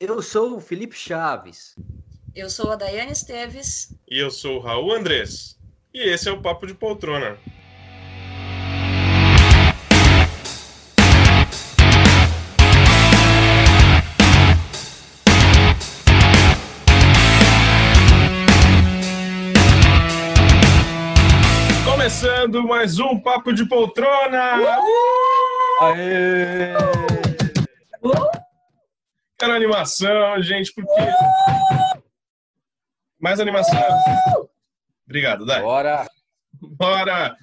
Eu sou o Felipe Chaves. Eu sou a Daiane Esteves. E eu sou o Raul Andrés. E esse é o Papo de Poltrona. Começando mais um Papo de Poltrona! Aê! Quero animação, gente, porque. Mais animação. Obrigado, Dai. Bora! Bora!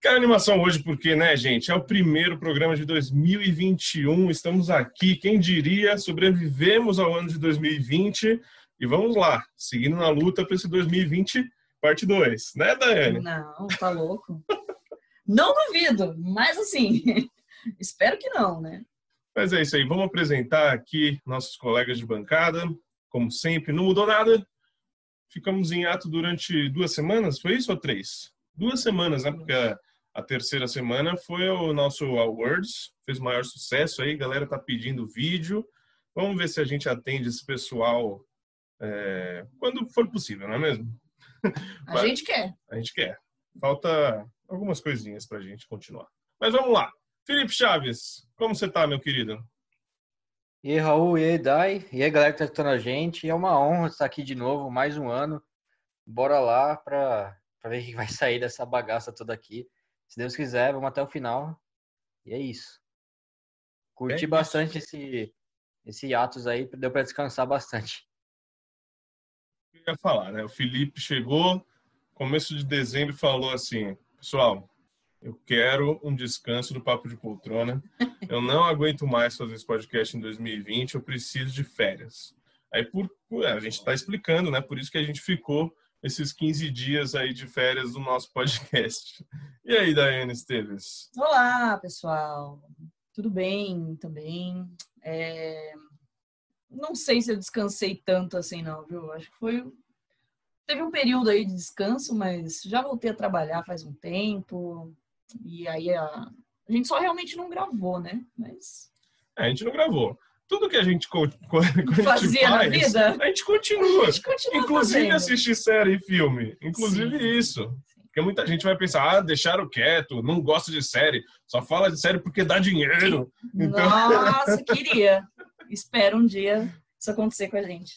Quero animação hoje porque, né, gente, é o primeiro programa de 2021. Estamos aqui, quem diria, sobrevivemos ao ano de 2020 e vamos lá, seguindo na luta para esse 2020 parte 2, né, Daiane? Não, tá louco. não duvido, mas assim, espero que não, né? Mas é isso aí, vamos apresentar aqui nossos colegas de bancada. Como sempre, não mudou nada. Ficamos em ato durante duas semanas, foi isso ou três? Duas semanas, né? Porque a, a terceira semana foi o nosso Awards, fez o maior sucesso aí, a galera tá pedindo vídeo. Vamos ver se a gente atende esse pessoal é, quando for possível, não é mesmo? A gente quer. A gente quer. Falta algumas coisinhas pra gente continuar. Mas vamos lá. Felipe Chaves, como você tá, meu querido? E aí, Raul, e aí, Dai, e aí, galera que tá escutando a gente. É uma honra estar aqui de novo, mais um ano. Bora lá pra, pra ver o que vai sair dessa bagaça toda aqui. Se Deus quiser, vamos até o final. E é isso. Curti É isso. bastante esse, esse Atos aí, deu pra descansar bastante. Eu ia falar, né? O Felipe chegou, começo de dezembro, e falou assim: pessoal, eu quero um descanso do Papo de Poltrona. Eu não aguento mais fazer esse podcast em 2020, eu preciso de férias. Aí por, a gente está explicando, né? Por isso que a gente ficou esses 15 dias aí de férias do nosso podcast. E aí, Daiane Esteves? Olá, pessoal. Tudo bem também? É, Não sei se eu descansei tanto assim, não, viu? Acho que foi. Teve um período aí de descanso, mas já voltei a trabalhar faz um tempo. E aí a, a gente só realmente não gravou, né? Mas É, a gente não gravou. Tudo que a gente, co- co- Fazia na faz, vida? a gente continua. a gente continua Inclusive fazendo. assistir série e filme. Inclusive Sim. isso. Porque muita gente vai pensar, ah, deixaram quieto, não gosta de série, só fala de série porque dá dinheiro. Então- Nossa, queria. Espero um dia isso acontecer com a gente.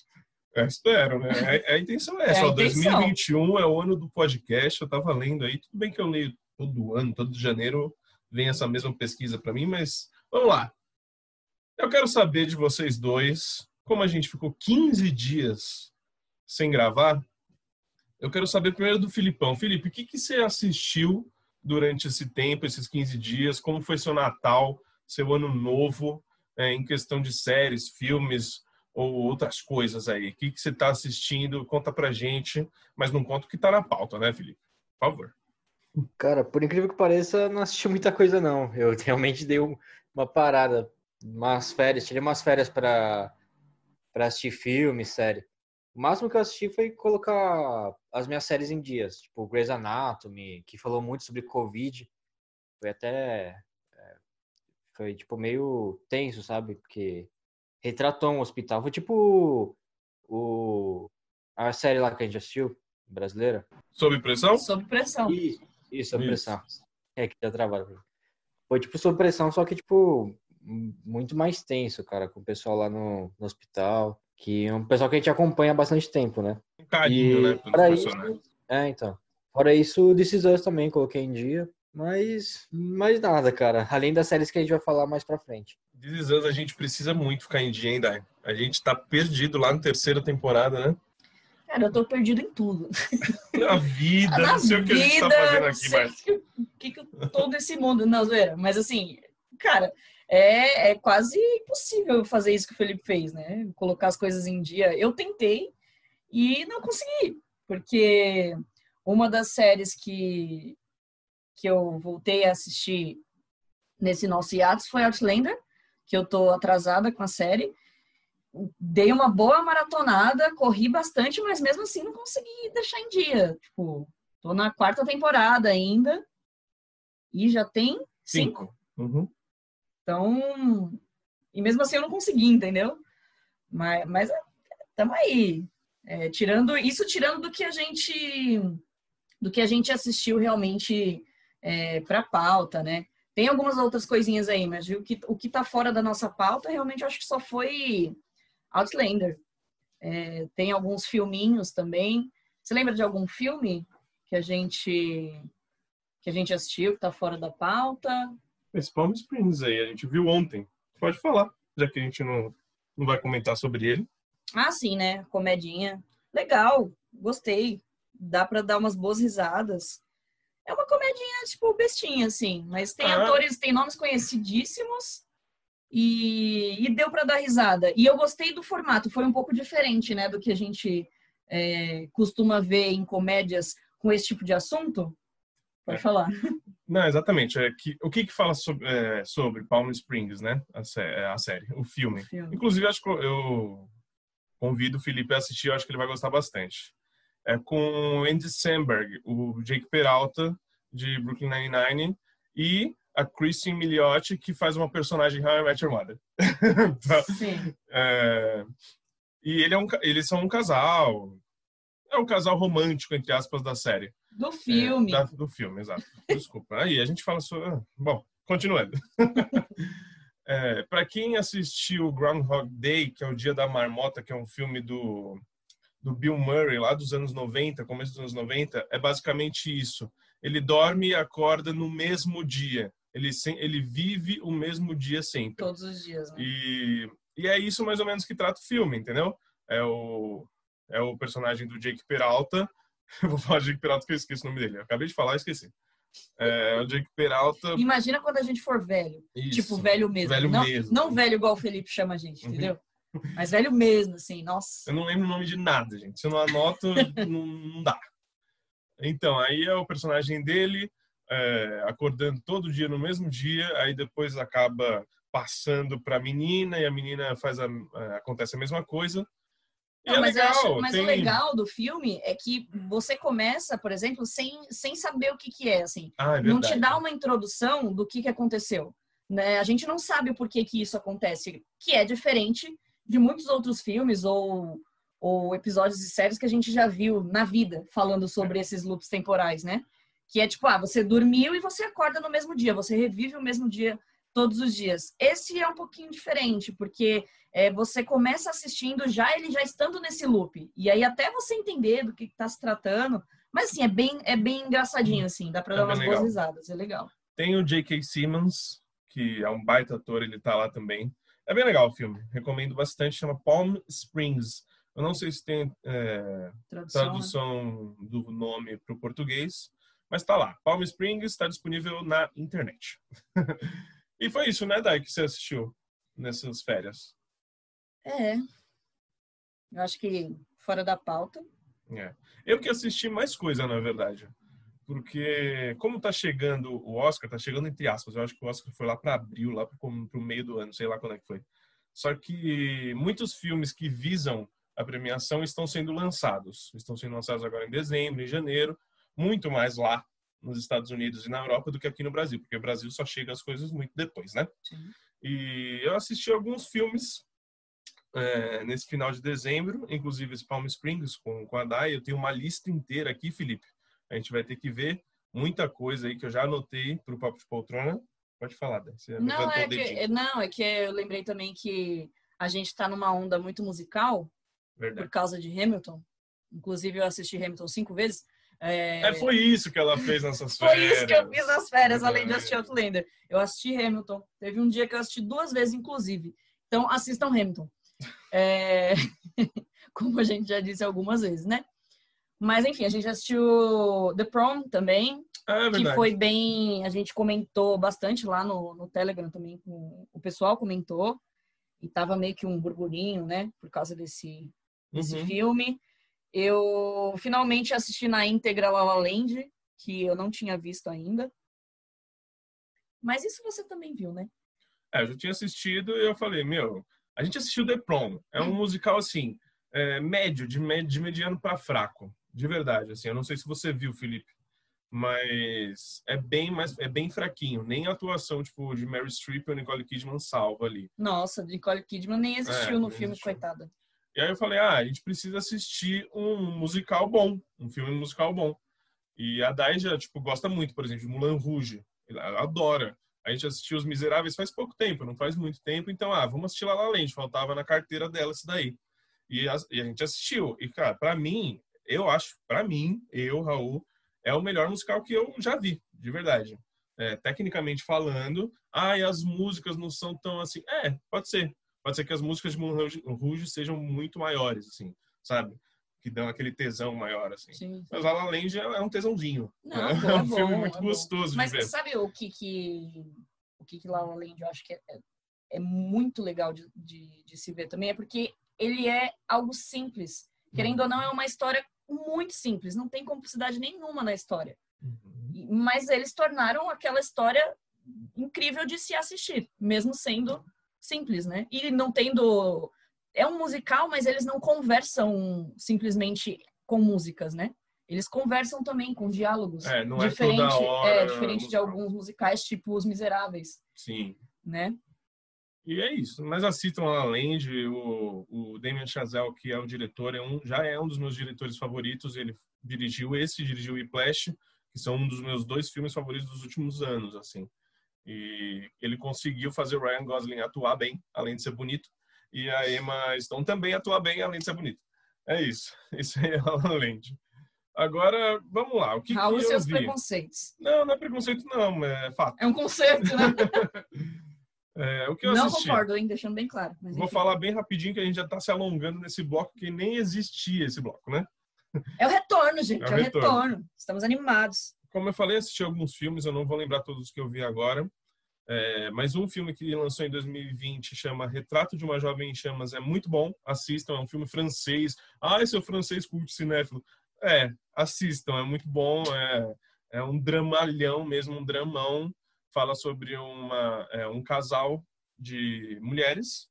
Eu espero, né? A, a intenção é É essa. intenção. 2021 é o ano do podcast, eu tava lendo aí. Tudo bem que eu leio todo ano, todo janeiro vem essa mesma pesquisa para mim, mas vamos lá. Eu quero saber de vocês dois, como a gente ficou 15 dias sem gravar, eu quero saber primeiro do Filipão. Felipe, o que, que você assistiu durante esse tempo, esses 15 dias? Como foi seu Natal, seu ano novo, é, em questão de séries, filmes ou outras coisas aí? O que, que você está assistindo? Conta pra gente, mas não conta o que está na pauta, né, Felipe? Por favor. Cara, por incrível que pareça, não assisti muita coisa, não. Eu realmente dei um- uma parada, umas férias, tirei umas férias pra, pra assistir filme, série. O máximo que eu assisti foi colocar as minhas séries em dias, tipo Grey's Anatomy, que falou muito sobre Covid. Foi até. é, Foi, tipo, meio tenso, sabe? Porque retratou um hospital. Foi tipo o, a série lá que a gente assistiu, brasileira. Sob pressão? Sob pressão. Isso, isso, sob pressão. É que já trabalho. Foi tipo sob pressão, só que tipo muito mais tenso, cara, com o pessoal lá no, no hospital, que é um pessoal que a gente acompanha há bastante tempo, né? Um carinho, E né, fora isso, é, então. Fora isso, Us também coloquei em dia, mas mais nada, cara. Além das séries que a gente vai falar mais pra frente. This Is Us, a gente precisa muito ficar em dia, hein, Dai? A gente tá perdido lá na terceira temporada, né? Cara, eu tô perdido em tudo. Na vida, Na não sei o que a gente tá fazendo aqui, mas... o que, que, eu- todo esse mundo, não, zoeira. Mas assim, cara, é, é quase impossível fazer isso que o Felipe fez, né? Colocar as coisas em dia. Eu tentei e não consegui, porque uma das séries que, que eu voltei a assistir nesse nosso hiatus foi Outlander, que eu tô atrasada com a série. Dei uma boa maratonada, corri bastante, mas mesmo assim não consegui deixar em dia. Tipo, tô na quarta temporada ainda e já tem cinco. Uhum. Então, e mesmo assim eu não consegui, entendeu? Mas, mas estamos aí. É, tirando isso, tirando do que a gente do que a gente assistiu realmente é, para pauta, né? Tem algumas outras coisinhas aí, mas o que, o que tá fora da nossa pauta, realmente eu acho que só foi Outlander. É, tem alguns filminhos também. Você lembra de algum filme que a gente que a gente assistiu que tá fora da pauta? Esse Palm Springs aí, a gente viu ontem. Pode falar, já que a gente não, não vai comentar sobre ele. Ah, sim, né? Comedinha. Legal, gostei. Dá para dar umas boas risadas. É uma comedinha, tipo, bestinha, assim. Mas tem ah. atores, tem nomes conhecidíssimos. E, e deu para dar risada. E eu gostei do formato. Foi um pouco diferente, né? Do que a gente é, costuma ver em comédias com esse tipo de assunto. Pode é. falar. Não, exatamente. É que, o que que fala sobre, é, sobre Palm Springs, né? A, sé a série, o filme. o filme. Inclusive, acho que eu convido o Felipe a assistir, eu acho que ele vai gostar bastante. É com Andy Samberg, o Jake Peralta, de Brooklyn Nine-Nine, e a Kristen Milioti, que faz uma personagem How I Met Your Mother. Tá? Sim. É, e ele é um, eles são um casal. É um casal romântico, entre aspas, da série. Do filme. É, da, do filme, exato. Desculpa. Aí a gente fala sobre. Ah, bom, continuando. é, para quem assistiu Groundhog Day, que é o Dia da Marmota, que é um filme do, do Bill Murray, lá dos anos 90, começo dos anos 90, é basicamente isso. Ele dorme e acorda no mesmo dia. Ele, ele vive o mesmo dia sempre. Todos os dias, né? E, e é isso mais ou menos que trata o filme, entendeu? É o, é o personagem do Jake Peralta Eu vou falar Jake Peralta que eu esqueci o nome dele. Eu acabei de falar e esqueci. É, o Jake Peralta. Imagina quando a gente for velho. Isso, tipo, velho mesmo. Velho não, mesmo. Não velho igual o Felipe chama a gente, uhum. entendeu? Mas velho mesmo, assim, nossa. Eu não lembro o nome de nada, gente. Se eu não anoto, não, não, dá. Então, aí é o personagem dele é, acordando todo dia no mesmo dia, aí depois acaba passando para a menina e a menina faz a, é, acontece a mesma coisa. Não, é mas, legal, acho, mas tem... o legal do filme é que você começa, por exemplo, sem, sem saber o que, que é, assim. Ah, é não te dá uma introdução do que, que aconteceu. Né? A gente não sabe o porquê que isso acontece, que é diferente de muitos outros filmes ou, ou episódios de séries que a gente já viu na vida falando sobre esses loops temporais, né? Que é tipo, ah, você dormiu e você acorda no mesmo dia, você revive o mesmo dia todos os dias. Esse é um pouquinho diferente, porque é, você começa assistindo já ele já estando nesse loop. E aí até você entender do que está se tratando. Mas assim, é bem, é bem engraçadinho, assim, dá para é dar umas legal. boas risadas, é legal. Tem o J.K. Simmons, que é um baita ator, ele tá lá também. É bem legal o filme, recomendo bastante, chama Palm Springs. Eu não sei se tem é, tradução, tradução né? do nome para o português, mas tá lá. Palm Springs está disponível na internet. E foi isso, né, Dai, que você assistiu nessas férias? É. Eu acho que fora da pauta. É. Eu que assisti mais coisa, na verdade. Porque, como tá chegando o Oscar, tá chegando entre aspas, eu acho que o Oscar foi lá para abril, lá pro, pro meio do ano, sei lá quando é que foi. Só que muitos filmes que visam a premiação estão sendo lançados. Estão sendo lançados agora em dezembro, em janeiro, muito mais lá nos Estados Unidos e na Europa do que aqui no Brasil, porque o Brasil só chega as coisas muito depois, né? Sim. E eu assisti alguns filmes é, nesse final de dezembro, inclusive esse Palm Springs com, com a Dai. Eu tenho uma lista inteira aqui, Felipe. A gente vai ter que ver muita coisa aí que eu já anotei para o Papo de Poltrona. Pode falar, Dai. Você não, é que, não, é que eu lembrei também que a gente está numa onda muito musical Verdade. por causa de Hamilton. Inclusive, eu assisti Hamilton cinco vezes. É... é... foi isso que ela fez nessas férias. Foi isso que eu fiz nas férias, além de assistir Outlander. Eu assisti Hamilton. Teve um dia que eu assisti duas vezes, inclusive. Então, assistam Hamilton. É... Como a gente já disse algumas vezes, né? Mas, enfim, a gente assistiu The Prom também. É que foi bem... A gente comentou bastante lá no, no Telegram também. Com... O pessoal comentou. E tava meio que um burburinho, né? Por causa desse, desse uhum. filme. Eu finalmente assisti na íntegra La La Land, que eu não tinha visto ainda. Mas isso você também viu, né? É, eu já tinha assistido e eu falei, meu, a gente assistiu The Prom. É um hum. musical, assim, é, médio, de, med de mediano para fraco. De verdade, assim. Eu não sei se você viu, Felipe. mas é bem mais é bem fraquinho. Nem a atuação tipo de Mary Streep ou Nicole Kidman salva ali. Nossa, Nicole Kidman nem existiu É, no filme, existiu. coitada. E aí eu falei, ah, a gente precisa assistir um musical bom, um filme musical bom. E a Dai já, tipo, gosta muito, por exemplo, de Mulan Rouge. Ela adora. A gente assistiu Os Miseráveis faz pouco tempo, não faz muito tempo. Então, ah, vamos assistir La Land. Faltava na carteira dela isso daí. E a, e a gente assistiu. E, cara, pra mim, eu acho, pra mim, eu, Raul, é o melhor musical que eu já vi, de verdade. É, tecnicamente falando, ah, e as músicas não são tão assim. É, pode ser. Pode ser que as músicas de Moulin Rouge- sejam muito maiores, assim, sabe? Que dão aquele tesão maior, assim. Sim. Mas La La Land é é um tesãozinho. Não, é pô, é um filme bom, muito é bom. gostoso Mas de ver. sabe o que que o que que La La Land eu acho que é, é- é muito legal de, de, de se ver também é porque ele é algo simples. Querendo ou não, é uma história muito simples. Não tem complexidade nenhuma na história. Uhum. Mas eles tornaram aquela história incrível de se assistir, mesmo sendo simples, né? E não tendo. É um musical, mas eles não conversam simplesmente com músicas, né? Eles conversam também com diálogos. É, não é diferente, toda hora é diferente de alguns musicais, tipo Os Miseráveis, Sim. né? E é isso. Mas assistam La La Land, o, o Damien Chazelle, que é o diretor, é um, já é um dos meus diretores favoritos. Ele dirigiu esse, dirigiu Whiplash, que são um dos meus dois filmes favoritos dos últimos anos, assim. E ele conseguiu fazer o Ryan Gosling atuar bem, além de ser bonito, e a Emma Stone também atuar bem, além de ser bonita. É isso. Isso aí é La Land. Agora, vamos lá. O que, Raul que e eu seus vi? preconceitos. Não, não é preconceito, não. É fato. É um conceito, né? É, o que eu não assisti? concordo, hein? Deixando bem claro. Vou enfim. falar bem rapidinho que a gente já está se alongando nesse bloco, que nem existia esse bloco, né? É o retorno, gente. É É o o retorno. retorno. Estamos animados. Como eu falei, assisti alguns filmes, eu não vou lembrar todos que eu vi agora. É, mas um filme que lançou em 2020 chama Retrato de uma Jovem em Chamas é muito bom. Assistam, é um filme francês. Ah, esse é o francês cult cinéfilo. É, assistam, é muito bom. É, é um dramalhão mesmo, um dramão. Fala sobre uma, é, um casal de mulheres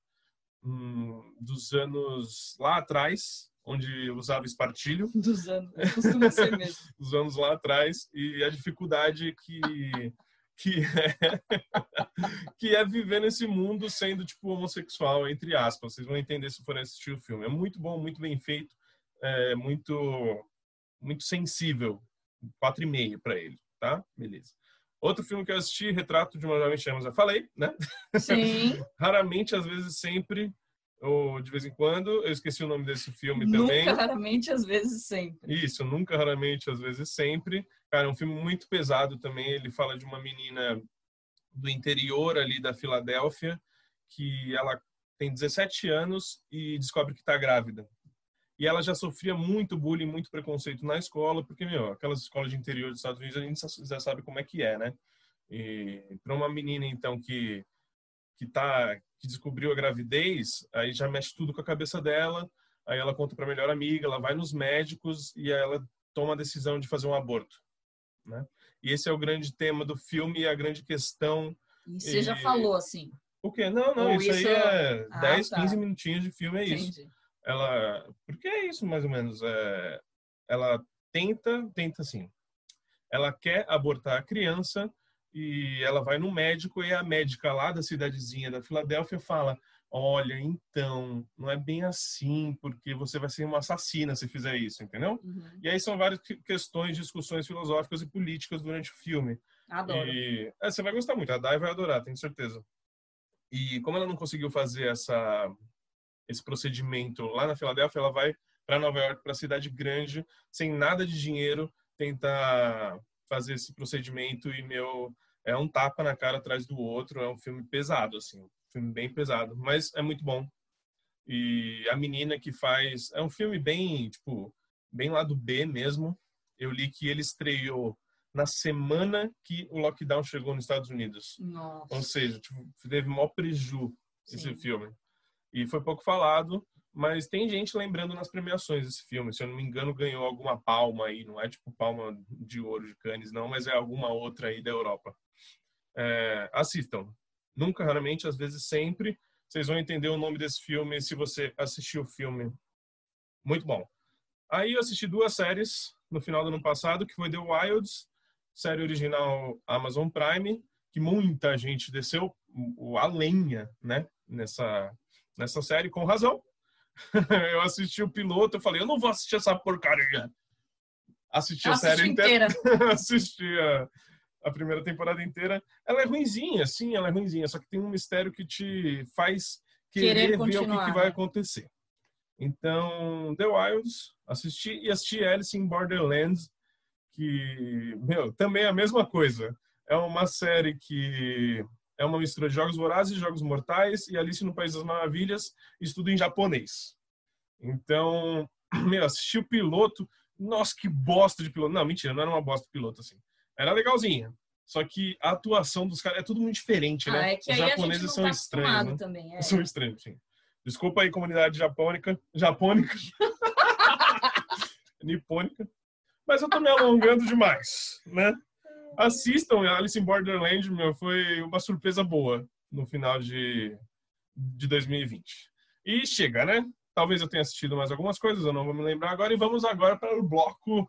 hum, dos anos lá atrás, onde usava espartilho Dos anos. Costuma ser mesmo. dos anos lá atrás e a dificuldade que que é, que é viver nesse mundo sendo tipo homossexual entre aspas. Vocês vão entender se forem assistir o filme. É muito bom, muito bem feito, é muito muito sensível. Quatro e meio para ele, tá? Beleza. Outro filme que eu assisti, Retrato de uma Jovem em Chamas, eu falei, né? Sim. Raramente, às vezes, sempre, ou de vez em quando. Eu esqueci o nome desse filme também. Nunca, raramente, às vezes, sempre. Isso, nunca, raramente, às vezes sempre. Cara, é um filme muito pesado também. Ele fala de uma menina do interior ali da Filadélfia que ela tem 17 anos e descobre que está grávida. E ela já sofria muito bullying, muito preconceito na escola, porque, meu, aquelas escolas de interior dos Estados Unidos, a gente já- já sabe como é que é, né? E para uma menina, então, que que tá que descobriu a gravidez, aí já mexe tudo com a cabeça dela. Aí ela conta para a melhor amiga, ela vai nos médicos e aí ela toma a decisão de fazer um aborto, né? E esse é o grande tema do filme e a grande questão. E você já E- falou assim. O quê? Não, não, isso, isso- aí é Ah, 10, tá. 15 minutinhos de filme, é isso. Entendi. Ela, porque é isso mais ou menos, é, ela tenta, tenta assim. Ela quer abortar a criança e ela vai no médico e a médica lá da cidadezinha da Filadélfia fala: "Olha, então, não é bem assim, porque você vai ser uma assassina se fizer isso", entendeu? Uhum. E aí são várias que- questões, discussões filosóficas e políticas durante o filme. Adoro. E é, você vai gostar muito, a Dai vai adorar, tenho certeza. E como ela não conseguiu fazer essa esse procedimento lá na Filadélfia, ela vai para Nova York, para a cidade grande, sem nada de dinheiro, tentar fazer esse procedimento e meu é um tapa na cara atrás do outro, é um filme pesado assim, um filme bem pesado, mas é muito bom. E a menina que faz é um filme bem, tipo, bem lá do B mesmo. Eu li que ele estreou na semana que o lockdown chegou nos Estados Unidos. Nossa. Ou seja, tipo, teve maior preju esse Sim. filme. E foi pouco falado, mas tem gente lembrando nas premiações desse filme. Se eu não me engano, ganhou alguma palma aí. Não é tipo palma de ouro de Cannes, não, mas é alguma outra aí da Europa. É, assistam. Nunca, raramente, às vezes sempre. Vocês vão entender o nome desse filme se você assistir o filme. Muito bom. Aí eu assisti duas séries no final do ano passado, que foi The Wilds série original Amazon Prime, que muita gente desceu a lenha, né, nessa, nessa série, com razão. eu assisti o piloto, eu falei, eu não vou assistir essa porcaria. Assisti a série inteira. inteira. assisti a, a primeira temporada inteira. Ela é ruinzinha, sim, ela é ruinzinha, só que tem um mistério que te faz querer, querer ver o que, que vai né? acontecer. Então, The Wilds, assisti e assisti Alice in Borderlands, que, meu, também é a mesma coisa. É uma série que é uma mistura de Jogos Vorazes, Jogos Mortais e Alice no País das Maravilhas, estudo em japonês. Então, meu, assisti o piloto, nossa, que bosta de piloto. Não, mentira, não era uma bosta de piloto, assim. Era legalzinha. Só que a atuação dos caras é tudo muito diferente, né? Ah, é Os japoneses são tá estranhos. Né? Também, é. São estranhos, sim. Desculpa aí, comunidade japônica. Japônica. nipônica. Mas eu tô me alongando demais, né? Assistam Alice in Borderland, meu, foi uma surpresa boa no final de, de 2020. E chega, né? Talvez eu tenha assistido mais algumas coisas, eu não vou me lembrar agora. E vamos agora para o bloco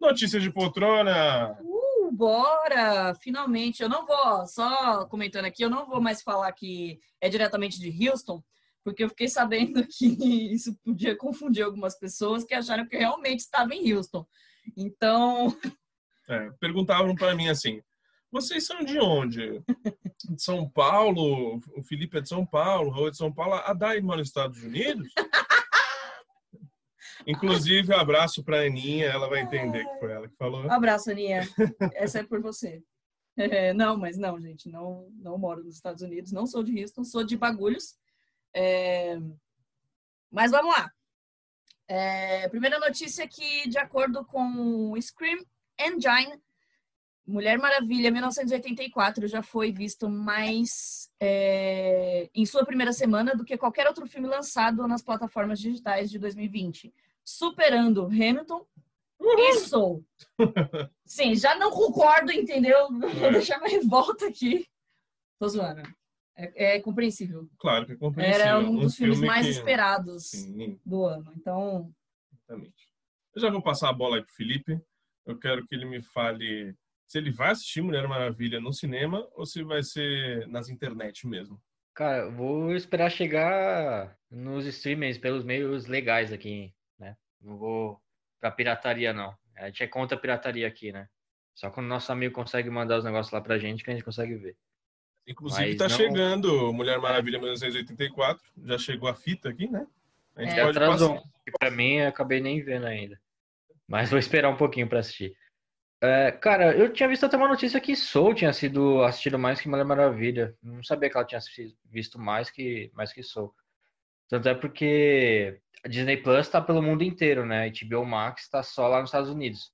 Notícias de Poltrona. Uh, bora! Finalmente. Eu não vou, só comentando aqui, eu não vou mais falar que é diretamente de Houston, porque eu fiquei sabendo que isso podia confundir algumas pessoas que acharam que eu realmente estava em Houston. Então. É, perguntavam para mim assim: vocês são de onde? De São Paulo? O Felipe é de São Paulo, o Raul é de São Paulo. A Dai mora nos Estados Unidos? Inclusive, abraço para a Aninha, ela vai entender que foi ela que falou. Abraço, Aninha. Essa é por você. É, não, mas não, gente, não, não moro nos Estados Unidos, não sou de Houston, sou de Bagulhos. É... Mas vamos lá. É... Primeira notícia que, de acordo com o Scream Engine, Mulher Maravilha 1984 já foi visto mais é... em sua primeira semana do que qualquer outro filme lançado nas plataformas digitais de 2020, superando Hamilton Uhum. e Soul. Sim, já não concordo, entendeu? Vou é. deixar minha revolta aqui. Tô zoando. É, é, compreensível. Claro que é compreensível. Era um dos um filmes mais que... esperados Sim. do ano. Então. Exatamente. Eu já vou passar a bola aí pro Felipe. Eu quero que ele me fale se ele vai assistir Mulher Maravilha no cinema ou se vai ser nas internet mesmo. Cara, vou esperar chegar nos streamers pelos meios legais aqui, né? Não vou pra pirataria, não. A gente é contra a pirataria aqui, né? Só quando nosso amigo consegue mandar os negócios lá pra gente que a gente consegue ver. Inclusive Mas tá não... chegando Mulher Maravilha 1984, já chegou a fita aqui, né? A gente é, pode atrasou. Passar. Pra mim, eu acabei nem vendo ainda. Mas vou esperar um pouquinho para assistir. É, cara, eu tinha visto até uma notícia que Soul tinha sido assistido mais que Mulher Maravilha. Não sabia que ela tinha visto mais que, mais que Soul. Tanto é porque a Disney Plus tá pelo mundo inteiro, né? E HBO Max tá só lá nos Estados Unidos.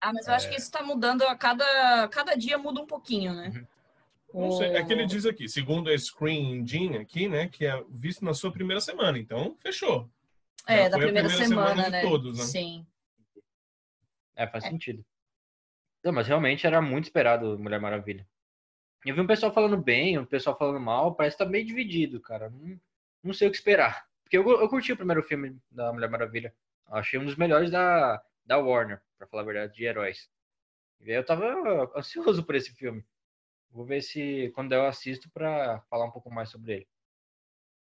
Ah, mas eu é... acho que isso tá mudando a cada, cada dia muda um pouquinho, né? Uhum. Não sei, é que ele diz aqui, segundo a Screen Engine aqui, né, que é visto na sua primeira semana, então fechou. É, Já da primeira, primeira, semana, semana né? Todos, né? Sim. É, faz é. sentido. Não, mas realmente era muito esperado Mulher Maravilha. Eu vi um pessoal falando bem, um pessoal falando mal, parece que tá meio dividido, cara. Não, não sei o que esperar. Porque eu, eu curti o primeiro filme da Mulher Maravilha. achei um dos melhores da, da Warner, pra falar a verdade, de heróis. E eu tava ansioso por esse filme. Vou ver se quando eu assisto para falar um pouco mais sobre ele.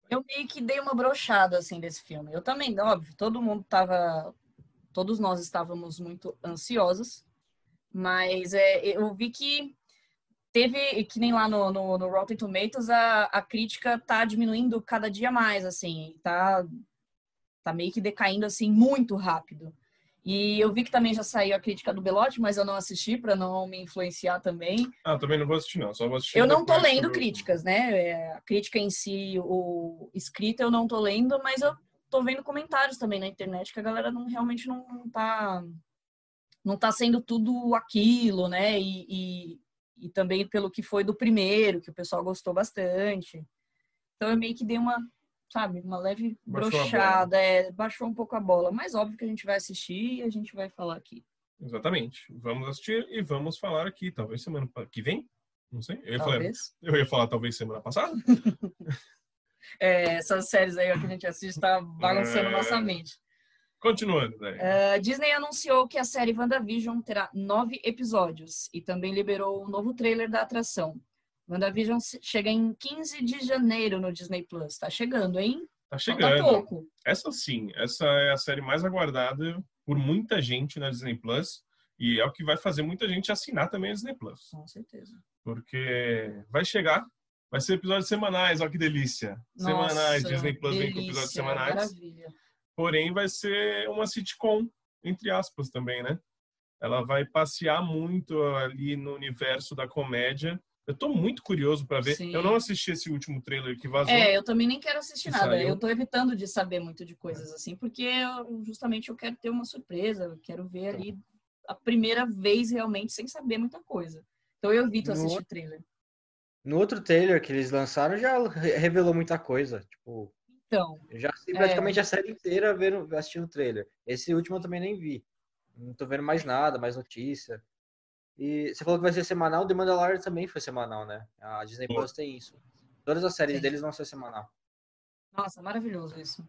Eu meio que dei uma brochada assim desse filme. Eu também, óbvio, todo mundo tava, todos nós estávamos muito ansiosos, mas é, eu vi que teve, que nem lá no, no, no Rotten Tomatoes, a, a crítica tá diminuindo cada dia mais, assim, tá, tá meio que decaindo assim muito rápido. E eu vi que também já saiu a crítica do Belote, mas eu não assisti para não me influenciar também. Ah, também não vou assistir não, só vou assistir. Eu não tô lendo sobre... críticas, né? É, a crítica em si, o escrita eu não tô lendo, mas eu tô vendo comentários também na internet que a galera não realmente não, não tá não tá sendo tudo aquilo, né? E, e, e também pelo que foi do primeiro, que o pessoal gostou bastante. Então eu meio que dei uma sabe, uma leve brochada, é, baixou um pouco a bola. Mas óbvio que a gente vai assistir e a gente vai falar aqui. Exatamente. Vamos assistir e vamos falar aqui, talvez semana que vem. Não sei. Eu ia, talvez. Falar, eu ia falar talvez semana passada. é, essas séries aí que a gente assiste tá balançando é... nossa mente. Continuando, né? Uh, Disney anunciou que a série WandaVision terá nove episódios e também liberou um novo trailer da atração. WandaVision chega em 15 de janeiro no Disney Plus. Tá chegando, hein? Tá chegando. Falta pouco. Essa sim, essa é a série mais aguardada por muita gente na Disney Plus. E é o que vai fazer muita gente assinar também a Disney Plus. Com certeza. Porque vai chegar, vai ser episódios semanais, olha que delícia. Nossa, semanais, Disney Plus delícia, vem com episódios semanais. Maravilha. Porém, vai ser uma sitcom, entre aspas, também, né? Ela vai passear muito ali no universo da comédia. Eu tô muito curioso para ver. Sim. Eu não assisti esse último trailer que vazou. É, eu também nem quero assistir nada. saiu. Eu tô evitando de saber muito de coisas assim, porque eu- justamente eu quero ter uma surpresa, eu quero ver ali a primeira vez realmente sem saber muita coisa. Então eu evito No assistir trailer. No outro trailer que eles lançaram já re- revelou muita coisa. Tipo, Então, eu já sei É. praticamente a série inteira vendo, assistindo o trailer. Esse último eu também nem vi. Não tô vendo mais nada, mais notícia. E você falou que vai ser semanal, o The Mandalorian também foi semanal, né? A Disney. Plus tem isso. Todas as séries Sim. deles vão ser semanal. nossa, maravilhoso isso.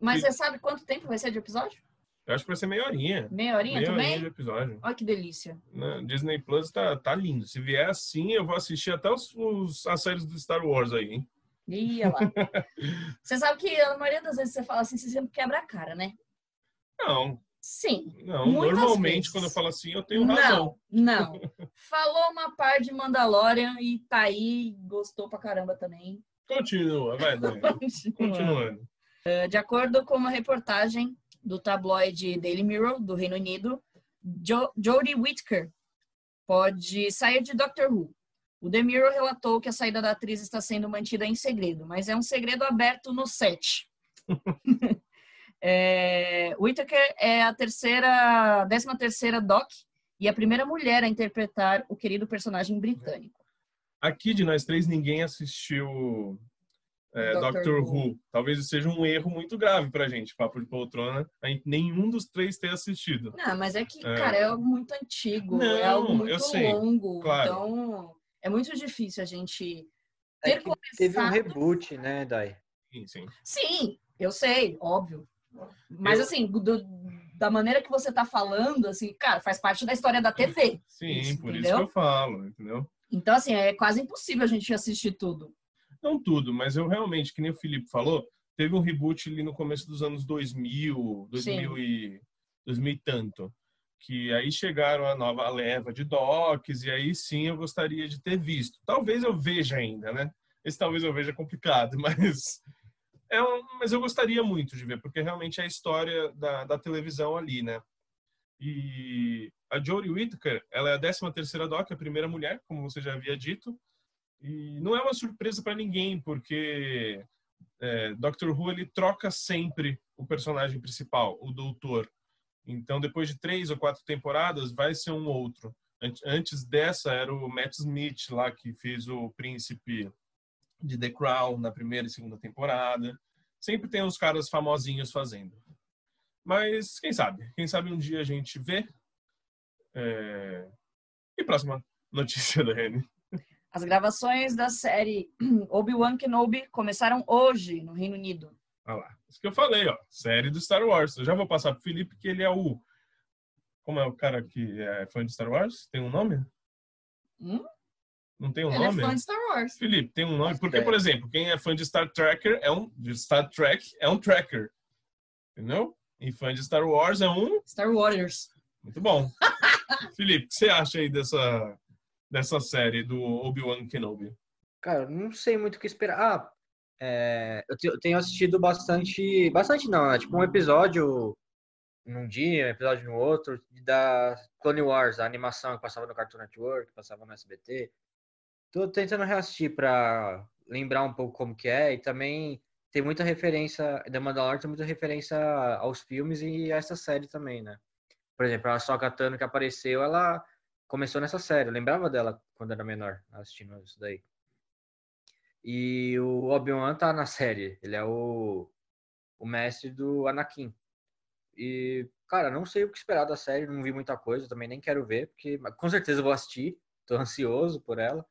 Mas E- você sabe quanto tempo vai ser de episódio? Eu acho que vai ser meia horinha. Meia horinha Meia também? horinha de episódio. Olha que delícia. né? Disney Plus tá, tá lindo. Se vier assim, eu vou assistir até os, os- as séries do Star Wars aí, hein? Ia lá. você sabe que a maioria das vezes você fala assim, você sempre quebra a cara, né? Não, Sim. não. Normalmente, vezes. quando eu falo assim, eu tenho razão. Não, não. Falou uma par de Mandalorian e tá aí, gostou pra caramba também. Continua, vai, Dani. Continuando. Eh, De acordo com uma reportagem do tabloide Daily Mirror, do Reino Unido, jo Jodie Whittaker pode sair de Doctor Who. O The Mirror relatou que a saída da atriz está sendo mantida em segredo, mas é um segredo aberto no set. é, Whittaker é a terceira, décima terceira Doc e a primeira mulher a interpretar o querido personagem britânico. Aqui de nós três, ninguém assistiu é, Doctor Doctor, Who. Who. Talvez isso seja um erro muito grave pra gente, Papo de Poltrona. A gente- nenhum dos três ter assistido. Não, mas é que, É. cara, é algo muito antigo, é Não, algo muito eu sei, longo. claro. Então, é muito difícil a gente É ter que teve um começado. reboot, né, Dai? Sim, sim. Sim, eu sei, óbvio. Mas Eu- assim, do- da maneira que você tá falando, assim, cara, faz parte da história da TV. Sim, Isso, por isso entendeu? que eu falo, entendeu? Então, assim, é quase impossível a gente assistir tudo. Não tudo, mas eu realmente, que nem o Felipe falou, teve um reboot ali no começo dos anos 2000, 2000 e, 2000 e tanto. Que aí chegaram a nova leva de docs, e aí sim eu gostaria de ter visto. Talvez eu veja ainda, né? Esse talvez eu veja complicado, mas, é um, mas eu gostaria muito de ver, porque realmente é a história da, da televisão ali, né? E a Jodie Whittaker, ela é a 13 terceira doc, a primeira mulher, como você já havia dito. E não é uma surpresa para ninguém, porque é, Doctor Who ele troca sempre o personagem principal, o doutor. Então, depois de três ou quatro temporadas, vai ser um outro. An- Antes dessa, era o Matt Smith lá, que fez o príncipe de The Crown na primeira e segunda temporada. Sempre tem uns caras famosinhos fazendo. Mas, quem sabe? Quem sabe um dia a gente vê. É... E próxima notícia da Rene. As gravações da série Obi-Wan Kenobi começaram hoje no Reino Unido. Olha lá. Isso que eu falei, ó. Série do Star Wars. Eu já vou passar pro Felipe, que ele é o. Como é o cara que é fã de Star Wars? Tem um nome? Hum? Não tem um Ele nome? é fã de Star Wars. Felipe, tem um nome. Porque, É. por exemplo, quem é fã de Star Trekker é um. De Star Trek é um tracker. Entendeu? E fã de Star Wars é um. Star Warriors. Muito bom. Felipe, o que você acha aí dessa, dessa série do Obi-Wan Kenobi? Cara, não sei muito o que esperar. Ah, é, eu te- eu tenho assistido bastante. Bastante não, né? Tipo um episódio num dia, um episódio no outro, da Clone Wars, a animação que passava no Cartoon Network, que passava no SBT. Tô tentando reassistir pra lembrar um pouco como que é e também tem muita referência, The Mandalorian tem muita referência aos filmes e a essa série também, né? Por exemplo, a Sokka Tano que apareceu, ela começou nessa série. Eu lembrava dela quando era menor, assistindo isso daí. E o Obi-Wan tá na série. Ele é o, o mestre do Anakin. E, cara, não sei o que esperar da série, não vi muita coisa, também nem quero ver, porque com certeza vou assistir, tô ansioso por ela.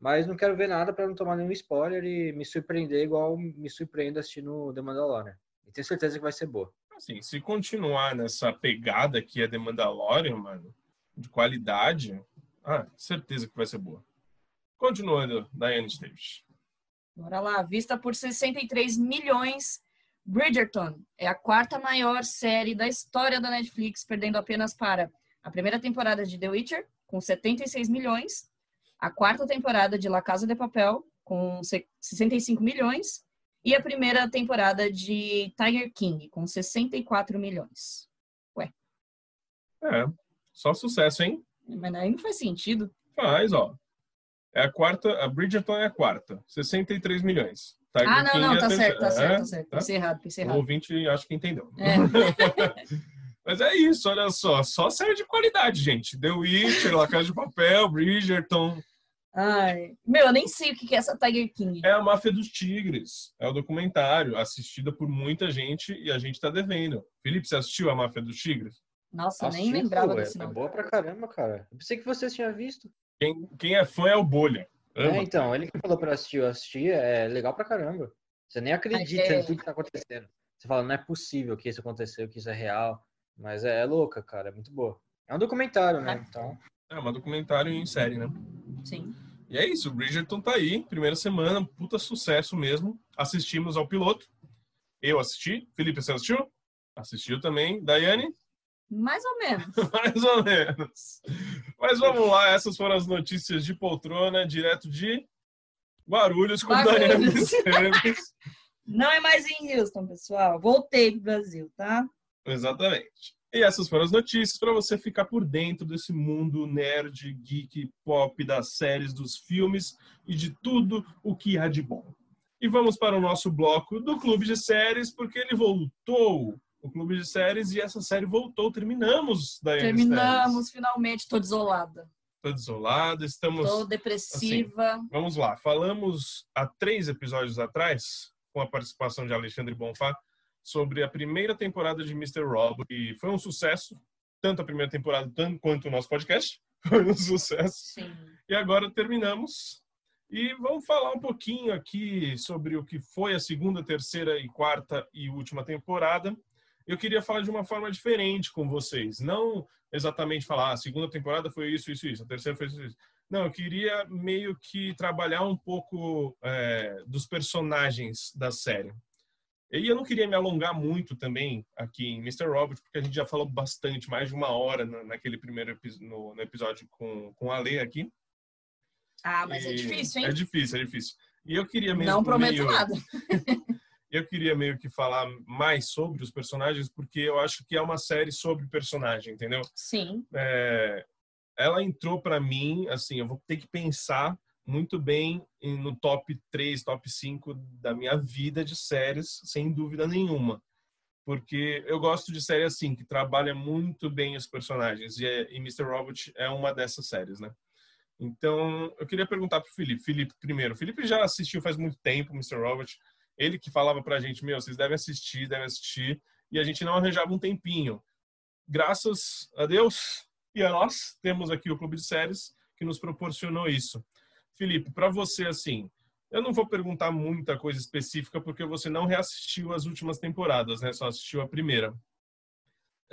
Mas não quero ver nada para não tomar nenhum spoiler e me surpreender igual me surpreendo assistindo The Mandalorian. E tenho certeza que vai ser boa. Assim, se continuar nessa pegada que é The Mandalorian, mano, de qualidade, ah, certeza que vai ser boa. Continuando, Diane Davis. Bora lá, vista por 63 milhões. Bridgerton é a quarta maior série da história da Netflix, perdendo apenas para a primeira temporada de The Witcher, com 76 milhões, a quarta temporada de La Casa de Papel, com 65 milhões, e a primeira temporada de Tiger King, com 64 milhões. Ué. É, só sucesso, hein? Mas aí não faz sentido. Faz, ó. É a quarta, a Bridgerton é a quarta, 63 milhões. Tiger ah, não, King não, é tá certo, tá certo, tá certo. Tá? Pensei errado, pensei errado. O ouvinte acho que entendeu. É. Mas é isso, olha só. Só série de qualidade, gente. The Witcher, La Casa de Papel, Bridgerton. Ai, meu, eu nem sei o que é essa Tiger King. É a Máfia dos Tigres. É o documentário, assistida por muita gente e a gente tá devendo. Felipe, você assistiu a Máfia dos Tigres? Nossa, nem lembrava disso. É, é boa pra caramba, cara. Eu pensei que você tinha visto. Quem, quem é fã é o Bolha. Ama. É, então, ele que falou pra assistir, eu assisti, é legal pra caramba. Você nem acredita é... em tudo que tá acontecendo. Você fala, não é possível que isso aconteceu, que isso é real. Mas é, é louca, cara, é muito boa. É um documentário, né? É. Então... É, um documentário em série, né? Sim. E é isso, o Bridgerton tá aí, primeira semana, puta sucesso mesmo. Assistimos ao piloto. Eu assisti. Felipe, você assistiu? Assistiu também. Daiane? Mais ou menos. Mais ou menos. Mas vamos lá, essas foram as notícias de poltrona, direto de Guarulhos com Guarulhos. Daiane Não é mais em Houston, pessoal. Voltei pro Brasil, tá? Exatamente. E essas foram as notícias para você ficar por dentro desse mundo nerd, geek, pop, das séries, dos filmes e de tudo o que há de bom. E vamos para o nosso bloco do Clube de Séries, porque ele voltou. O Clube de Séries e essa série voltou. Terminamos da Terminamos, finalmente. Estou desolada. Estou desolada, estamos. Estou depressiva. Assim, vamos lá. Falamos há três episódios atrás, com a participação de Alexandre Bonfá, sobre a primeira temporada de Mr. Robot, e foi um sucesso, tanto a primeira temporada tanto quanto o nosso podcast. Foi um sucesso. Sim. E agora terminamos. E vamos falar um pouquinho aqui sobre o que foi a segunda, terceira e quarta e última temporada. Eu queria falar de uma forma diferente com vocês. Não exatamente falar, ah, a segunda temporada foi isso, isso, isso, a terceira foi isso, isso. Não, eu queria meio que trabalhar um pouco é, dos personagens da série. E eu não queria me alongar muito também aqui em Mr. Robot, porque a gente já falou bastante, mais de uma hora naquele primeiro no, no episódio com, com a Lê aqui. Ah, mas é e é difícil, hein? É difícil, é difícil. E eu queria mesmo. Não prometo meio... nada. eu queria meio que falar mais sobre os personagens, porque eu acho que é uma série sobre personagem, entendeu? Sim. É... Ela entrou para mim, assim, eu vou ter que pensar muito bem no top 3, top 5 da minha vida de séries, sem dúvida nenhuma. Porque eu gosto de série assim, que trabalha muito bem os personagens. E, é, e Mr. Robot é uma dessas séries, né? Então, eu queria perguntar pro Felipe. Felipe, primeiro. O Felipe já assistiu faz muito tempo Mr. Robot. Ele que falava pra gente, meu, vocês devem assistir, devem assistir. E a gente não arranjava um tempinho. Graças a Deus e a nós, temos aqui o Clube de Séries que nos proporcionou isso. Felipe, para você, assim, eu não vou perguntar muita coisa específica porque você não reassistiu as últimas temporadas, né? Só assistiu a primeira.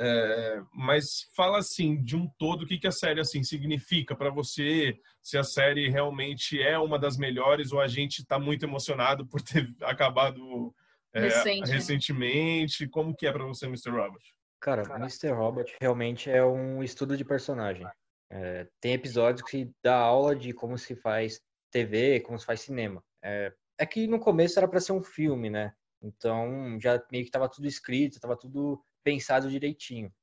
É, mas fala assim de um todo o que, que a série assim significa para você se a série realmente é uma das melhores ou a gente está muito emocionado por ter acabado é, Recente, né? recentemente né? como que é para você Mr. Robot cara Mr. Robot realmente é um estudo de personagem é, tem episódios que dá aula de como se faz TV, como se faz cinema. É, é que no começo era para ser um filme, né? Então já meio que estava tudo escrito, estava tudo pensado direitinho.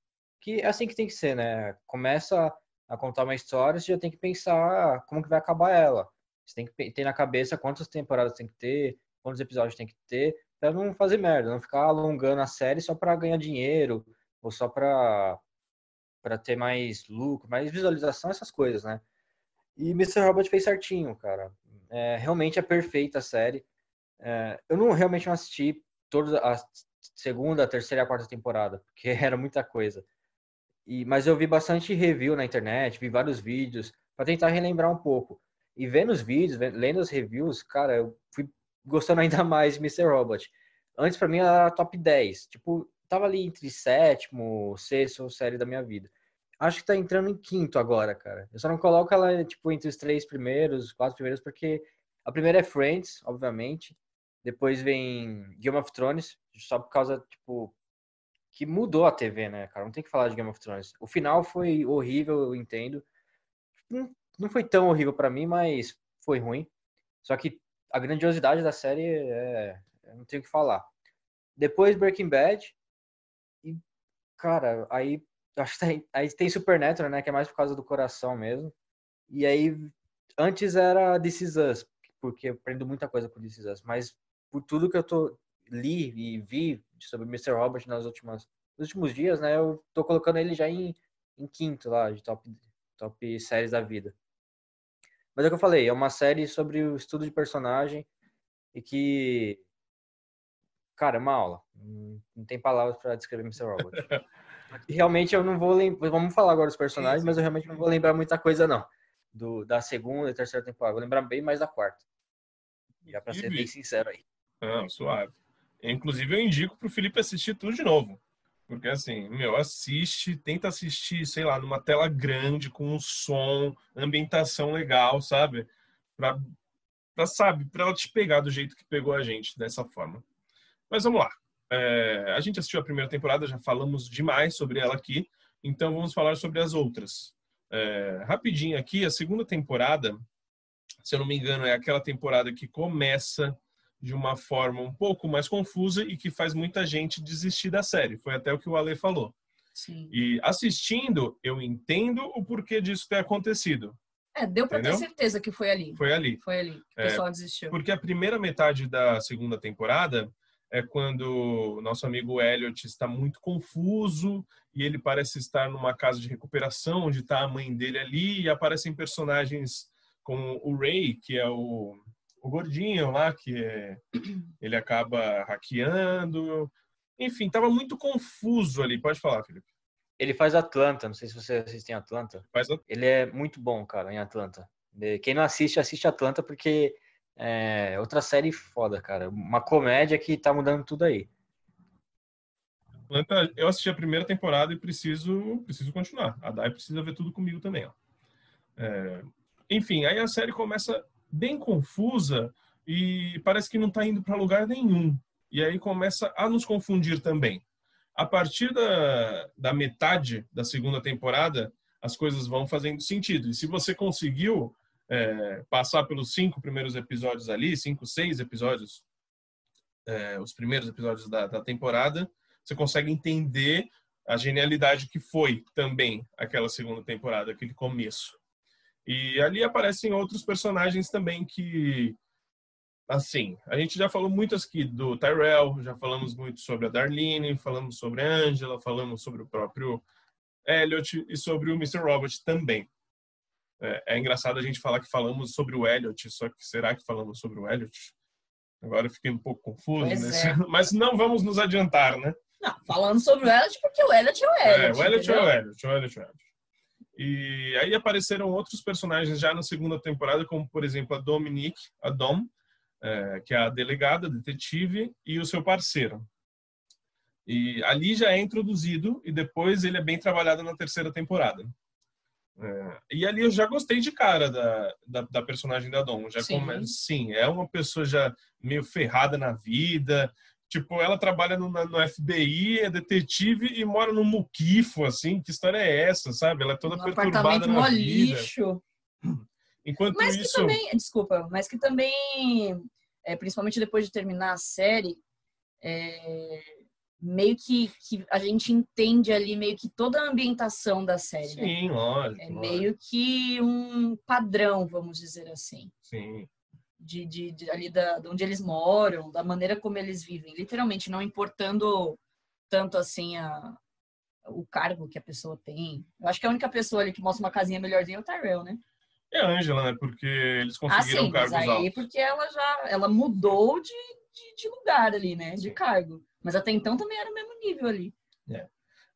Que é assim que tem que ser, né? Começa a contar uma história, você já tem que pensar como que vai acabar ela. Você tem que ter na cabeça quantas temporadas tem que ter, quantos episódios tem que ter, para não fazer merda, não ficar alongando a série só para ganhar dinheiro ou só para para ter mais lucro, mais visualização, essas coisas, né? E Mr. Robot fez certinho, cara. É, realmente é perfeita a série. É, eu não realmente não assisti toda a segunda, terceira quarta temporada, porque era muita coisa. E, mas eu vi bastante review na internet, vi vários vídeos para tentar relembrar um pouco. E vendo os vídeos, lendo os reviews, cara, eu fui gostando ainda mais de Mr. Robot. Antes para mim era top 10. Tipo, tava ali entre sétimo, sexto série da minha vida. Acho que tá entrando em quinto agora, cara. Eu só não coloco ela, tipo, entre os três primeiros, quatro primeiros, porque a primeira é Friends, obviamente. Depois vem Game of Thrones, só por causa, tipo, que mudou a TV, né, cara? Não tem que falar de Game of Thrones. O final foi horrível, eu entendo. Não, foi tão horrível para mim, mas foi ruim. Só que a grandiosidade da série é, não tenho o que falar. Depois Breaking Bad e cara, aí acho que tem, aí tem Supernatural, né, que é mais por causa do coração mesmo. E aí antes era This Is Us, porque eu aprendo muita coisa com This Is Us, mas por tudo que eu tô li e vi sobre Mr. Robert nas últimas nos últimos dias, né, eu tô colocando ele já em, em quinto lá de top top séries da vida. Mas é o que eu falei, é uma série sobre o estudo de personagem e que cara, é uma aula. Não tem palavras para descrever Mr. Robot. realmente eu não vou lembrar. Vamos falar agora dos personagens, mas eu realmente não vou lembrar muita coisa, não. Do, da segunda e terceira temporada. Vou lembrar bem mais da quarta. Já para ser bem sincero aí. Não, suave. Inclusive, eu indico pro Felipe assistir tudo de novo. Porque assim, meu, assiste, tenta assistir, sei lá, numa tela grande, com um som, ambientação legal, sabe? Pra, pra sabe, pra ela te pegar do jeito que pegou a gente, dessa forma. Mas vamos lá. É, a gente assistiu a primeira temporada, já falamos demais sobre ela aqui, então vamos falar sobre as outras. É, rapidinho aqui, a segunda temporada, se eu não me engano, é aquela temporada que começa de uma forma um pouco mais confusa e que faz muita gente desistir da série. Foi até o que o Ale falou. Sim. E assistindo, eu entendo o porquê disso ter acontecido. É, deu para ter certeza que foi ali. Foi ali. Foi ali que o é, pessoal desistiu. Porque a primeira metade da segunda temporada é quando nosso amigo Elliot está muito confuso e ele parece estar numa casa de recuperação onde está a mãe dele ali e aparecem personagens como o Ray, que é o, o gordinho lá, que é, ele acaba hackeando. Enfim, estava muito confuso ali. Pode falar, Felipe. Ele faz Atlanta, não sei se você assiste em Atlanta. Faz... Ele é muito bom, cara, em Atlanta. Quem não assiste, assiste Atlanta porque é outra série foda, cara. Uma comédia que tá mudando tudo aí. Atlanta, eu assisti a primeira temporada e preciso, preciso continuar. A Dai precisa ver tudo comigo também. Ó. É, enfim, aí a série começa bem confusa e parece que não está indo para lugar nenhum. E aí começa a nos confundir também. A partir da, da metade da segunda temporada, as coisas vão fazendo sentido. E se você conseguiu é, passar pelos cinco primeiros episódios ali, cinco, seis episódios, é, os primeiros episódios da, da temporada, você consegue entender a genialidade que foi também aquela segunda temporada, aquele começo. E ali aparecem outros personagens também que, assim, a gente já falou muito aqui do Tyrell, já falamos muito sobre a Darlene, falamos sobre a Angela, falamos sobre o próprio Elliot e sobre o Mr. Robert também. É, é, engraçado a gente falar que falamos sobre o Elliot, só que será que falamos sobre o Elliot? Agora eu fiquei um pouco confuso, nesse... é. mas não vamos nos adiantar, né? Não, falando sobre o Elliot, porque o Elliot é o Elliot. É, o Elliot é o Elliot, o Elliot é o Elliot. E aí apareceram outros personagens já na segunda temporada, como por exemplo a Dominique, a Dom, é, que é a delegada, detetive, e o seu parceiro. E ali já é introduzido e depois ele é bem trabalhado na terceira temporada. É, e ali eu já gostei de cara da, da, da personagem da Dom. Já sim. Come, sim, é uma pessoa já meio ferrada na vida. Tipo, ela trabalha no, no FBI, é detetive e mora no muquifo, assim. Que história é essa, sabe? Ela é toda um perturbada na vida. lixo. Enquanto mas isso... que também, desculpa, mas que também, é, principalmente depois de terminar a série, é, meio que, que a gente entende ali meio que toda a ambientação da série. Né? Sim, né? lógico. É meio que um padrão, vamos dizer assim. Sim. De, de, de ali da, de onde eles moram, da maneira como eles vivem, literalmente não importando tanto assim a, o cargo que a pessoa tem. Eu acho que a única pessoa ali que mostra uma casinha melhorzinha é o Tyrell, né? É a Angela, né? Porque eles conseguiram ah, sim, cargos mas aí altos. porque ela já ela mudou de, de, de lugar ali, né? De cargo. Mas até então também era o mesmo nível ali. É.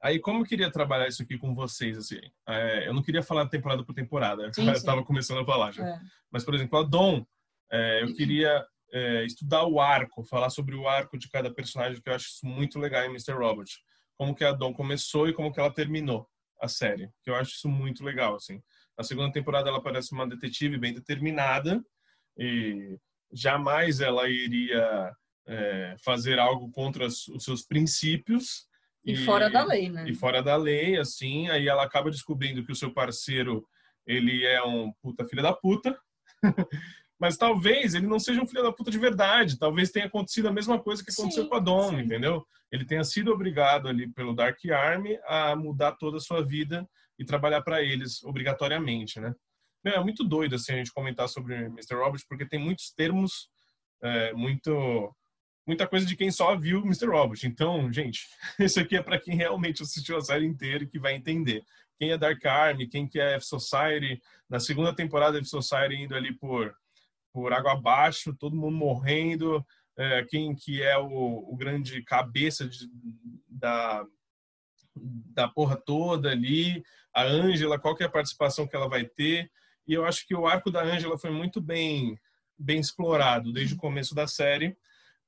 Aí, como eu queria trabalhar isso aqui com vocês, assim, é, eu não queria falar temporada por temporada, sim, eu estava começando a falar já. É. Mas, por exemplo, a Dom, é, eu queria é, estudar o arco, falar sobre o arco de cada personagem, que eu acho isso muito legal em Mr. Robot. Como que a Dawn começou e como que ela terminou a série, que eu acho isso muito legal, assim. Na segunda temporada ela parece uma detetive bem determinada e jamais ela iria é, fazer algo contra os seus princípios. E, e, fora da lei, né? E fora da lei, assim, aí ela acaba descobrindo que o seu parceiro, ele é um puta filha da puta. Mas talvez ele não seja um filho da puta de verdade. Talvez tenha acontecido a mesma coisa que aconteceu sim, com a Dawn, sim. entendeu? Ele tenha sido obrigado ali pelo Dark Army a mudar toda a sua vida e trabalhar para eles obrigatoriamente, né? É muito doido assim a gente comentar sobre Mr. Robot porque tem muitos termos, é, muito muita coisa de quem só viu Mr. Robot. Então, gente, isso aqui é para quem realmente assistiu a série inteira e que vai entender. Quem é Dark Army, quem que é F Society. Na segunda temporada, F Society indo ali por, por água abaixo, todo mundo morrendo. É, quem que é o, o grande cabeça de, da, da porra toda ali. A Ângela, qual que é a participação que ela vai ter. E eu acho que o arco da Ângela foi muito bem, bem explorado desde o começo da série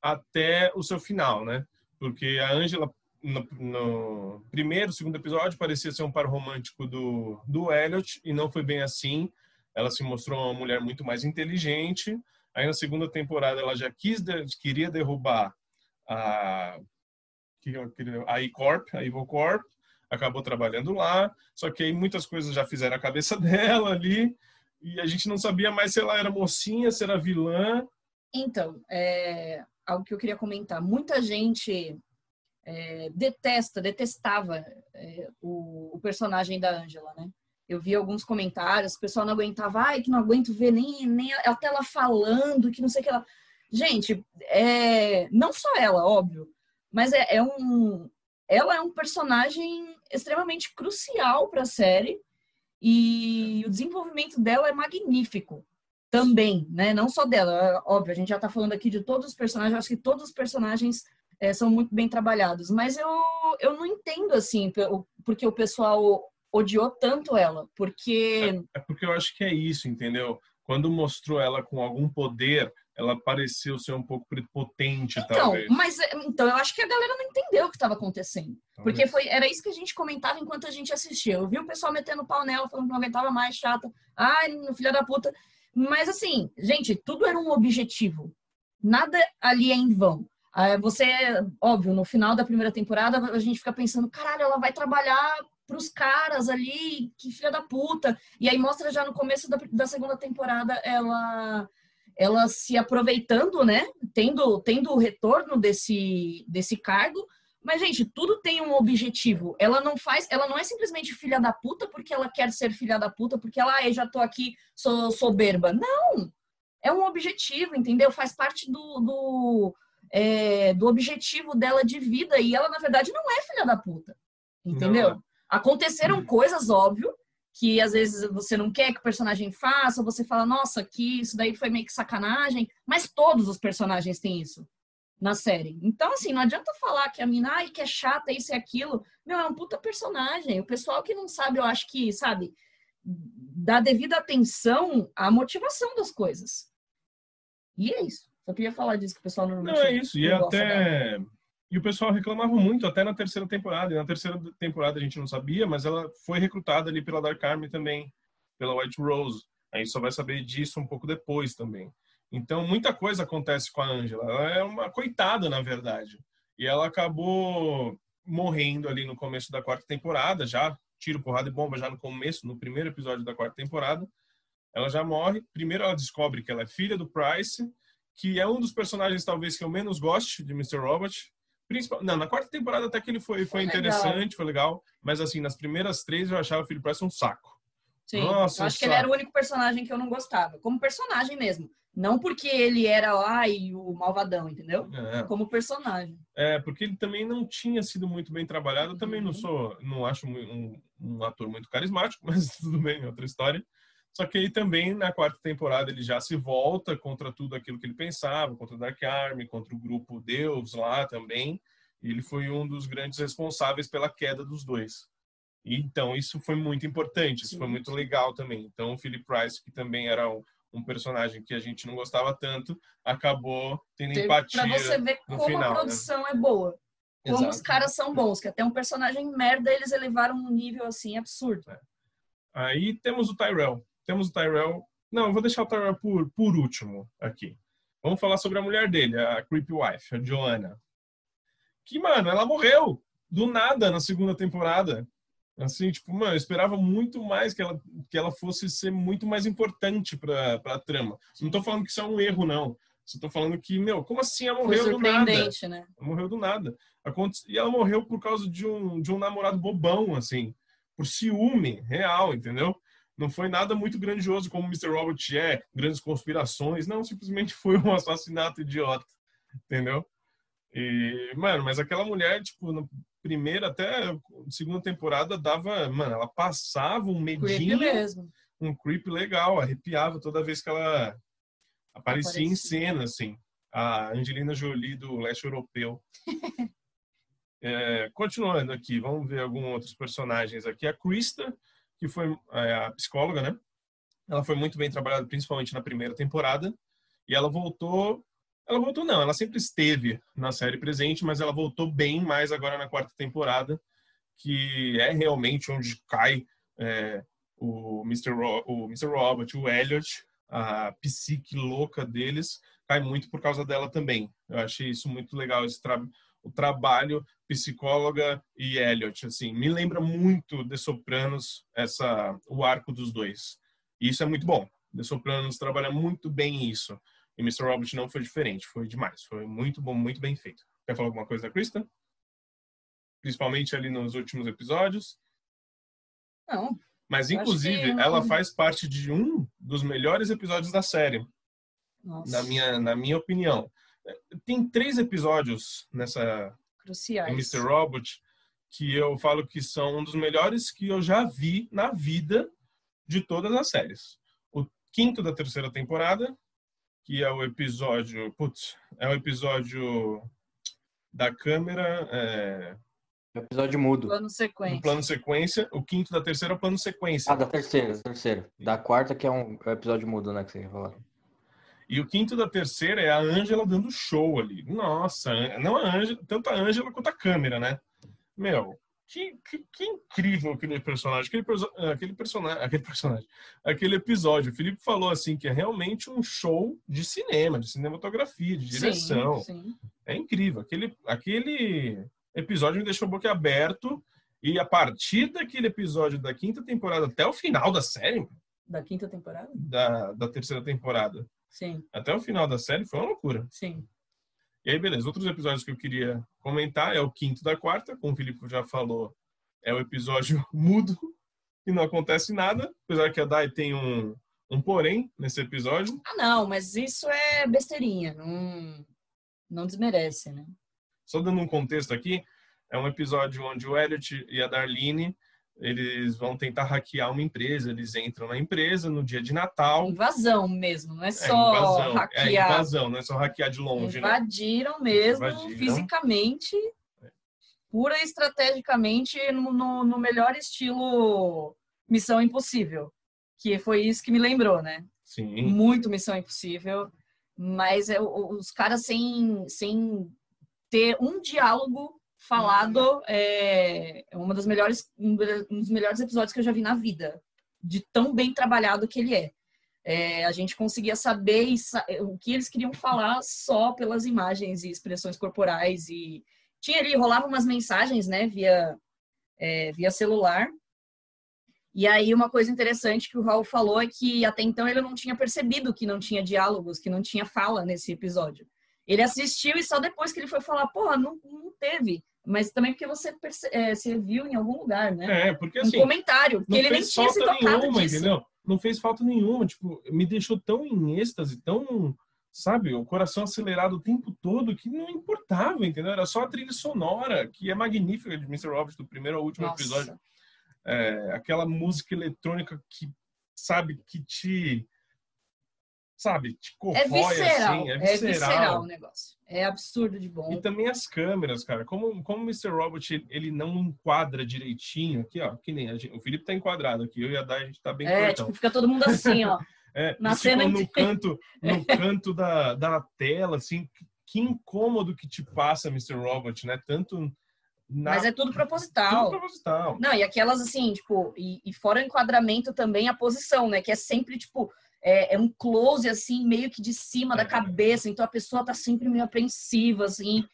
até o seu final, né? Porque a Angela no, no, primeiro, segundo episódio parecia ser um par romântico do do Elliot e não foi bem assim. Ela se mostrou uma mulher muito mais inteligente. Aí na segunda temporada ela já quis queria derrubar a a E-Corp, a Evil Corp, acabou trabalhando lá, só que aí muitas coisas já fizeram a cabeça dela ali, e a gente não sabia mais se ela era mocinha, se era vilã. Então, é, algo que eu queria comentar. Muita gente é, detesta, detestava é, o, o, personagem da Angela, né? Eu vi alguns comentários, o pessoal não aguentava, ai, que não aguento ver nem, nem até ela falando, que não sei o que ela. Gente, é, não só ela, óbvio, mas é, é um. Ela é um personagem extremamente crucial para a série e o desenvolvimento dela é magnífico também, né? Não só dela, óbvio, a gente já está falando aqui de todos os personagens, acho que todos os personagens é, são muito bem trabalhados, mas eu, eu não entendo, assim, porque o pessoal odiou tanto ela, porque... É, é porque eu acho que é isso, entendeu? Quando mostrou ela com algum poder, ela pareceu ser um pouco prepotente, então, talvez. Mas, então, eu acho que a galera não entendeu o que estava acontecendo. Talvez. Porque foi, era isso que a gente comentava enquanto a gente assistia. Eu vi o pessoal metendo pau nela, falando que não aguentava mais, chata. Ai, filha da puta. Mas assim, gente, tudo era um objetivo. Nada ali é em vão. Ah, você, óbvio, no final da primeira temporada, a gente fica pensando, caralho, ela vai trabalhar pros caras ali, que filha da puta. E aí mostra já no começo da, da segunda temporada ela ela se aproveitando, né? Tendo, tendo o retorno desse, desse cargo, mas, gente, tudo tem um objetivo. Ela não faz, ela não é simplesmente filha da puta porque ela quer ser filha da puta, porque ela, ah, eu já tô aqui, sou soberba. Não! É um objetivo, entendeu? Faz parte do, do, é, do objetivo dela de vida. E ela, na verdade, não é filha da puta. Entendeu? Não. Aconteceram coisas, óbvio, que às vezes você não quer que o personagem faça, você fala, nossa, que isso daí foi meio que sacanagem, mas todos os personagens têm isso na série. Então, assim, não adianta falar que a mina, ai, que é chata, isso e aquilo. Meu, é um puta personagem. O pessoal que não sabe, eu acho que, sabe, dá devida atenção à motivação das coisas. E é isso. Só queria falar disso que o pessoal normalmente. Não, é isso. E até. E o pessoal reclamava muito, até na terceira temporada. E na terceira temporada a gente não sabia, mas ela foi recrutada ali pela Dark Army também, pela White Rose. A gente só vai saber disso um pouco depois também. Então, muita coisa acontece com a Angela. Ela é uma coitada, na verdade. E ela acabou morrendo ali no começo da quarta temporada, já tiro, porrada e bomba já no começo, no primeiro episódio da quarta temporada. Ela já morre. Primeiro ela descobre que ela é filha do Price, que é um dos personagens talvez que eu menos goste de Mr. Robot. Principal... Não, na quarta temporada até que ele foi, foi, foi interessante, legal. foi legal. Mas assim, nas primeiras três eu achava o Philip Price um saco. Sim, Nossa, eu acho que ele era o único personagem que eu não gostava. Como personagem mesmo. Não porque ele era ai, o malvadão, entendeu? É. Como personagem. É, porque ele também não tinha sido muito bem trabalhado. Eu também não uhum. sou, não acho um, um, ator muito carismático, mas tudo bem, é outra história. Só que aí também na quarta temporada ele já se volta contra tudo aquilo que ele pensava, contra o Dark Army, contra o grupo Deus lá também. E ele foi um dos grandes responsáveis pela queda dos dois. E, então isso foi muito importante, isso foi muito legal também. Então o Philip Price, que também era um, um personagem que a gente não gostava tanto, acabou tendo Pra empatia. você ver no como final, a né? produção é boa. Como Exato. os caras são bons, que até um personagem merda eles elevaram um nível assim absurdo. Aí temos o Tyrell. Temos o Tyrell. Não, eu vou deixar o Tyrell por, por último aqui. Vamos falar sobre a mulher dele, a Creepy Wife, a Joanna. Que, mano, ela morreu do nada na segunda temporada. Assim, tipo, mano, eu esperava muito mais que ela, que ela fosse ser muito mais importante pra, pra trama. Não tô falando que isso é um erro, não. Só tô falando que, meu, como assim ela morreu do nada? né? Ela morreu do nada. E ela morreu por causa de um, de um namorado bobão, assim. Por ciúme real, entendeu? Não foi nada muito grandioso como Mr. Robert é, grandes conspirações. Não, simplesmente foi um assassinato idiota, entendeu? E, mano, mas aquela mulher, tipo, na primeira até segunda temporada dava, mano, ela passava um medinho, mesmo. um creep legal, arrepiava toda vez que ela aparecia em Aparecia. cena, assim. A Angelina Jolie do leste europeu. É, continuando aqui, vamos ver alguns outros personagens aqui. A Krista, que foi é, a psicóloga, né? Ela foi muito bem trabalhada, principalmente na primeira temporada. E ela voltou. Ela voltou, não, ela sempre esteve na série presente, mas ela voltou bem mais agora na quarta temporada, que é realmente onde cai é, o, Mr. O Mr. Robert, o Elliot, a psique louca deles, cai muito por causa dela também. Eu achei isso muito legal, esse tra o trabalho psicóloga e Elliot, assim, me lembra muito The Sopranos, essa, o arco dos dois. E isso é muito bom. The Sopranos trabalha muito bem isso. E Mr. Robert não foi diferente, foi demais. Foi muito bom, muito bem feito. Quer falar alguma coisa da Krista? Principalmente ali nos últimos episódios. Não, Mas, inclusive, que- ela faz parte de um dos melhores episódios da série, nossa, na minha, na minha opinião. Tem três episódios nessa cruciais. Mr. Robot que eu falo que são um dos melhores que eu já vi na vida de todas as séries. O quinto da terceira temporada, que é o episódio, putz, é o episódio da câmera é, Episódio mudo. Plano do sequência. plano sequência. O quinto da terceira é o plano sequência. Ah, da terceira, da terceira. Da quarta, que é um é o episódio mudo, né? Que você ia falar. E o quinto da terceira é a Ângela dando show ali. Nossa, não a Ângela, tanto a Ângela quanto a câmera, né? Meu, que, que, que incrível aquele personagem, aquele, aquele personagem, aquele personagem, aquele episódio. O Felipe falou assim que é realmente um show de cinema, de cinematografia, de direção. Sim, sim. É incrível. Aquele, aquele episódio me deixou boquiaberto. E a partir daquele episódio da quinta temporada até o final da série, Da quinta temporada? da, da terceira temporada, Sim, até o final da série, foi uma loucura. sim. E aí, beleza. Outros episódios que eu queria comentar é o quinto da quarta, como o Felipe já falou, é o episódio mudo, e não acontece nada, apesar que a Dai tem um, um porém nesse episódio. Ah, não, mas isso é besteirinha. Não, não desmerece, né? Só dando um contexto aqui, é um episódio onde o Elliot e a Darlene, eles vão tentar hackear uma empresa, eles entram na empresa no dia de Natal. Invasão mesmo, não é É só invasão, é hackear. invasão, não é só hackear de longe, né? Invadiram mesmo, Invadiram. fisicamente, pura e estrategicamente, no, no, no melhor estilo Missão Impossível. Que foi isso que me lembrou, né? Sim. Muito Missão Impossível. Mas é, os caras sem, sem ter um diálogo falado é é uma das melhores, um dos melhores episódios que eu já vi na vida. De tão bem trabalhado que ele é. É, a gente conseguia saber sa- o que eles queriam falar só pelas imagens e expressões corporais e tinha ali rolava umas mensagens né via é, via celular e aí uma coisa interessante que o Raul falou é que até então ele não tinha percebido que não tinha diálogos que não tinha fala nesse episódio ele assistiu e só depois que ele foi falar porra não, não teve mas também porque você é, você viu em algum lugar né É, porque um assim, comentário que ele nem tinha se falta tocado nenhuma, disso entendeu? Não fez falta nenhuma, tipo, me deixou tão em êxtase, tão, sabe, o coração acelerado o tempo todo que não importava, entendeu? Era só a trilha sonora, que é magnífica de Mr. Robert, do primeiro ao último Nossa. episódio. É, aquela música eletrônica que, sabe, que te, sabe, te É corrói, visceral, assim, é é visceral, visceral. o negócio. É absurdo de bom. E também as câmeras, cara. Como, como o Mr. Robot ele- não enquadra direitinho aqui, ó. Que nem a gente, o Felipe tá enquadrado aqui, eu e a Dai a gente tá bem É, tortão. tipo, fica todo mundo assim, ó. É, Na cena no canto, no canto da, da tela, assim, que- incômodo que te passa, Mr. Robot, né? Tanto na Mas é tudo tudo proposital. proposital. Não, e aquelas assim, tipo, e, e fora o enquadramento também a posição, né? Que é sempre, tipo, é, é um close, assim, meio que de cima da É. cabeça. Então a pessoa tá sempre meio apreensiva, assim.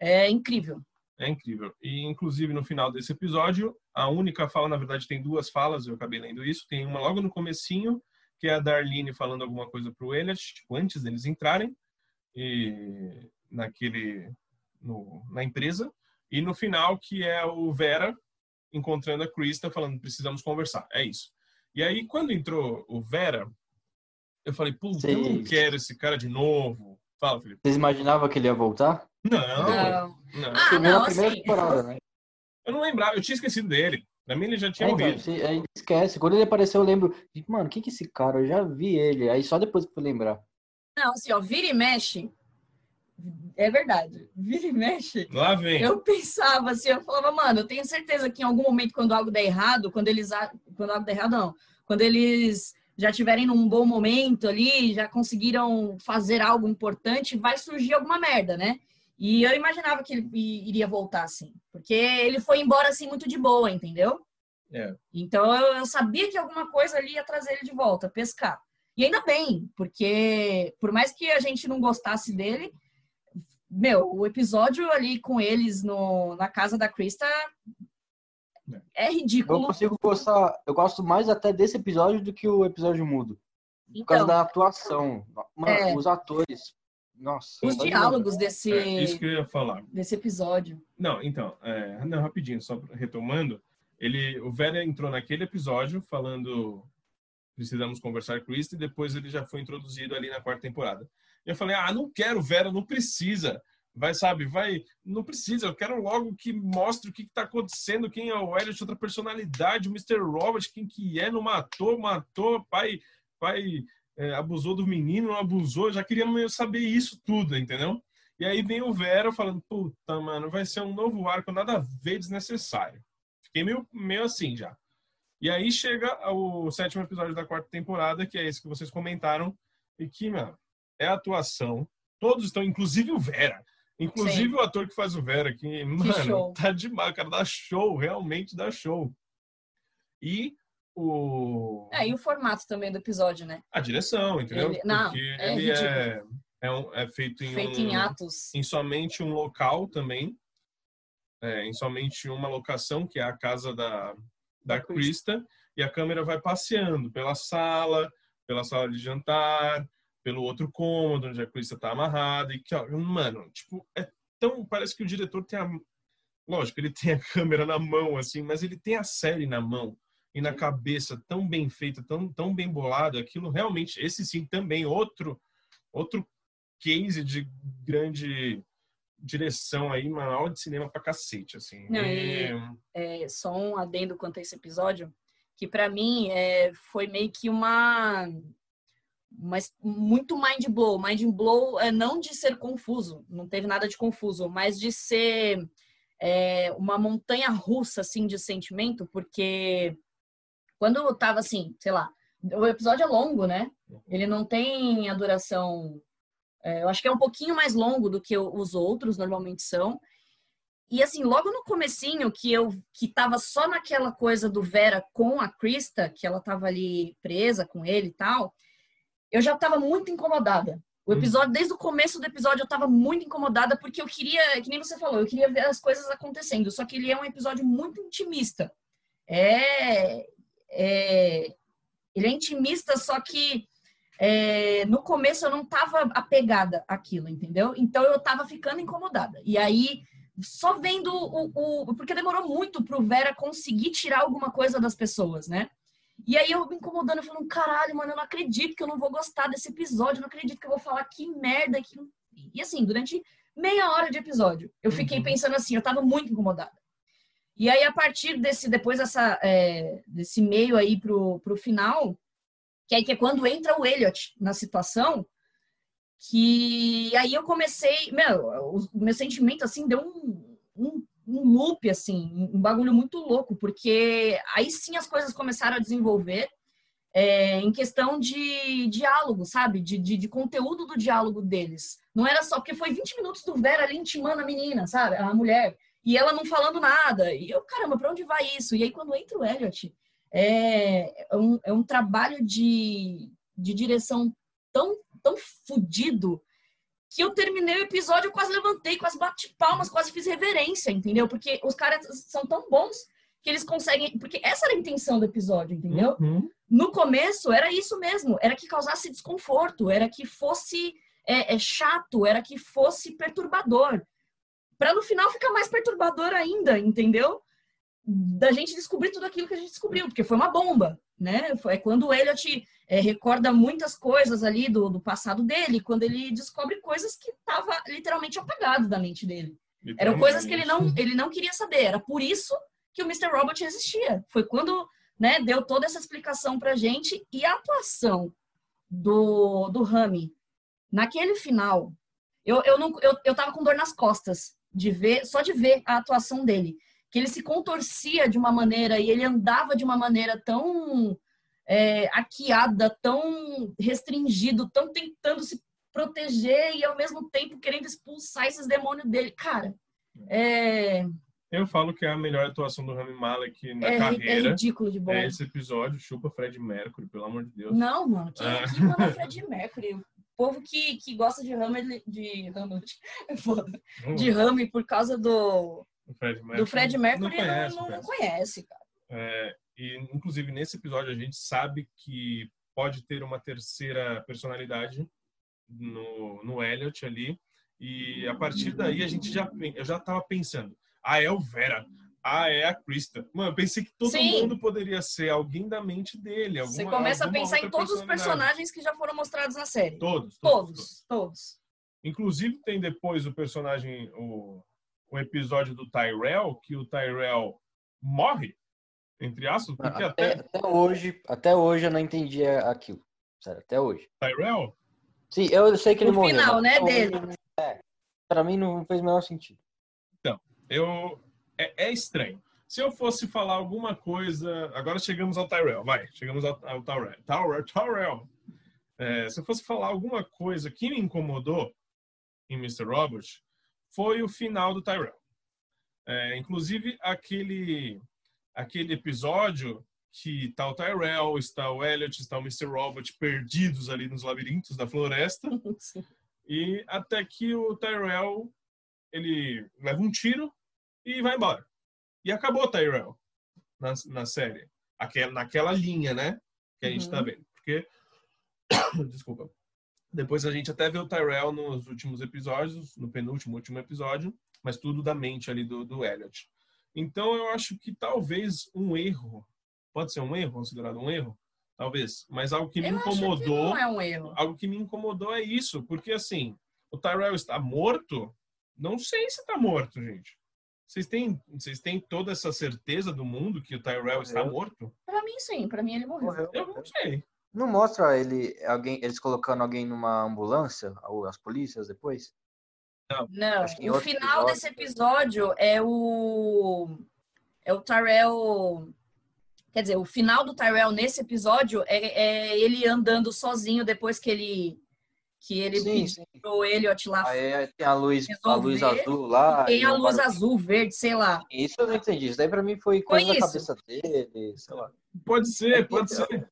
É incrível. É incrível. E, inclusive, no final desse episódio, a única fala, na verdade, tem duas falas, eu acabei lendo isso. Tem uma logo no comecinho, que é a Darlene falando alguma coisa pro Elliot, tipo, antes deles entrarem e naquele no, na empresa. E no final, que é o Vera encontrando a Krista, falando, precisamos conversar. É isso. E aí, quando entrou o Vera, eu falei, puta, eu não quero esse cara de novo. Fala, Felipe. Vocês imaginavam que ele ia voltar? Não, Não. não. Ah, Primeira- não, primeira assim. temporada, né? Eu não lembrava, eu tinha esquecido dele. Pra mim ele já tinha É, então, morrido. aí esquece. Quando ele apareceu, eu lembro. Mano, quem que é esse cara? Eu já vi ele. Aí só depois que eu fui lembrar. Não, assim, ó, vira e mexe. É verdade. Vira e mexe. Lá vem. Eu pensava assim, eu falava, mano, eu tenho certeza que em algum momento, quando algo der errado, quando eles. Quando algo der errado, não. Quando eles já tiverem num bom momento ali, já conseguiram fazer algo importante, vai surgir alguma merda, né? E eu imaginava que ele iria voltar assim. Porque ele foi embora assim muito de boa, entendeu? É. Então eu, eu sabia que alguma coisa ali ia trazer ele de volta, pescar. E ainda bem, porque por mais que a gente não gostasse dele, meu, o episódio ali com eles no, na casa da Krista é Eu ridículo. consigo gostar. Eu gosto mais até desse episódio do que o episódio mudo. Por causa Então, da atuação. Mano, É. os atores. Nossa. os pode diálogos desse, É, isso que eu ia falar. desse episódio. Não, então, é, não, rapidinho, só retomando. Ele, o Vera entrou naquele episódio falando precisamos conversar com Krista e depois ele já foi introduzido ali na quarta temporada. Eu falei, ah, não quero Vera, não precisa. Vai, sabe, vai, não precisa. Eu quero logo que mostre o que está acontecendo, quem é o Elliot, outra personalidade, o Mr. Robert, quem que é, não matou, matou, pai, pai é, abusou do menino, não abusou. Já queria saber isso tudo, entendeu? E aí vem o Vera falando, puta, mano, vai ser um novo arco, nada a ver, desnecessário. Fiquei meio, meio assim já. E aí chega o sétimo episódio da quarta temporada, que é esse que vocês comentaram, e que, mano, é atuação. Todos estão, inclusive o Vera. Inclusive Sim. o ator que faz o Vera, que, mano, tá demais, cara, dá show, realmente dá show. E o... É, e o formato também do episódio, né? a direção, entendeu? Ele- não, Porque é ele é, é, um- é feito em Feito um, em atos. em somente um local também, é, em somente uma locação, que é a casa da, da. Krista, e a câmera vai passeando pela sala, pela sala de jantar, pelo outro cômodo onde a Krista tá amarrada, e que, ó, mano, tipo, é tão, parece que o diretor tem a, lógico, ele tem a câmera na mão, assim, mas ele tem a série na mão e na cabeça, tão bem feita, tão, tão bem bolado, aquilo realmente, esse sim também, outro, outro case de grande direção aí, uma aula de cinema pra cacete, assim. Não, E- é, só um adendo quanto a esse episódio, que pra mim é, foi meio que uma, mas muito mind blow. Mind blow é não de ser confuso, não teve nada de confuso, mas de ser é, uma montanha russa assim de sentimento, porque quando eu tava assim, sei lá, o episódio é longo, né? Ele não tem a duração. é, eu acho que é um pouquinho mais longo do que os outros normalmente são. E assim, logo no comecinho, que eu que tava só naquela coisa do Vera com a Krista, que ela tava ali presa com ele e tal, eu já tava muito incomodada. O Uhum. episódio, desde o começo do episódio, eu tava muito incomodada, porque eu queria, que nem você falou, eu queria ver as coisas acontecendo. Só que ele é um episódio muito intimista. É. é ele é intimista, só que é, no começo eu não tava apegada àquilo, entendeu? Então eu tava ficando incomodada. E aí só vendo o, o- porque demorou muito pro Vera conseguir tirar alguma coisa das pessoas, né? E aí eu me incomodando, falando, caralho, mano, eu não acredito que eu não vou gostar desse episódio, eu não acredito que eu vou falar que merda que e assim, durante meia hora de episódio, eu fiquei Uhum. pensando assim, eu tava muito incomodada. E aí a partir desse depois dessa é, desse meio aí pro, pro final, que aí que é quando entra o Elliot na situação, que aí eu comecei, meu, o meu sentimento assim deu um, um, um loop assim, um bagulho muito louco, porque aí sim as coisas começaram a desenvolver. é, em questão de diálogo, sabe? De, de, de, conteúdo do diálogo deles. Não era só porque foi 20 minutos do Vera ali intimando a menina, sabe? A mulher. E ela não falando nada. E eu, caramba, pra onde vai isso? E aí, quando entra o Elliot, é, é, um, é um trabalho de, de direção tão, tão fodido que eu terminei o episódio, eu quase levantei, quase bati palmas, quase fiz reverência, entendeu? Porque os caras são tão bons que eles conseguem. Porque essa era a intenção do episódio, entendeu? Uhum. No começo era isso mesmo, era que causasse desconforto, era que fosse é, é chato, era que fosse perturbador. Para no final ficar mais perturbador ainda, entendeu? Da gente descobrir tudo aquilo que a gente descobriu, porque foi uma bomba, né? É quando o Elliot é, recorda muitas coisas ali do, do passado dele, quando ele descobre coisas que estava literalmente apagado da mente dele. Eram coisas que ele não, ele não queria saber. Era por isso que o Mr. Robot existia. Foi quando né, deu toda essa explicação pra gente e a atuação do, do Rami naquele final. Eu, eu, não, eu, eu tava com dor nas costas de ver, só de ver a atuação dele. Que ele se contorcia de uma maneira e ele andava de uma maneira tão é, aquiada, tão restringido, tão tentando se proteger e ao mesmo tempo querendo expulsar esses demônios dele. Cara, é, eu falo que é a melhor atuação do Rami Malek na é, carreira. É ridículo de bom. É esse episódio, chupa Fred Mercury, pelo amor de Deus. Não, mano, quem, ah. quem manda Fred Mercury? O povo que, que gosta de Rami, de Rami, de Rami por causa do, Fred Mercury, do Fred Mercury não conhece, não, não, não conhece cara. É, e, inclusive, nesse episódio, a gente sabe que pode ter uma terceira personalidade no, no Elliot ali. E a partir daí, a gente já, eu já tava pensando ah, é o Vera. Ah, é a Krista. Mano, eu pensei que todo Sim. mundo poderia ser alguém da mente dele. Alguma, Você começa a pensar em todos os personagens que já foram mostrados na série. Todos. Todos, todos. todos. todos. Inclusive, tem depois o personagem, o, o episódio do Tyrell, que o Tyrell morre, entre aspas, porque até, até... até hoje, até hoje eu não entendi aquilo. Sério, até hoje. Tyrell? Sim, eu sei que ele o morreu. O final, né, dele. É, pra mim não fez o menor sentido eu é, é, estranho. Se eu fosse falar alguma coisa, agora chegamos ao Tyrell, vai, chegamos ao, ao Tyrell. Tyrell, Tyrell. É, se eu fosse falar alguma coisa que me incomodou em Mr. Robot, foi o final do Tyrell. É, inclusive aquele aquele episódio que está o Tyrell, está o Elliot, está o Mr. Robot perdidos ali nos labirintos da floresta. e até que o Tyrell ele leva um tiro e vai embora. E acabou Tyrell na, na série. Aquela, naquela linha, né? Que a gente tá uhum. vendo. Porque. Desculpa. Depois a gente até vê o Tyrell nos últimos episódios, no penúltimo, último episódio, mas tudo da mente ali do, do Elliot. Então eu acho que talvez um erro, pode ser um erro, considerado um erro, talvez, mas algo que me eu incomodou. Que não é um erro. Algo que me incomodou é isso, porque assim, o Tyrell está morto, não sei se está morto, gente. Vocês têm, vocês têm toda essa certeza do mundo que o Tyrell morreu. está morto? Pra mim, sim. Pra mim, ele morreu. morreu. Eu não sei. Não mostra ele, alguém, eles colocando alguém numa ambulância, ou as polícias depois? Não. Não. O final episódio... desse episódio é o é o Tyrell. Quer dizer, o final do Tyrell nesse episódio é, é ele andando sozinho depois que ele que ele sim, sim. pro Elliot lá. Aí tem a luz, a luz azul lá. Tem a luz azul, verde, sei lá. Isso eu não entendi. Isso daí pra mim foi coisa foi da cabeça dele, sei lá. Pode ser, é pode ser.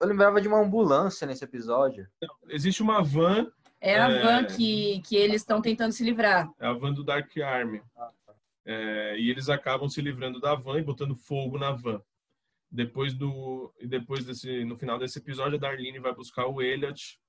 Eu lembrava de uma ambulância nesse episódio. existe uma van. É a é... van que, que eles estão tentando se livrar. É a van do Dark Army. É, e eles acabam se livrando da van e botando fogo na van. Depois do e depois desse no final desse episódio a Darlene vai buscar o Elliot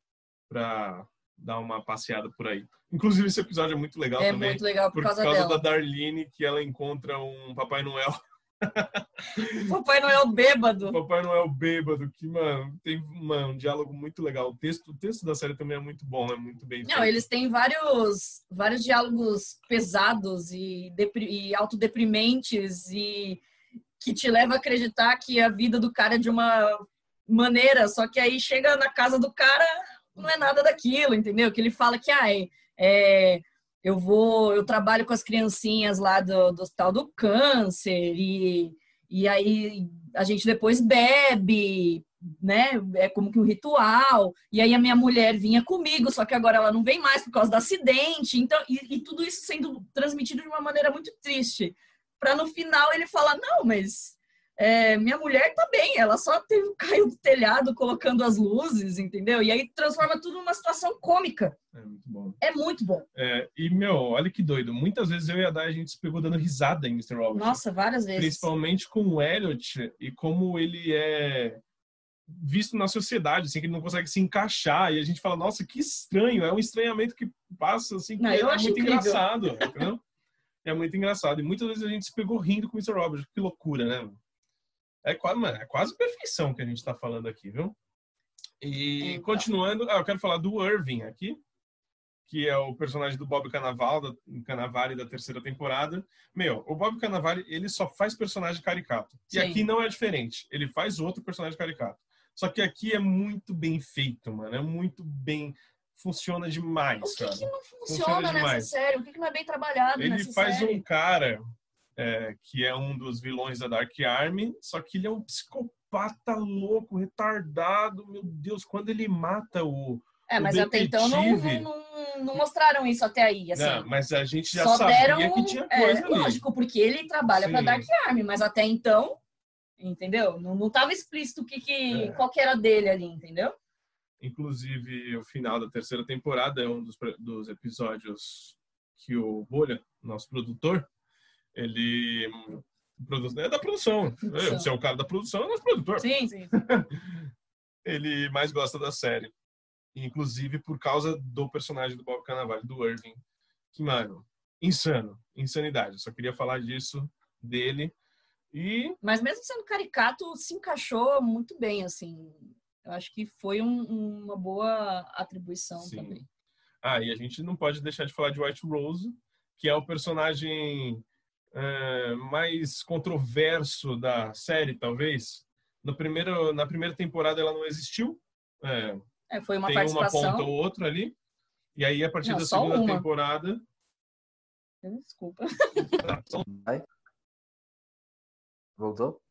para dar uma passeada por aí. Inclusive, esse episódio é muito legal é também. É muito legal por, por causa, causa da Darlene, que ela encontra um Papai Noel. Papai Noel bêbado. Papai Noel bêbado, que, mano, tem mano, um diálogo muito legal. O texto, o texto da série também é muito bom, é muito bem Não, eles têm vários, vários diálogos pesados e, e autodeprimentes e que te leva a acreditar que a vida do cara é de uma maneira, só que aí chega na casa do cara, não é nada daquilo, entendeu? Que ele fala que, ah, é, eu vou, eu trabalho com as criancinhas lá do, do Hospital do Câncer e, E aí a gente depois bebe, né? É como que um ritual. E aí a minha mulher vinha comigo, só que agora ela não vem mais por causa do acidente. Então, e, e tudo isso sendo transmitido de uma maneira muito triste. Para no final ele falar: não, mas é, minha mulher tá bem, ela só teve, caiu do telhado colocando as luzes, entendeu? E aí transforma tudo numa situação cômica. É muito bom. É muito bom. É, e, meu, olha que doido. Muitas vezes eu e a Dai, a gente se pegou dando risada em Mr. Robot. Nossa, várias vezes. Principalmente com o Elliot e como ele é visto na sociedade, assim, que ele não consegue se encaixar. E a gente fala, nossa, que estranho. É um estranhamento que passa, assim, que Não, é muito incrível. engraçado. entendeu? É muito engraçado. E muitas vezes a gente se pegou rindo com o Mr. Robert. Que loucura, né? É quase, mano, é quase perfeição que a gente tá falando aqui, viu? E Então. continuando, ah, eu quero falar do Irving aqui, que é o personagem do Bob Cannavale da, Cannavale da terceira temporada. Meu, o Bob Cannavale, ele só faz personagem caricato. E Sim. aqui não é diferente. Ele faz outro personagem caricato. Só que aqui é muito bem feito, mano. É muito bem. Funciona demais, O que, que não Funciona funciona nessa série? O que, que não é bem trabalhado Ele faz série? um cara é, que é um dos vilões da Dark Army, só que ele é um psicopata louco, retardado. Meu Deus, quando ele mata o. É, o mas até então não, não, não- mostraram isso até aí, assim. Não, mas a gente já Só sabia deram, que tinha é, coisa ali. lógico, porque ele trabalha para. Dark Army, mas até então, entendeu? Não, não tava explícito o que, que É. qual que era dele ali, entendeu? Inclusive, o final da terceira temporada é um dos, dos episódios que o Bolha, nosso produtor, ele. É da produção. Produção. Você é o cara da produção, é o nosso produtor. Sim, sim. ele mais gosta da série. Inclusive por causa do personagem do Bob Cannavale, do Irving. Que, mano, insano. Insanidade. Eu só queria falar disso, dele. E Mas mesmo sendo caricato, se encaixou muito bem, assim. Eu acho que foi um- uma boa atribuição Sim. também. Ah, e a gente não pode deixar de falar de White Rose, que é o personagem é, mais controverso da série, talvez. No primeiro, na primeira temporada ela não existiu. É, É, foi uma tem uma participação. ponta ou outra ali. E aí, a partir Não, da segunda uma. temporada. Desculpa. Voltou?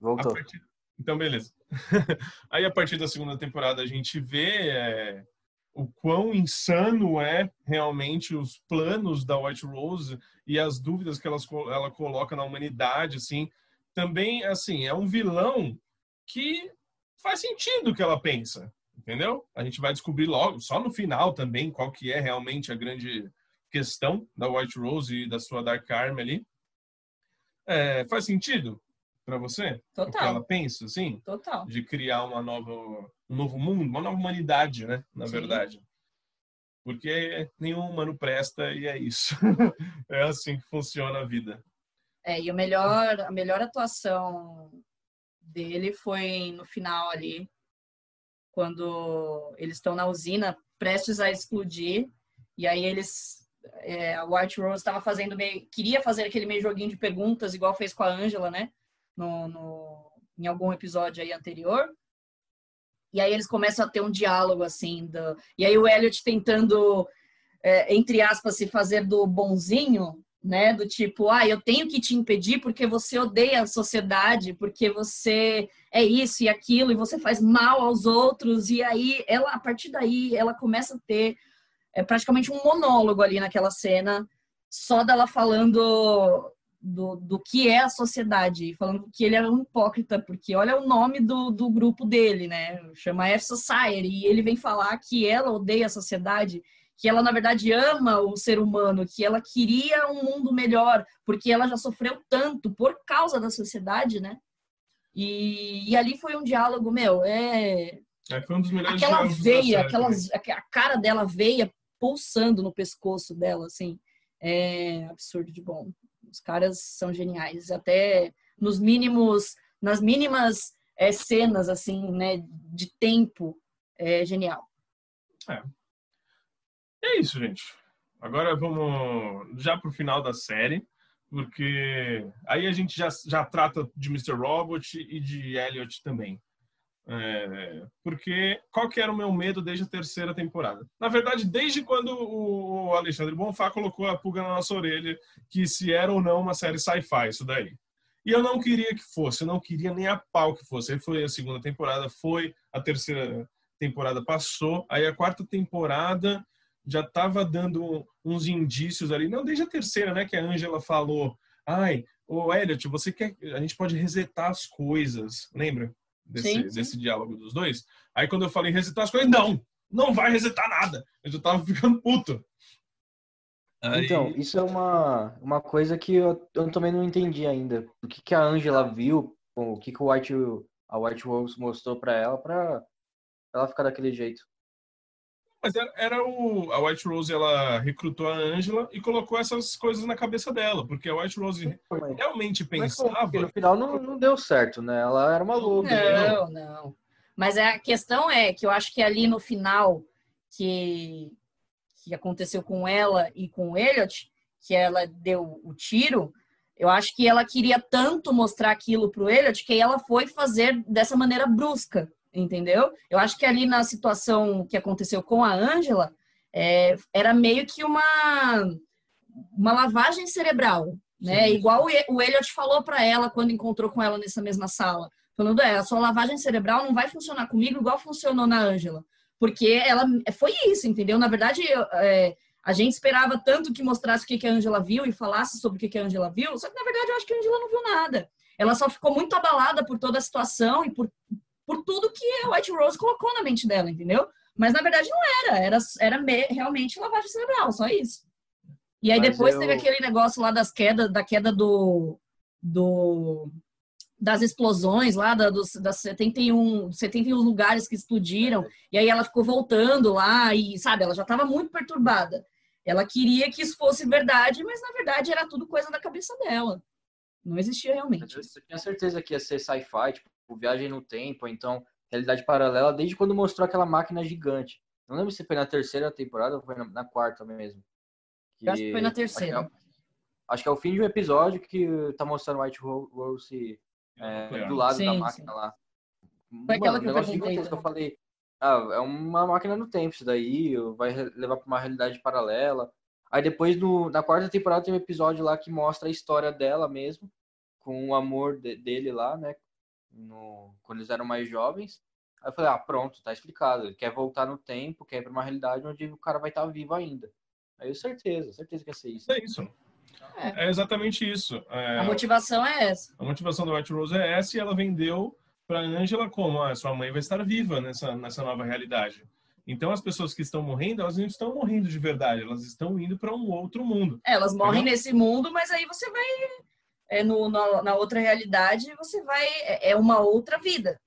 Voltou. partir- Então, beleza. aí, a partir da segunda temporada, a gente vê é, o quão insano é realmente os planos da White Rose e as dúvidas que elas, ela coloca na humanidade, assim. Também, assim, é um vilão que faz sentido o que ela pensa, entendeu? A gente vai descobrir logo, só no final também, qual que é realmente a grande questão da White Rose e da sua Dark Army ali. É, faz sentido para você? O que Total. ela pensa, assim? Total. de criar uma nova, um novo mundo, uma nova humanidade, né? Na Sim. verdade. Porque nenhum humano presta e é isso. é assim que funciona a vida. É, e o melhor, a melhor atuação dele foi no final ali, quando eles estão na usina prestes a explodir, e aí eles. é, a White Rose estava fazendo meio. queria fazer aquele meio joguinho de perguntas, igual fez com a Angela, né? No, no, em algum episódio aí anterior. E aí eles começam a ter um diálogo assim. Do, e aí o Elliot tentando, é, entre aspas, se fazer do bonzinho, né? Do tipo, ah, eu tenho que te impedir porque você odeia a sociedade, porque você é isso e aquilo e você faz mal aos outros. E aí ela, a partir daí, ela começa a ter é, praticamente um monólogo ali naquela cena, só dela falando do, do que é a sociedade, falando que ele era um hipócrita, porque olha o nome do, do grupo dele, né? Chama F Society, e ele vem falar que ela odeia a sociedade, que ela, na verdade, ama o ser humano, que ela queria um mundo melhor, porque ela já sofreu tanto por causa da sociedade, né? E, e ali foi um diálogo, meu, é, É, foi um dos melhores aquela veia, aquela, a cara dela veia pulsando no pescoço dela, assim, é absurdo de bom. Os caras são geniais, até nos mínimos, nas mínimas é, cenas, assim, né, de tempo, é genial. É isso, gente. Agora vamos já pro final da série, porque aí a gente já, já trata de Mr. Robot e de Elliot também. É, porque qual que era o meu medo desde a terceira temporada? Na verdade, desde quando o Alexandre Bonfá colocou a pulga na nossa orelha que se era ou não uma série sci-fi, isso daí. E eu não queria que fosse, eu não queria nem a pau que fosse. Aí foi a segunda temporada, foi a terceira temporada passou, aí a quarta temporada já estava dando uns indícios ali, não desde a terceira, né, que a Angela falou, ai, ô Elliot, você quer, a gente pode resetar as coisas, lembra? Desse, sim, sim. desse diálogo dos dois. Aí quando eu falei resetar as coisas, não, não vai resetar nada. Eu já tava ficando puto. Aí... Então, isso é uma, uma coisa que eu, eu também não entendi ainda. O que, que a Angela viu, o que, que o White, a White Rose mostrou para ela, para ela ficar daquele jeito. Mas era, era, o, a White Rose, ela recrutou a Angela e colocou essas coisas na cabeça dela, porque a White Rose mas, realmente pensava. Mas, no final não, não deu certo, né? Ela era uma louca. Não, né? não. Mas a questão é que eu acho que ali no final, que que aconteceu com ela e com o Elliot, que ela deu o tiro, eu acho que ela queria tanto mostrar aquilo pro Elliot que ela foi fazer dessa maneira brusca, entendeu? Eu acho que ali na situação que aconteceu com a Angela, é, era meio que uma, uma lavagem cerebral, né? Sim. Igual o Elliot falou para ela quando encontrou com ela nessa mesma sala. Falando, é, a sua lavagem cerebral não vai funcionar comigo igual funcionou na Angela porque ela foi isso, entendeu? Na verdade, é, a gente esperava tanto que mostrasse o que, que a Angela viu e falasse sobre o que, que a Angela viu, só que na verdade eu acho que a Angela não viu nada. Ela só ficou muito abalada por toda a situação e por, por tudo que a White Rose colocou na mente dela, entendeu? Mas na verdade não era, era, era me, realmente lavagem cerebral, só isso. E aí Mas depois eu... teve aquele negócio lá das quedas, da queda do, do das explosões lá, da, dos, das 71, 71 lugares que explodiram, e aí ela ficou voltando lá, e sabe, ela já estava muito perturbada. Ela queria que isso fosse verdade, mas na verdade era tudo coisa da cabeça dela. Não existia realmente. Eu tinha certeza que ia ser sci-fi, tipo, viagem no tempo, então realidade paralela, desde quando mostrou aquela máquina gigante. Não lembro se foi na terceira temporada ou foi na, na quarta mesmo. Que, acho que foi na terceira. Acho que, é, acho que, é, o fim de um episódio que tá mostrando White Rose é, do lado sim, da máquina sim. lá. Foi aquela que eu perguntei. Eu falei, ah, é uma máquina no tempo isso daí, vai levar para uma realidade paralela. Aí depois, no, na quarta temporada, tem um episódio lá que mostra a história dela mesmo, com o amor de, dele lá, né? No, quando eles eram mais jovens. Aí eu falei, ah, pronto, tá explicado. Ele quer voltar no tempo, quer ir pra uma realidade onde o cara vai estar tá vivo ainda. Aí eu certeza, certeza que ia ser isso. É isso. É, é exatamente isso. É, a motivação é essa. A motivação da White Rose é essa e ela vendeu para Angela como ah, sua mãe vai estar viva nessa, nessa nova realidade. Então as pessoas que estão morrendo, elas não estão morrendo de verdade, elas estão indo para um outro mundo. É, elas morrem entendeu? nesse mundo, mas aí você vai é, no, na, na, outra realidade, você vai é, é uma outra vida.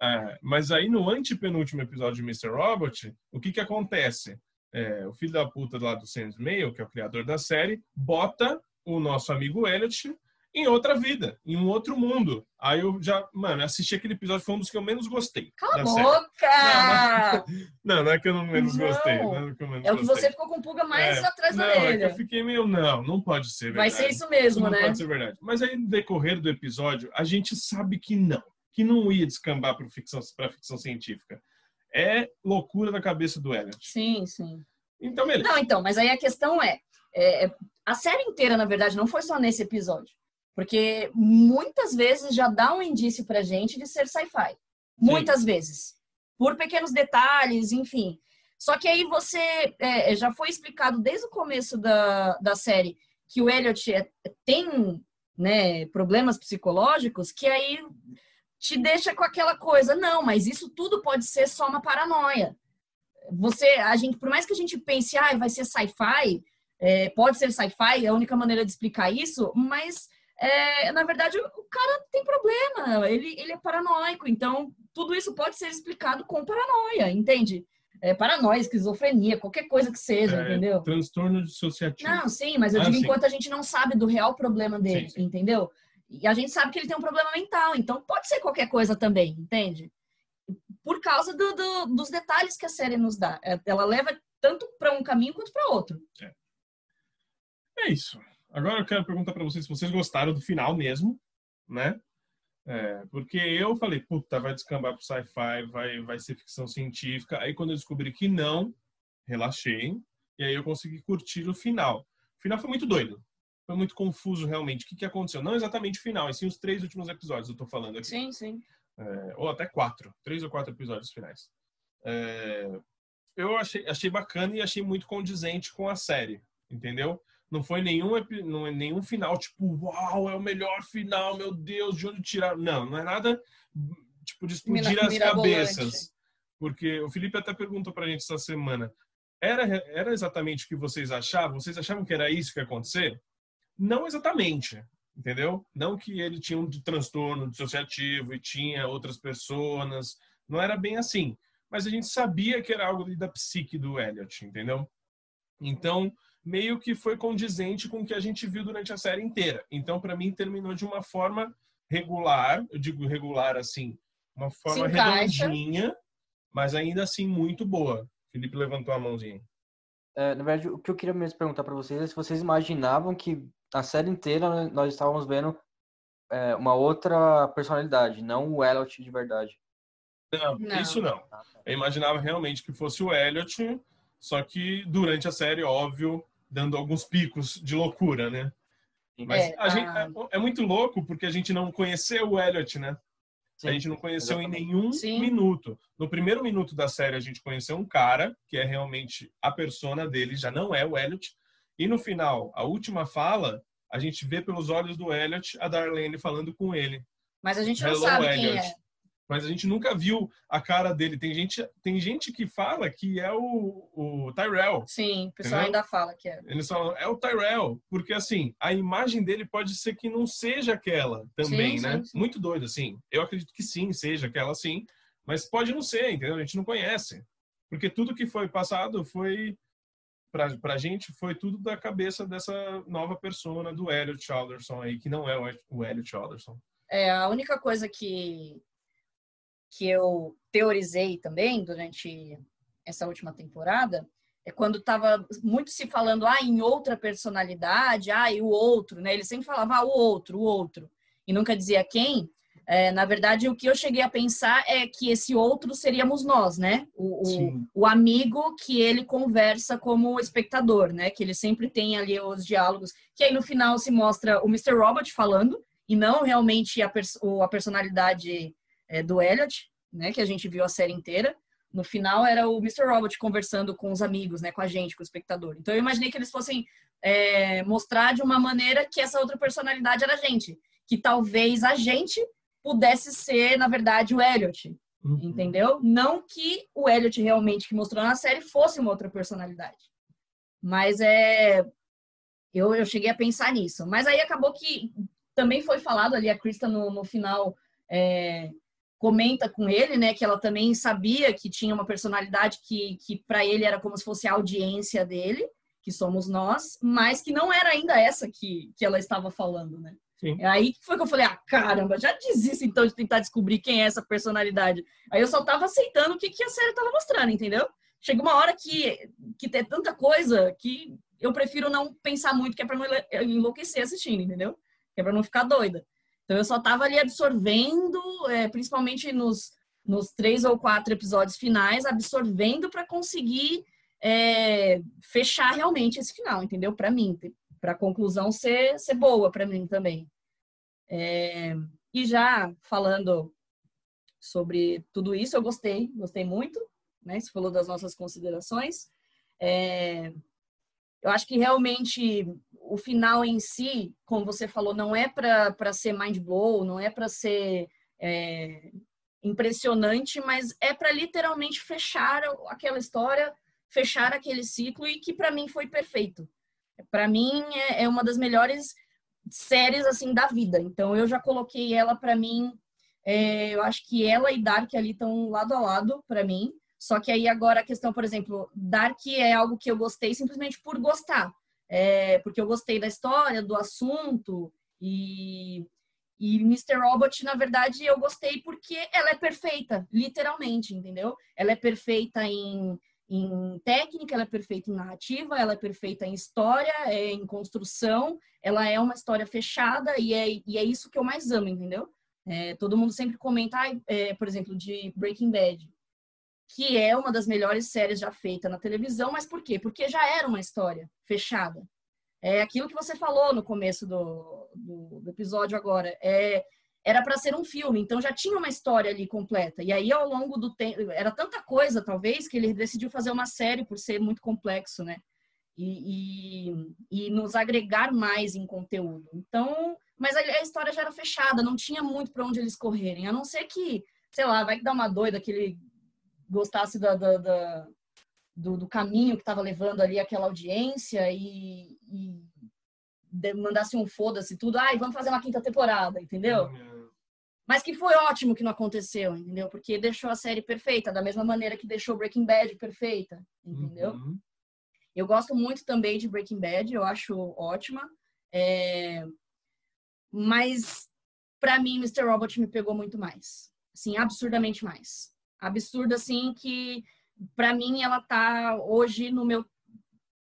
É, mas aí no antepenúltimo episódio de Mr. Robot, o que que acontece? é, o filho da puta lá do Sam Mail, que é o criador da série, bota o nosso amigo Elliot em outra vida, em um outro mundo. Aí eu já, mano, assisti aquele episódio, foi um dos que eu menos gostei. Cala a boca! Não, não, é que eu não menos não, gostei. Não é, que é o que você ficou com pulga mais é, atrás da orelha. É que eu fiquei meio, não, não pode ser verdade. Vai ser isso mesmo, não né? Não pode ser verdade. Mas aí no decorrer do episódio, a gente sabe que não, que não ia descambar para ficção, ficção científica é loucura da cabeça do Elliot. Sim, sim. Então, beleza. Não, então, mas aí a questão é, é, a série inteira, na verdade, não foi só nesse episódio. Porque muitas vezes já dá um indício pra gente de ser sci-fi. Muitas vezes. Por pequenos detalhes, enfim. Só que aí você é, já foi explicado desde o começo da, da série que o Elliot é, tem né, problemas psicológicos, que aí te deixa com aquela coisa, não, mas isso tudo pode ser só uma paranoia. Você, a gente, por mais que a gente pense, ah, vai ser sci-fi, é, pode ser sci-fi, é a única maneira de explicar isso, mas é, na verdade o cara tem problema, ele, ele é paranoico, então tudo isso pode ser explicado com paranoia, entende? É, paranoia, esquizofrenia, qualquer coisa que seja, é, entendeu? Transtorno dissociativo. Não, sim, mas eu ah, digo sim. enquanto a gente não sabe do real problema dele, sim, sim. entendeu? E a gente sabe que ele tem um problema mental, então pode ser qualquer coisa também, entende? Por causa do, do, dos detalhes que a série nos dá. É, ela leva tanto para um caminho quanto para outro. É. é isso. Agora eu quero perguntar para vocês se vocês gostaram do final mesmo, né? É, porque eu falei, puta, vai descambar pro sci-fi, vai, vai ser ficção científica. Aí quando eu descobri que não, relaxei. E aí eu consegui curtir o final. O final foi muito doido. Foi muito confuso, realmente. O que, que aconteceu? Não exatamente o final, e sim os três últimos episódios, eu tô falando aqui. Sim, sim. É, ou até quatro. Três ou quatro episódios finais. É, eu achei, achei bacana e achei muito condizente com a série, entendeu? Não foi nenhum, não é nenhum final tipo, uau, é o melhor final, meu Deus, de onde tirar? Não, não é nada tipo de explodir as cabeças. Porque o Felipe até perguntou pra gente essa semana, era, era exatamente o que vocês achavam? Vocês achavam que era isso que ia acontecer? Não exatamente, entendeu? Não que ele tinha um transtorno dissociativo e tinha outras pessoas, não era bem assim. Mas a gente sabia que era algo da psique do Elliot, entendeu? Então, meio que foi condizente com o que a gente viu durante a série inteira. Então, para mim, terminou de uma forma regular, eu digo regular assim, uma forma redondinha, mas ainda assim muito boa. Felipe levantou a mãozinha. É, na verdade, o que eu queria mesmo perguntar para vocês é se vocês imaginavam que a série inteira nós estávamos vendo é, uma outra personalidade, não o Elliot de verdade. Não, não, isso não. Ah, tá. Eu imaginava realmente que fosse o Elliot, só que durante a série, óbvio, dando alguns picos de loucura, né? Mas é, a gente, é, é, muito louco porque a gente não conheceu o Elliot, né? Sim, a gente não conheceu exatamente. em nenhum Sim. minuto. No primeiro minuto da série, a gente conheceu um cara, que é realmente a persona dele, já não é o Elliot. E no final, a última fala, a gente vê pelos olhos do Elliot a Darlene falando com ele. Mas a gente não Hello, sabe Elliot. quem é mas a gente nunca viu a cara dele. Tem gente, tem gente que fala que é o, o Tyrell. Sim, o pessoal entendeu? ainda fala que é. Eles falam, é o Tyrell, porque assim, a imagem dele pode ser que não seja aquela também, sim, né? Sim, sim. Muito doido, assim. Eu acredito que sim, seja aquela sim, mas pode não ser, entendeu? A gente não conhece. Porque tudo que foi passado foi pra, pra gente foi tudo da cabeça dessa nova persona do Elliot Alderson aí, que não é o Elliot Alderson. É, a única coisa que que eu teorizei também durante essa última temporada é quando estava muito se falando ah, em outra personalidade, ah, e o outro, né? Ele sempre falava ah, o outro, o outro, e nunca dizia quem. É, na verdade, o que eu cheguei a pensar é que esse outro seríamos nós, né? O, o, o, amigo que ele conversa como espectador, né? Que ele sempre tem ali os diálogos, que aí no final se mostra o Mr. Robot falando, e não realmente a, pers a personalidade é, do Elliot, né, que a gente viu a série inteira. No final era o Mr. Robot conversando com os amigos, né, com a gente, com o espectador. Então eu imaginei que eles fossem é, mostrar de uma maneira que essa outra personalidade era a gente, que talvez a gente pudesse ser, na verdade, o Elliot, uhum. entendeu? Não que o Elliot realmente que mostrou na série fosse uma outra personalidade. Mas é eu, eu cheguei a pensar nisso. Mas aí acabou que também foi falado ali, a Krista no, no final é, comenta com ele, né, que ela também sabia que tinha uma personalidade que, que para ele era como se fosse a audiência dele, que somos nós, mas que não era ainda essa que, que ela estava falando, né? Sim. Aí foi que eu falei, ah, caramba, já desisto então de tentar descobrir quem é essa personalidade. Aí eu só tava aceitando o que, que a série tava mostrando, entendeu? Chega uma hora que, que tem tanta coisa que eu prefiro não pensar muito, que é pra não enlouquecer assistindo, entendeu? Que é pra não ficar doida. Então eu só estava ali absorvendo, é, principalmente nos, nos três ou quatro episódios finais, absorvendo para conseguir é, fechar realmente esse final, entendeu? Para mim, para a conclusão ser, ser boa para mim também. É, e já falando sobre tudo isso, eu gostei, gostei muito, né? Você falou das nossas considerações. É, eu acho que realmente o final em si, como você falou, não é para ser mind blow, não é para ser é, impressionante, mas é para literalmente fechar aquela história, fechar aquele ciclo e que para mim foi perfeito. Para mim é, é, uma das melhores séries assim da vida. Então eu já coloquei ela para mim. É, eu acho que ela e Dark ali estão lado a lado para mim. Só que aí agora a questão, por exemplo, Dark é algo que eu gostei simplesmente por gostar. É, porque eu gostei da história, do assunto e, e Mr. Robot, na verdade, eu gostei porque ela é perfeita, literalmente, entendeu? Ela é perfeita em, em técnica, ela é perfeita em narrativa, ela é perfeita em história, é, em construção, ela é uma história fechada e é, e é isso que eu mais amo, entendeu? É, todo mundo sempre comenta, é, por exemplo, de Breaking Bad, que é uma das melhores séries já feita na televisão, mas por quê? Porque já era uma história fechada. É aquilo que você falou no começo do, do, do episódio agora. É, era para ser um filme, então já tinha uma história ali completa. E aí, ao longo do tempo, era tanta coisa, talvez, que ele decidiu fazer uma série por ser muito complexo, né? E, e, e nos agregar mais em conteúdo. Então, mas a, a história já era fechada, não tinha muito para onde eles correrem, a não ser que, sei lá, vai que dá uma doida que ele gostasse da, da, da do, do, caminho que estava levando ali aquela audiência e, e mandasse um foda-se tudo, ai, vamos fazer uma quinta temporada, entendeu? Uhum. Mas que foi ótimo que não aconteceu, entendeu? Porque deixou a série perfeita, da mesma maneira que deixou Breaking Bad perfeita, entendeu? Uhum. Eu gosto muito também de Breaking Bad, eu acho ótima. É... Mas, para mim, Mr. Robot me pegou muito mais. Assim, absurdamente mais. Absurdo, assim, que para mim ela tá hoje no meu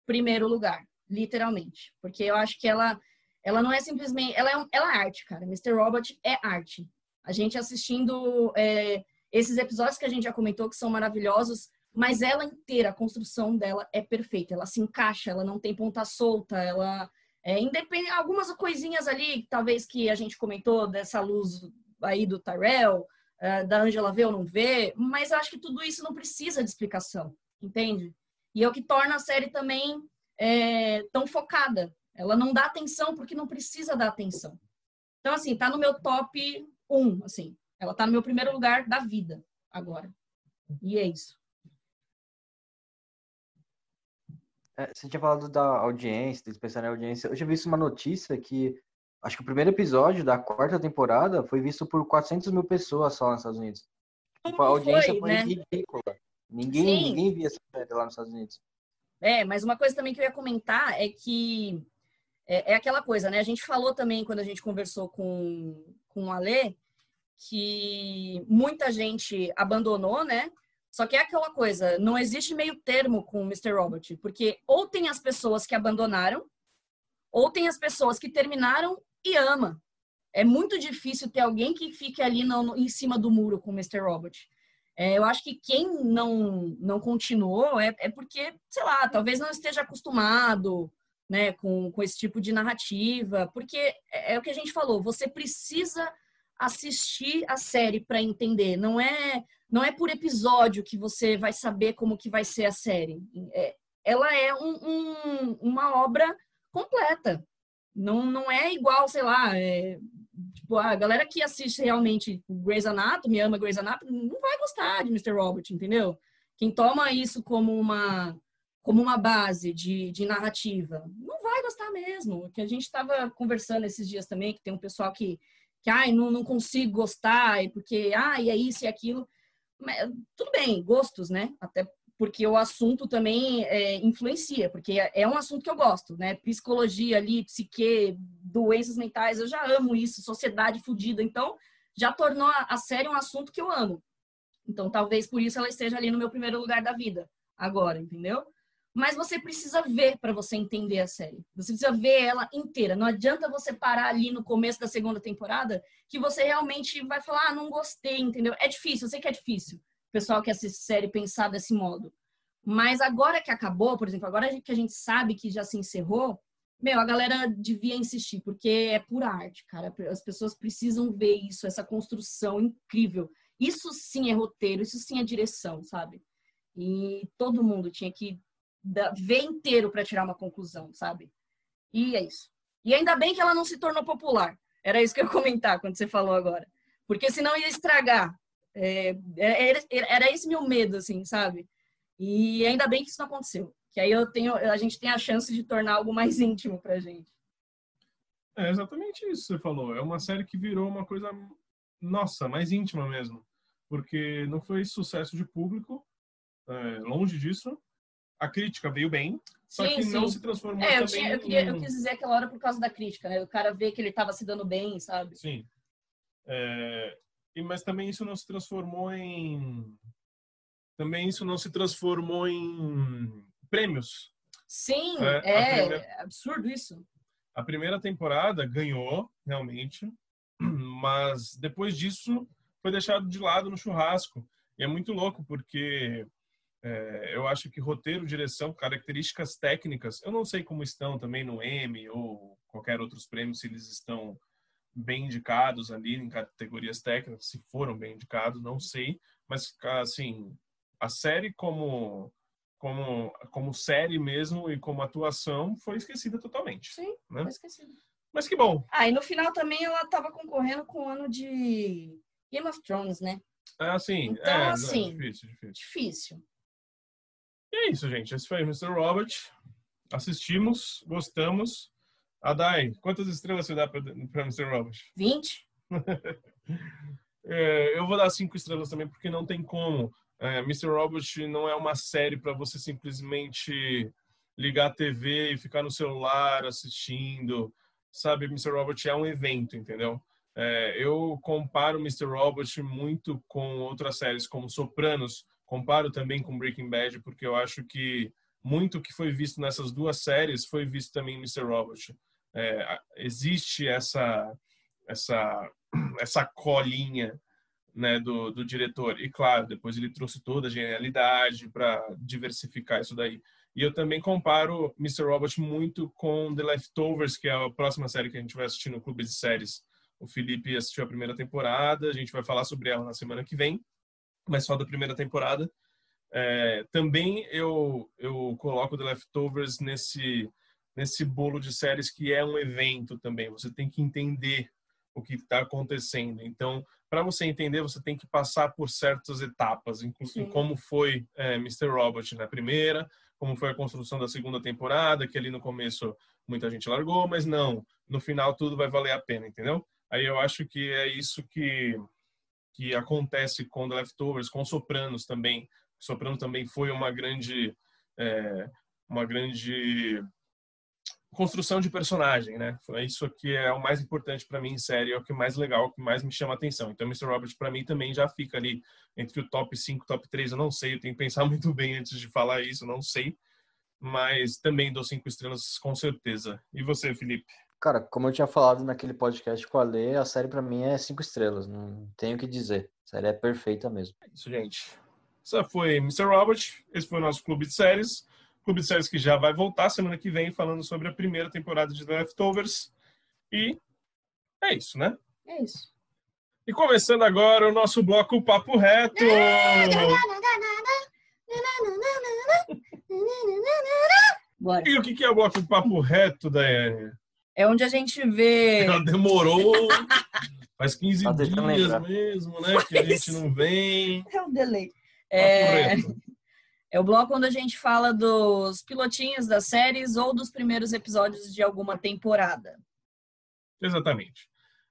primeiro lugar, literalmente, porque eu acho que ela ela não é simplesmente ela é, ela é arte, cara. Mr. Robot é arte. A gente assistindo é, esses episódios que a gente já comentou que são maravilhosos, mas ela inteira, a construção dela é perfeita. Ela se encaixa, ela não tem ponta solta, ela é independente algumas coisinhas ali, talvez que a gente comentou dessa luz aí do Tyrell, uh, da Angela vê ou não vê, mas eu acho que tudo isso não precisa de explicação, entende? E é o que torna a série também é, tão focada. Ela não dá atenção porque não precisa dar atenção. Então, assim, tá no meu top 1, assim. Ela tá no meu primeiro lugar da vida agora. E é isso. É, você tinha falado da audiência, de pensar na audiência. Eu tinha visto uma notícia que acho que o primeiro episódio da quarta temporada foi visto por 400 mil pessoas só nos Estados Unidos. Tipo, a audiência foi, foi né? ridícula. Ninguém, ninguém via essa série lá nos Estados Unidos. É, mas uma coisa também que eu ia comentar é que é, é, aquela coisa, né? A gente falou também quando a gente conversou com, com o Alê que muita gente abandonou, né? Só que é aquela coisa, não existe meio termo com o Mr. Robot, porque ou tem as pessoas que abandonaram, ou tem as pessoas que terminaram e ama. É muito difícil ter alguém que fique ali no, em cima do muro com o Mr. Robot. É, eu acho que quem não, não continuou é, é porque, sei lá, talvez não esteja acostumado né, com, com esse tipo de narrativa, porque é, é o que a gente falou, você precisa assistir a série para entender, não é não é por episódio que você vai saber como que vai ser a série. É, ela é um, um, uma obra completa. Não, não é igual, sei lá, é, tipo, a galera que assiste realmente Grey's Anatomy, ama Grey's Anatomy, não vai gostar de Mr. Robot, entendeu? Quem toma isso como uma como uma base de, de narrativa, não vai gostar mesmo. Que a gente estava conversando esses dias também, que tem um pessoal que, que ai, não, não consigo gostar, porque, ai, é isso e aquilo. Mas, tudo bem, gostos, né? Até porque o assunto também é, influencia, porque é, é um assunto que eu gosto, né? Psicologia ali, psique, doenças mentais, eu já amo isso, sociedade fodida, então já tornou a série um assunto que eu amo. Então talvez por isso ela esteja ali no meu primeiro lugar da vida, agora, entendeu? Mas você precisa ver para você entender a série. Você precisa ver ela inteira. Não adianta você parar ali no começo da segunda temporada que você realmente vai falar, ah, não gostei, entendeu? É difícil, eu sei que é difícil pessoal que assiste série pensar desse modo. Mas agora que acabou, por exemplo, agora que a gente sabe que já se encerrou, meu, a galera devia insistir, porque é pura arte, cara. As pessoas precisam ver isso, essa construção incrível. Isso sim é roteiro, isso sim é direção, sabe? E todo mundo tinha que ver inteiro para tirar uma conclusão, sabe? E é isso. E ainda bem que ela não se tornou popular. Era isso que eu ia comentar quando você falou agora. Porque senão ia estragar é, é, era, era esse meu medo, assim, sabe? E ainda bem que isso não aconteceu. Que aí eu tenho, a gente tem a chance de tornar algo mais íntimo pra gente. É exatamente isso que você falou. É uma série que virou uma coisa, nossa, mais íntima mesmo. Porque não foi sucesso de público, é, longe disso. A crítica veio bem, só sim, que sim. não se transformou é, eu, tinha, eu, queria, eu, quis dizer aquela hora por causa da crítica, né? O cara vê que ele estava se dando bem, sabe? Sim. É, mas também isso não se transformou em também isso não se transformou em prêmios. Sim, é, é primeira, absurdo isso. A primeira temporada ganhou realmente, mas depois disso foi deixado de lado no churrasco. E é muito louco, porque é, eu acho que roteiro, direção, características técnicas, eu não sei como estão também no M ou qualquer outros prêmios, se eles estão bem indicados ali em categorias técnicas, se foram bem indicados, não sei, mas assim, a série como como como série mesmo e como atuação foi esquecida totalmente. Sim, né? foi esquecida. Mas que bom. Ah, e no final também ela estava concorrendo com o ano de Game of Thrones, né? Ah, sim. Então, é, assim, não, difícil, difícil. Difícil. E é isso, gente. Esse foi Mr. Robert. Assistimos, gostamos. Adai, quantas estrelas você dá para Mr. Robert? 20. é, eu vou dar cinco estrelas também, porque não tem como. É, Mr. Robert não é uma série para você simplesmente ligar a TV e ficar no celular assistindo. Sabe, Mr. Robert é um evento, entendeu? É, eu comparo Mr. Robot muito com outras séries como Sopranos, comparo também com Breaking Bad, porque eu acho que muito que foi visto nessas duas séries foi visto também em Mr. Robot. É, existe essa essa essa colinha né, do, do diretor. E claro, depois ele trouxe toda a genialidade para diversificar isso daí. E eu também comparo Mr. Robot muito com The Leftovers, que é a próxima série que a gente vai assistir no Clube de Séries. O Felipe assistiu a primeira temporada, a gente vai falar sobre ela na semana que vem, mas só da primeira temporada. É, também eu, eu coloco The Leftovers nesse, nesse bolo de séries que é um evento também. Você tem que entender o que está acontecendo. Então, para você entender, você tem que passar por certas etapas, inclusive como foi é, Mr. Robot na primeira, como foi a construção da segunda temporada, que ali no começo muita gente largou, mas não, no final tudo vai valer a pena, entendeu? Aí eu acho que é isso que, que acontece com The Leftovers, com Sopranos também. Sopranos também foi uma grande, é, uma grande construção de personagem, né? Isso que é o mais importante para mim em série, é o que mais legal, o que mais me chama atenção. Então, Mr. Robert para mim também já fica ali entre o top 5, top 3, eu não sei, eu tenho que pensar muito bem antes de falar isso, não sei. Mas também dou cinco estrelas com certeza. E você, Felipe? Cara, como eu tinha falado naquele podcast com a Lê, a série para mim é cinco estrelas, não tenho o que dizer. A série é perfeita mesmo. É isso, gente. Essa foi Mr. Robert, esse foi o nosso clube de séries. Clube de séries que já vai voltar semana que vem falando sobre a primeira temporada de The Leftovers. E é isso, né? É isso. E começando agora o nosso bloco Papo Reto. Bora. E o que é o bloco Papo Reto, Daiane? É onde a gente vê. Ela demorou. Faz 15 dias mesmo, né? Que a gente não vem. É um delay. É... é o bloco onde a gente fala dos pilotinhos das séries ou dos primeiros episódios de alguma temporada. Exatamente.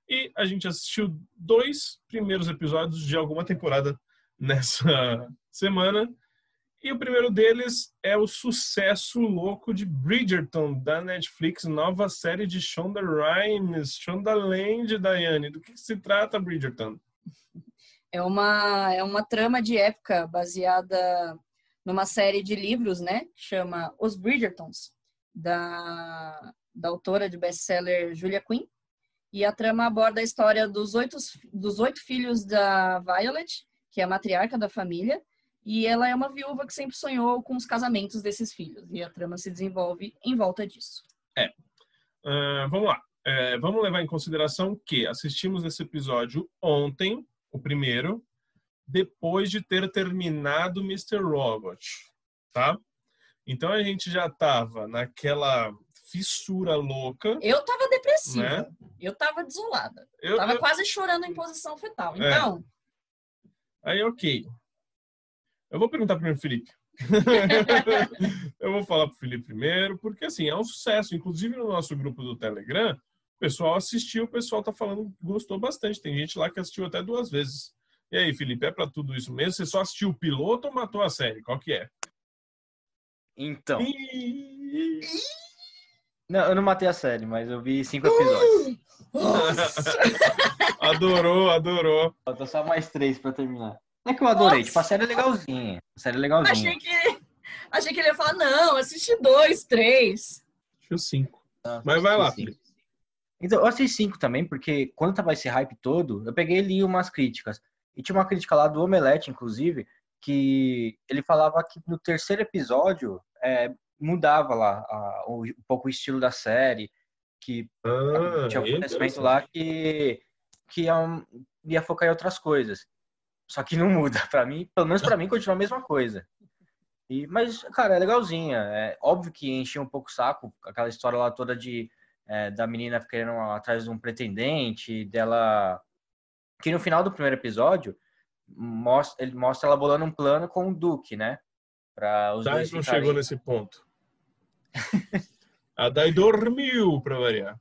E a gente assistiu dois primeiros episódios de alguma temporada nessa semana. E o primeiro deles é o sucesso louco de Bridgerton, da Netflix, nova série de Shonda Rhimes, Shonda Land, Daiane. Do que se trata Bridgerton? É uma, é uma trama de época baseada numa série de livros, né? Chama Os Bridgertons, da, da autora de best-seller Julia Quinn. E a trama aborda a história dos oito, dos oito filhos da Violet, que é a matriarca da família, e ela é uma viúva que sempre sonhou com os casamentos desses filhos. E a trama se desenvolve em volta disso. É. Uh, vamos lá. É, vamos levar em consideração que assistimos esse episódio ontem, o primeiro, depois de ter terminado Mr. Robot, tá? Então a gente já tava naquela fissura louca. Eu tava depressiva. Né? Eu tava desolada. Eu tava eu... quase chorando em posição fetal. É. Então. É. Aí, ok. Eu vou perguntar primeiro Felipe. eu vou falar pro Felipe primeiro, porque assim, é um sucesso. Inclusive no nosso grupo do Telegram, o pessoal assistiu, o pessoal tá falando que gostou bastante. Tem gente lá que assistiu até duas vezes. E aí, Felipe, é para tudo isso mesmo? Você só assistiu o piloto ou matou a série? Qual que é? Então. Não, eu não matei a série, mas eu vi cinco episódios. adorou, adorou. Falta só mais três para terminar. Não é que eu adorei, Nossa. tipo, a série é legalzinha. A série é legalzinha. Achei que, achei que ele ia falar, não, assisti dois, três. Assistiu cinco. Não, Mas vai lá, Felipe. Então, eu assisti cinco também, porque quando tava esse hype todo, eu peguei e li umas críticas. E tinha uma crítica lá do Omelete, inclusive, que ele falava que no terceiro episódio é, mudava lá a, um pouco o estilo da série, que Ah, tinha um acontecimento lá que, que ia, ia focar em outras coisas. Só que não muda. Pra mim, pelo menos pra mim, continua a mesma coisa. E, mas, cara, é legalzinha. É óbvio que enchia um pouco o saco, aquela história lá toda de é, da menina querendo atrás de um pretendente, dela. Que no final do primeiro episódio, mostra, ele mostra ela bolando um plano com o Duque, né? Pra os Dai dois não ficarem- chegou nesse ponto. A Dai dormiu, pra variar.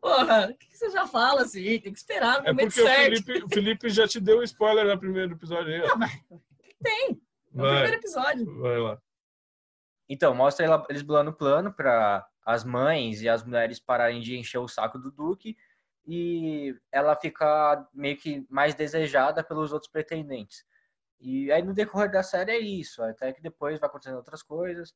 Porra, o que você já fala assim? Tem que esperar no É momento porque o certo. Felipe, o Felipe já te deu spoiler no primeiro episódio. aí, ó. Tem, no Vai, primeiro episódio. vai lá. Então, mostra ela- eles bolando plano para as mães e as mulheres pararem de encher o saco do Duque e ela ficar meio que mais desejada pelos outros pretendentes. E aí no decorrer da série é isso, até que depois vai acontecendo outras coisas.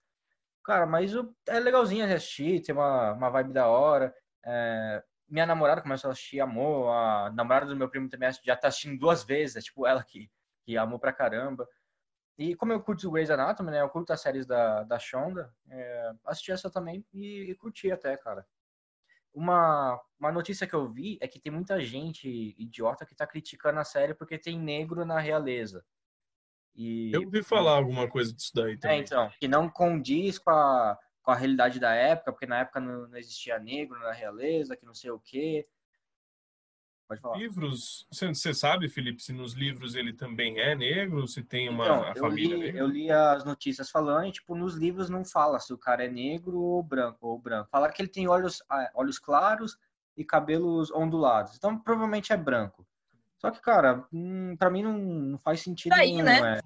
Cara, mas o- é legalzinho assistir, tem uma, uma vibe da hora. É, minha namorada começou a assistir, amou. A namorada do meu primo também já tá assistindo duas vezes, é tipo ela que, que amou pra caramba. E como eu curto o Grey's Anatomy, né? Eu curto as séries da, da Shonda. É, assisti essa também e, e curti até, cara. Uma, uma notícia que eu vi é que tem muita gente idiota que tá criticando a série porque tem negro na realeza. E, Eu ouvi falar alguma coisa disso daí é, também. então, que não condiz com a, com a realidade da época, porque na época não, não existia negro na realeza, que não sei o quê. Pode falar. Livros, você sabe, Felipe, se nos livros ele também é negro, se tem uma Então, família li, negra? eu li as notícias falando, e, tipo, nos livros não fala se o cara é negro ou branco, ou branco. Fala que ele tem olhos, olhos claros e cabelos ondulados. Então, provavelmente é branco. Só que, cara, hum, pra mim não, não faz sentido Daí, nenhum. né?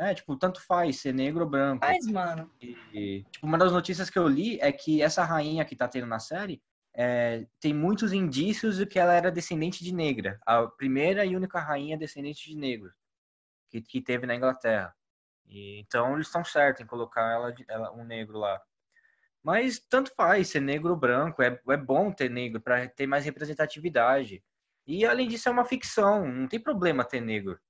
É, é, tipo, tanto faz ser negro ou branco. Mas, mano, E, tipo, uma das notícias que eu li é que essa rainha que tá tendo na série é, tem muitos indícios de que ela era descendente de negra. A primeira e única rainha descendente de negros que, que teve na Inglaterra. E, então eles estão certos em colocar ela, ela- um negro lá. Mas tanto faz ser negro ou branco. É, é bom ter negro para ter mais representatividade. E além disso é uma ficção. Não tem problema ter negro.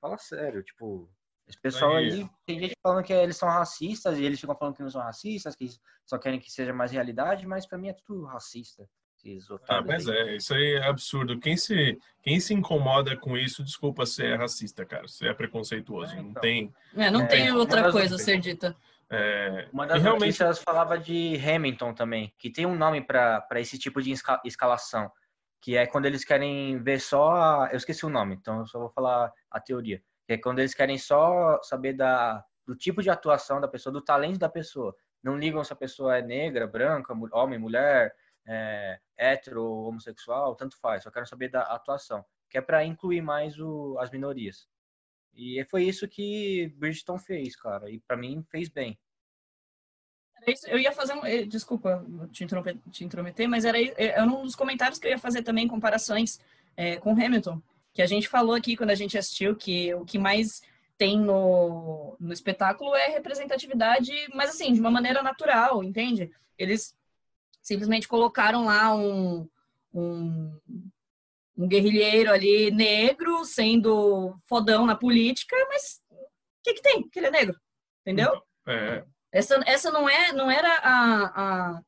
Fala sério, tipo, esse pessoal Aí. ali, tem gente falando que eles são racistas e eles ficam falando que não são racistas, que só querem que seja mais realidade, mas pra mim é tudo racista. Ah, mas aí. é, isso aí é absurdo. Quem se, quem se incomoda com isso, desculpa se é racista, cara. Você é preconceituoso. É, Não então. tem. é, não É, tem outra coisa a ser dita. é, Uma das realmente, notícias falava de Hamilton também, que tem um nome pra pra esse tipo de esca- escalação, que é quando eles querem ver só, a- eu esqueci o nome, então eu só vou falar a teoria, que é quando eles querem só saber da do tipo de atuação da pessoa, do talento da pessoa. Não ligam se a pessoa é negra, branca, homem, mulher, é, hétero, homossexual, tanto faz. Só quero saber da atuação, que é para incluir mais o, as minorias. E foi isso que Bridgeton fez, cara. E pra mim fez bem. Eu ia fazer um. eh, Desculpa te te intrometer, mas era, eh, era um dos comentários que eu ia fazer também comparações eh, com Hamilton. Que a gente falou aqui quando a gente assistiu que o que mais tem no, no espetáculo é representatividade, mas assim, de uma maneira natural, entende? Eles simplesmente colocaram lá um, um, um guerrilheiro ali negro sendo fodão na política, mas o que, que tem? Que ele é negro, entendeu? é, Essa, essa não, é, não era a, a,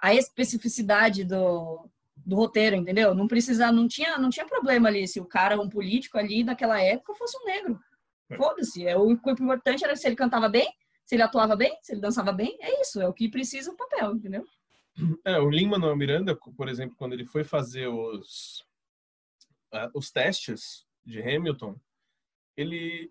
a especificidade do, do roteiro, entendeu? Não precisa, não tinha, não tinha problema ali se o cara, um político ali naquela época, fosse um negro. É. Foda-se. É, o importante era se ele cantava bem, se ele atuava bem, se ele dançava bem. É isso, é o que precisa o papel, entendeu? É, o Lin-Manuel Miranda, por exemplo, quando ele foi fazer os, ah, os testes de Hamilton, ele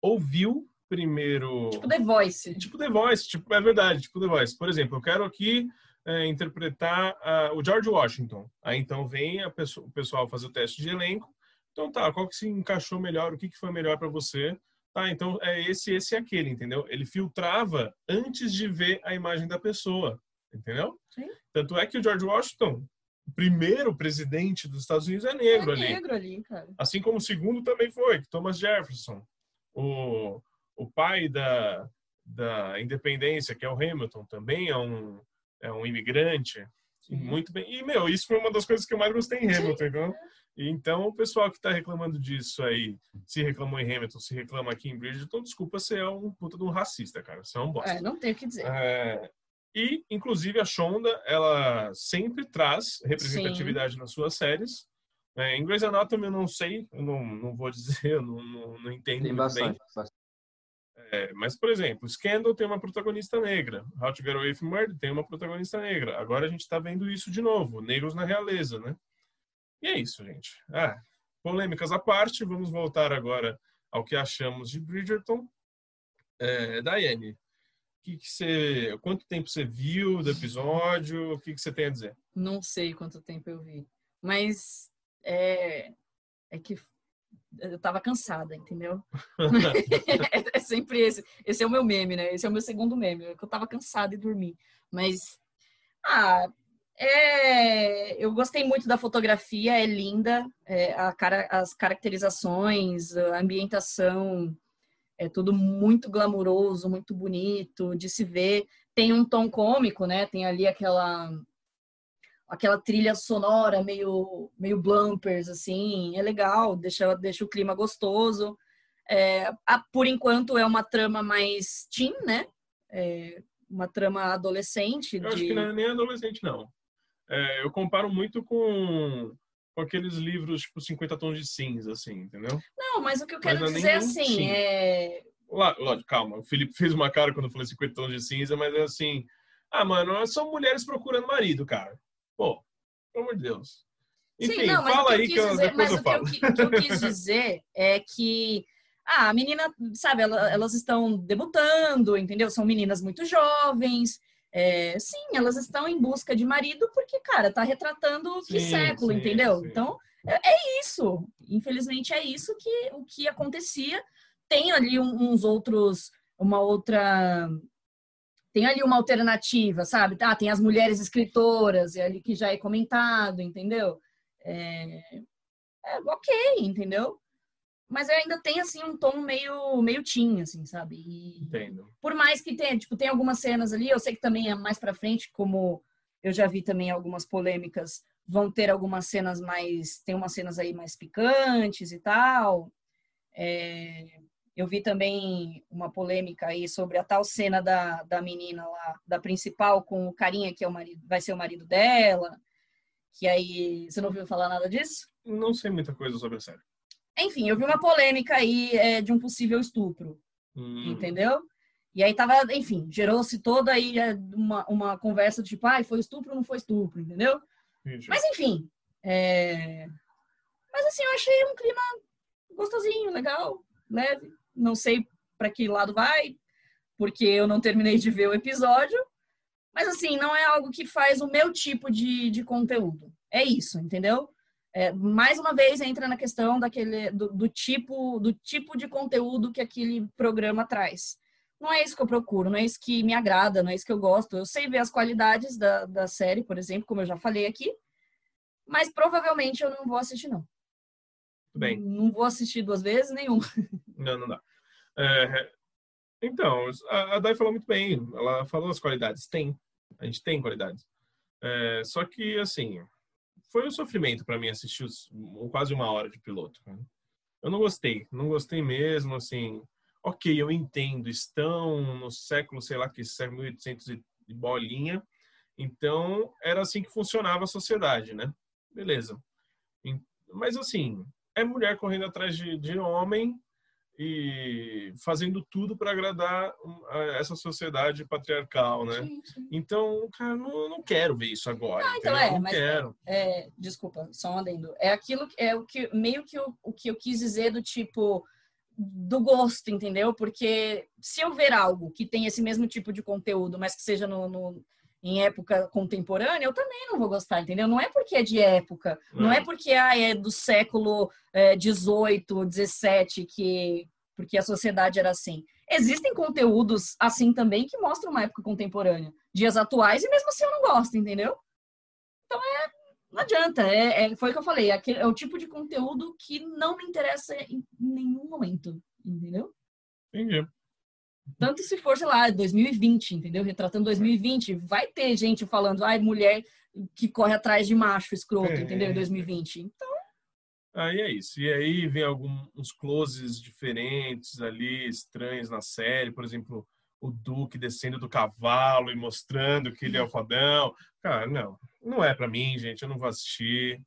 ouviu primeiro... Tipo The Voice. Tipo The Voice, tipo, é verdade, tipo The Voice. Por exemplo, eu quero aqui é, interpretar o George Washington. Aí então vem a pessoa- o pessoal fazer o teste de elenco. Então tá, qual que se encaixou melhor, o que, que foi melhor para você? Tá, então é esse, esse e aquele, entendeu? Ele filtrava antes de ver a imagem da pessoa, entendeu? Sim. Tanto é que o George Washington, o primeiro presidente dos Estados Unidos, é negro é ali. negro ali, cara. Assim como o segundo também foi, Thomas Jefferson. O, o pai da, da independência, que é o Hamilton, também é um, é um imigrante. Muito bem. E, meu, isso foi uma das coisas que eu mais gostei em Hamilton, então. Então, o pessoal que está reclamando disso aí, se reclamou em Hamilton, se reclama aqui em Bridgeton, desculpa, você é um puta de um racista, cara. Você é um bosta. É, não tem o que dizer. É, e, inclusive, a Shonda, ela sempre traz representatividade Sim. nas suas séries. É, em Grey's Anatomy eu não sei, eu não, não vou dizer, eu não, não, não entendo tem muito bastante, bem. Bastante. É, mas, por exemplo, Scandal tem uma protagonista negra, How to Get Away Murder tem uma protagonista negra. Agora a gente está vendo isso de novo, negros na realeza, né? E é isso, gente. Ah, polêmicas à parte, vamos voltar agora ao que achamos de Bridgerton. É, Daiane, que que quanto tempo você viu do episódio? O que, que você tem a dizer? Não sei quanto tempo eu vi, mas é, é que eu tava cansada, entendeu? é, é, sempre esse. Esse é o meu meme, né? Esse é o meu segundo meme, é que eu tava cansada e dormi. Mas, ah, é, eu gostei muito da fotografia, é linda, é, a cara, as caracterizações, a ambientação, é tudo muito glamuroso, muito bonito de se ver. Tem um tom cômico, né? Tem ali aquela aquela trilha sonora meio meio blumpers assim, é legal, deixa deixa o clima gostoso. É, a, por enquanto é uma trama mais teen, né? É, uma trama adolescente. Eu de... acho que não é nem adolescente, não. É, eu comparo muito com, com aqueles livros, tipo, 50 tons de cinza, assim, entendeu? Não, mas o que eu quero mas dizer é assim, é... Lógico, calma, o Felipe fez uma cara quando eu falei 50 tons de cinza, mas é assim... Ah, mano, são mulheres procurando marido, cara. Pô, pelo amor de Deus. Enfim, Sim, não, fala aí que, eu, dizer, depois eu falo. o que eu quis dizer é que ah, a menina, sabe, elas estão debutando, entendeu? São meninas muito jovens, é, sim, elas estão em busca de marido porque, cara, tá retratando que sim, século, sim, entendeu? Sim. Então, é, é, isso. Infelizmente, é isso que o que acontecia. Tem ali uns outros, uma outra. Tem ali uma alternativa, sabe? Ah, tem as mulheres escritoras, é ali que já é comentado, entendeu? É, é ok, entendeu? mas ainda tem assim um tom meio meio teen, assim, sabe? E, Entendo. Por mais que tenha, tipo, tem algumas cenas ali, eu sei que também é mais para frente, como eu já vi também algumas polêmicas, vão ter algumas cenas mais, tem umas cenas aí mais picantes e tal. É, eu vi também uma polêmica aí sobre a tal cena da, da menina lá, da principal, com o carinha que é o marido, vai ser o marido dela. Que aí, você não ouviu falar nada disso? Não sei muita coisa sobre a série. Enfim, eu vi uma polêmica aí é, de um possível estupro, hum. entendeu? E aí tava, enfim, gerou-se toda aí é, uma, uma conversa do tipo, ah, foi estupro ou não foi estupro, entendeu? Mas enfim, é... mas assim, eu achei um clima gostosinho, legal, leve. Não sei para que lado vai, porque eu não terminei de ver o episódio. Mas assim, não é algo que faz o meu tipo de, de conteúdo. É isso, entendeu? É, mais uma vez entra na questão daquele do, do, tipo do tipo de conteúdo que aquele programa traz. Não é isso que eu procuro, não é isso que me agrada, não é isso que eu gosto. Eu sei ver as qualidades da, da série, por exemplo, como eu já falei aqui, mas provavelmente eu não vou assistir, não. Bem. Não vou assistir duas vezes, nenhuma. Não, não dá. É, então, a, a Dai falou muito bem. Ela falou as qualidades. Tem. A gente tem qualidades. É, só que, assim, foi um sofrimento para mim assistir os, quase uma hora de piloto. Né? Eu não gostei, não gostei mesmo, assim. Ok, eu entendo, estão no século, sei lá que século 1800 e bolinha, então era assim que funcionava a sociedade, né? Beleza. Mas assim, é mulher correndo atrás de, de homem e fazendo tudo para agradar essa sociedade patriarcal, né? Sim, sim. Então, cara, não, não quero ver isso agora. Ah, então é, não quero. É, desculpa, só um adendo. É aquilo é o que meio que o, o que eu quis dizer do tipo do gosto, entendeu? Porque se eu ver algo que tem esse mesmo tipo de conteúdo, mas que seja no, no em época contemporânea, eu também não vou gostar, entendeu? Não é porque é de época, não, não é porque ah, é do século XVIII, é, XVII, que porque a sociedade era assim. Existem conteúdos assim também que mostram uma época contemporânea, dias atuais, e mesmo assim eu não gosto, entendeu? Então é, não adianta, é, é foi o que eu falei, é, é o tipo de conteúdo que não me interessa em nenhum momento, entendeu? Entendi. Tanto se for, sei lá, 2020, entendeu? Retratando 2020, vai ter gente falando, ai, mulher que corre atrás de macho escroto, É. entendeu? Em 2020. Então, Aí é isso. E aí vem alguns closes diferentes ali, estranhos na série. Por exemplo, o Duque descendo do cavalo e mostrando que ele é o fodão. Cara, não. Não é pra mim, gente. Eu não vou assistir.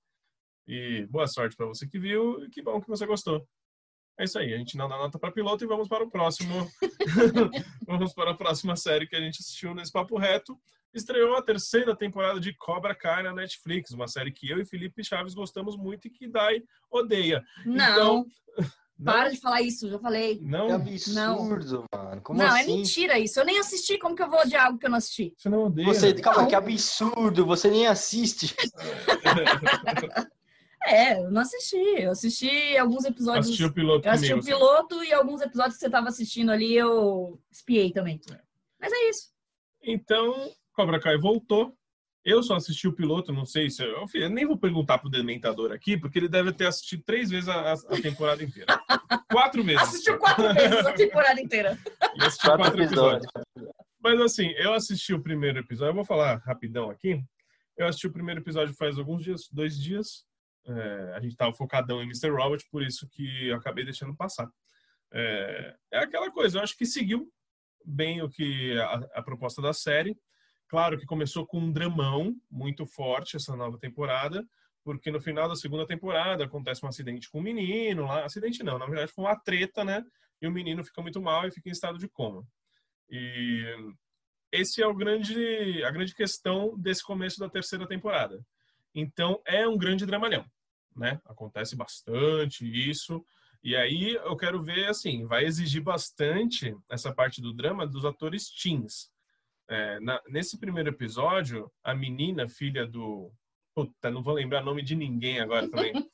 E boa sorte pra você que viu. E que bom que você gostou. É isso aí. A gente não dá nota pra piloto e vamos para o próximo. vamos para a próxima série que a gente assistiu nesse Papo Reto. Estreou a terceira temporada de Cobra Kai na Netflix, uma série que eu e Felipe Chaves gostamos muito e que Dai odeia. não, Então, para de falar isso, já falei. Não, Que absurdo, mano. Como não, é assim? mentira isso. Eu nem assisti, como que eu vou odiar algo que eu não assisti? você não odeia. Você, calma, Não. que absurdo, você nem assiste. É, eu não assisti. Eu assisti alguns episódios. Assistiu o piloto eu assisti comigo. o piloto e alguns episódios que você tava assistindo ali, eu espiei também. Mas é isso. Então, Cobra Kai voltou. Eu só assisti o piloto, não sei se. Eu, eu nem vou perguntar pro Dementador aqui, porque ele deve ter assistido três vezes a, a temporada inteira. Quatro vezes. Assistiu quatro vezes a temporada inteira. E assistiu Quatro quatro episódios. episódios. Mas assim, eu assisti o primeiro episódio, eu vou falar rapidão aqui. Eu assisti o primeiro episódio faz alguns dias, dois dias. É, a gente tava focadão em Mr. Robot, por isso que eu acabei deixando passar. É, é aquela coisa, eu acho que seguiu bem o que a, a proposta da série. Claro que começou com um dramão muito forte essa nova temporada, porque no final da segunda temporada acontece um acidente com um menino lá. Acidente não, na verdade foi uma treta, né? E o menino fica muito mal e fica em estado de coma. E esse é o grande, a grande questão desse começo da terceira temporada. Então é um grande dramalhão, né? Acontece bastante isso. E aí eu quero ver assim, vai exigir bastante essa parte do drama dos atores teens. É, na- nesse primeiro episódio, a menina, filha do. Puta, não vou lembrar o nome de ninguém agora também.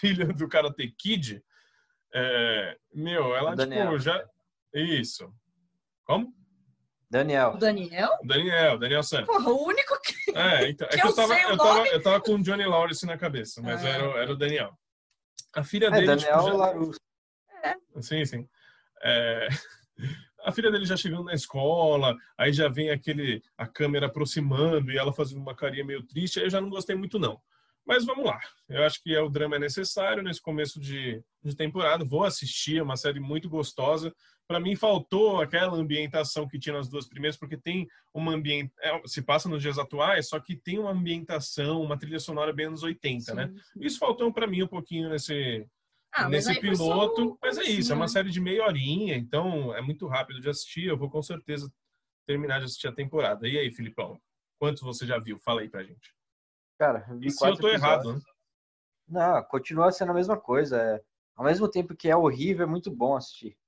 filha do Karate Kid. é, meu, ela, Daniel. tipo, já. Isso. Como? Daniel. Daniel? Daniel, Daniel San. Porra, o único que. É, então, é Que que eu eu tava, eu, tava, eu tava com o Johnny Lawrence na cabeça, mas Ah. era, o- era o Daniel. A filha É, dele. Daniel tipo, já- Larusso. Sim, sim. É, A filha dele já chegando na escola, aí já vem aquele a câmera aproximando e ela fazendo uma carinha meio triste, aí eu já não gostei muito não. Mas vamos lá. Eu acho que é, o drama é necessário nesse começo de, de temporada. Vou assistir, é uma série muito gostosa. Para mim faltou aquela ambientação que tinha nas duas primeiras, porque tem uma ambiente, é, se passa nos dias atuais, só que tem uma ambientação, uma trilha sonora bem anos 80, né? Isso faltou para mim um pouquinho nesse Ah, nesse só piloto. o Mas é isso, é comecinho, uma né? série de meia horinha, então é muito rápido de assistir. Eu vou com certeza terminar de assistir a temporada. E aí, Filipão? Quantos você já viu? Fala aí pra gente. Cara, eu vi E se eu tô errado, episódios. né? Não, continua sendo a mesma coisa. É, ao mesmo tempo que é horrível, é muito bom assistir.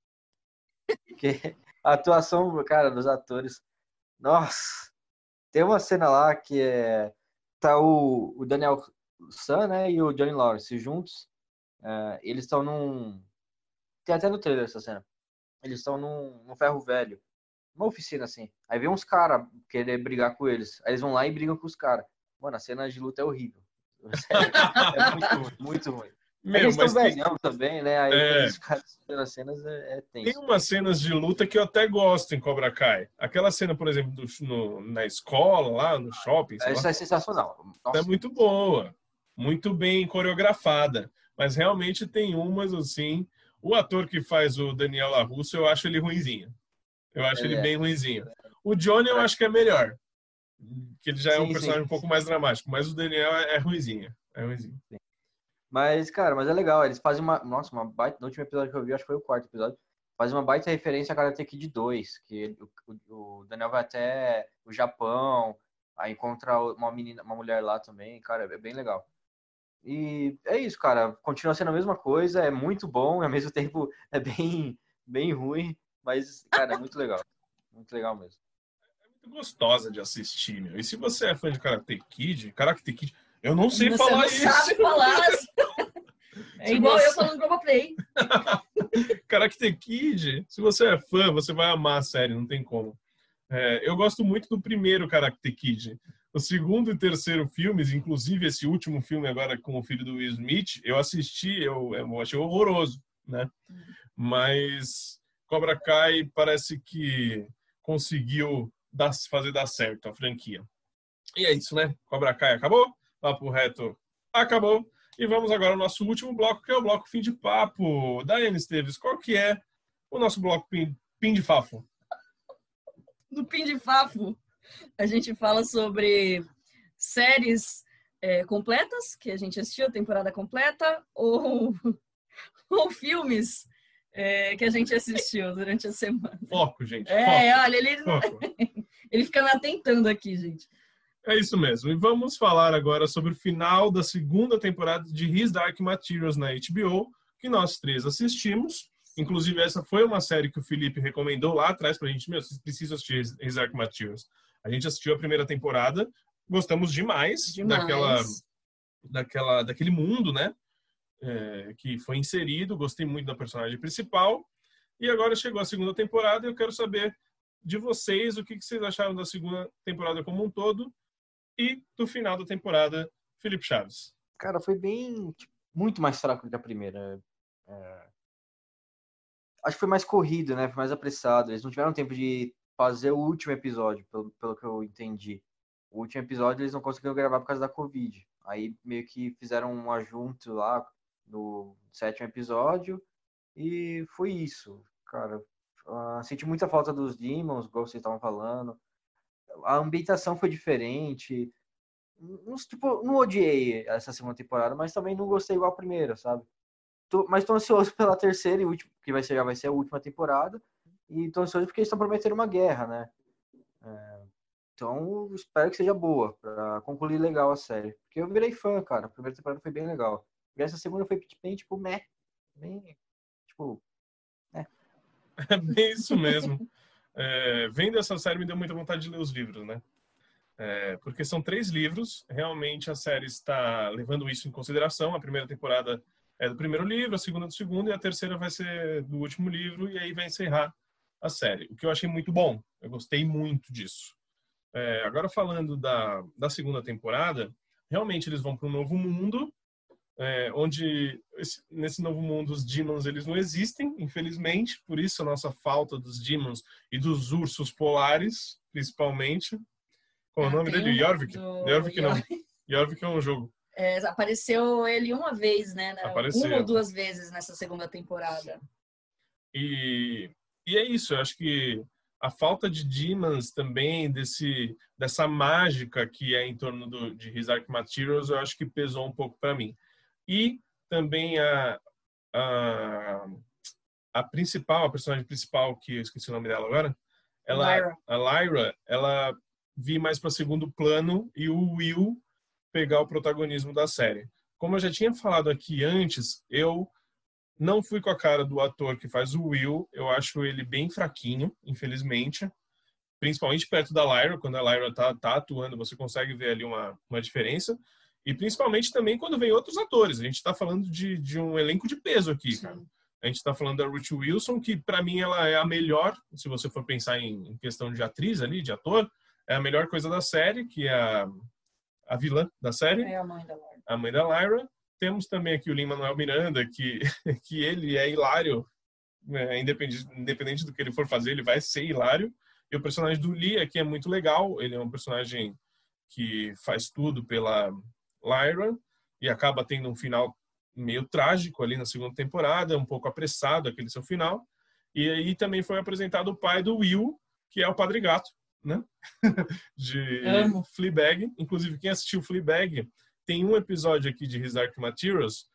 Porque a atuação, cara, dos atores. Nossa! Tem uma cena lá que é. Tá o, o Daniel San, né? E o Johnny Lawrence juntos. É, eles estão num. Tem até no trailer essa cena. Eles estão num, num ferro velho. Uma oficina assim. Aí vem uns caras querer brigar com eles. Aí eles vão lá e brigam com os caras. Mano, a cena de luta é horrível. Sério, é muito ruim, muito ruim. É Meu, eles mas estão tem, também, né? Aí É. quando eles ficam assistindo as cenas é, é tem tenso. umas cenas de luta que eu até gosto em Cobra Kai. Aquela cena, por exemplo, do- no- na escola, lá no shopping, lá, Isso é sensacional. Nossa, é muito boa. Muito bem coreografada. Mas realmente tem umas assim. O ator que faz o Daniel LaRusso, eu acho ele ruinzinho. Eu acho Ele ele é. bem ruinzinho. O Johnny eu acho que é melhor. Que ele já é um Sim, personagem sim. um pouco mais dramático. Mas o Daniel é, é ruinzinho. É ruinzinho. Mas, cara, mas é legal. Eles fazem uma. Nossa, uma baita. No último episódio que eu vi, acho que foi o quarto episódio. Faz uma baita referência a Karate Kid 2. Que ele- o, o Daniel vai até o Japão. Aí encontra uma menina, uma mulher lá também. Cara, é bem legal. E é isso, cara. Continua sendo a mesma coisa. É muito bom. E ao mesmo tempo é bem, bem ruim. Mas, cara, é muito legal. Muito legal mesmo. Muito gostosa de assistir, meu. E se você é fã de Karate Kid, Karate Kid, eu não sei Você falar não isso. sabe falar. É igual você- eu falando Globoplay. Karate Kid, se você é fã, você vai amar a série, não tem como. É, eu gosto muito do primeiro Karate Kid. O segundo e terceiro filmes, inclusive esse último filme agora com o filho do Will Smith, eu assisti, eu, eu achei horroroso, né? Mas Cobra Kai parece que conseguiu dar- fazer dar certo a franquia. E é isso, né? Cobra Kai acabou, Papo Reto acabou. E vamos agora ao nosso último bloco, que é o bloco fim de papo. Daiane Esteves, qual que é o nosso bloco pin, de fafo? No Pin de Fafo, a gente fala sobre séries é, completas, que a gente assistiu a temporada completa, ou, ou filmes é, que a gente assistiu durante a semana. Foco, gente. É, foco, olha, ele, foco. ele fica me atentando aqui, gente. É isso mesmo. E vamos falar agora sobre o final da segunda temporada de His Dark Materials na HBO, que nós três assistimos. Inclusive, essa foi uma série que o Felipe recomendou lá atrás pra gente. Meu, vocês precisam assistir His Dark Materials. A gente assistiu a primeira temporada, gostamos demais, Demais. daquela daquela daquele mundo, né? É, que foi inserido. Gostei muito da personagem principal. E agora chegou a segunda temporada e eu quero saber de vocês o que, que vocês acharam da segunda temporada como um todo e do final da temporada, Felipe Chaves. Cara, foi bem. tipo, muito mais fraco do que a primeira. É, Acho que foi mais corrido, né? Foi mais apressado. Eles não tiveram tempo de fazer o último episódio, pelo, pelo que eu entendi. O último episódio eles não conseguiram gravar por causa da Covid. Aí meio que fizeram um ajunto lá no sétimo episódio e foi isso, cara. Ah, senti muita falta dos Demons, igual vocês estavam falando. A ambientação foi diferente. Não, tipo, não odiei essa segunda temporada, mas também não gostei igual a primeira, sabe? Tô- mas tô ansioso pela terceira e última, que vai ser, já vai ser a última temporada. E tô ansioso porque eles estão prometendo uma guerra, né? É, então, espero que seja boa, pra concluir legal a série. Porque eu virei fã, cara. A primeira temporada foi bem legal. E essa segunda foi bem, tipo, meh. Bem, tipo, É bem isso mesmo. É, vendo essa série me deu muita vontade de ler os livros, né? É, porque são três livros, realmente a série está levando isso em consideração. A primeira temporada é do primeiro livro, a segunda do segundo e a terceira vai ser do último livro e aí vai encerrar a série. O que eu achei muito bom, eu gostei muito disso. É, agora falando da, da segunda temporada, realmente eles vão para um novo mundo, é, onde esse- nesse novo mundo os demons eles não existem, infelizmente, por isso a nossa falta dos demons e dos ursos polares, principalmente. Qual é o nome Tem dele? Jorvik? do- Jorvik não. Jorvik é um jogo. É, apareceu ele uma vez, né? né? Apareceu. Uma ou duas vezes nessa segunda temporada. E, e é isso, eu acho que a falta de demons também, desse, dessa mágica que é em torno do, de His Dark Materials, eu acho que pesou um pouco para mim. E também a, a, a principal, a personagem principal, que eu esqueci o nome dela agora, ela, Lyra. a Lyra, ela vi mais para segundo plano e o Will pegar o protagonismo da série. Como eu já tinha falado aqui antes, eu não fui com a cara do ator que faz o Will. Eu acho ele bem fraquinho, infelizmente. Principalmente perto da Lyra. Quando a Lyra tá, tá atuando, você consegue ver ali uma, uma diferença. E principalmente também quando vem outros atores. A gente está falando de, de um elenco de peso aqui, cara. A gente está falando da Ruth Wilson, que para mim ela é a melhor, se você for pensar em, em questão de atriz ali, de ator, é a melhor coisa da série, que é a, a vilã da série É a mãe da Laura. a mãe da Lyra. Temos também aqui o Lin-Manuel Miranda, que, que ele é hilário, é, independente, independente do que ele for fazer, ele vai ser hilário. E o personagem do Lee aqui é muito legal, ele é um personagem que faz tudo pela Lyra e acaba tendo um final meio trágico ali na segunda temporada, um pouco apressado aquele seu final. E aí também foi apresentado o pai do Will, que é o Padre Gato, né? De Amo. Fleabag. Inclusive, quem assistiu Fleabag tem um episódio aqui de His Dark Materials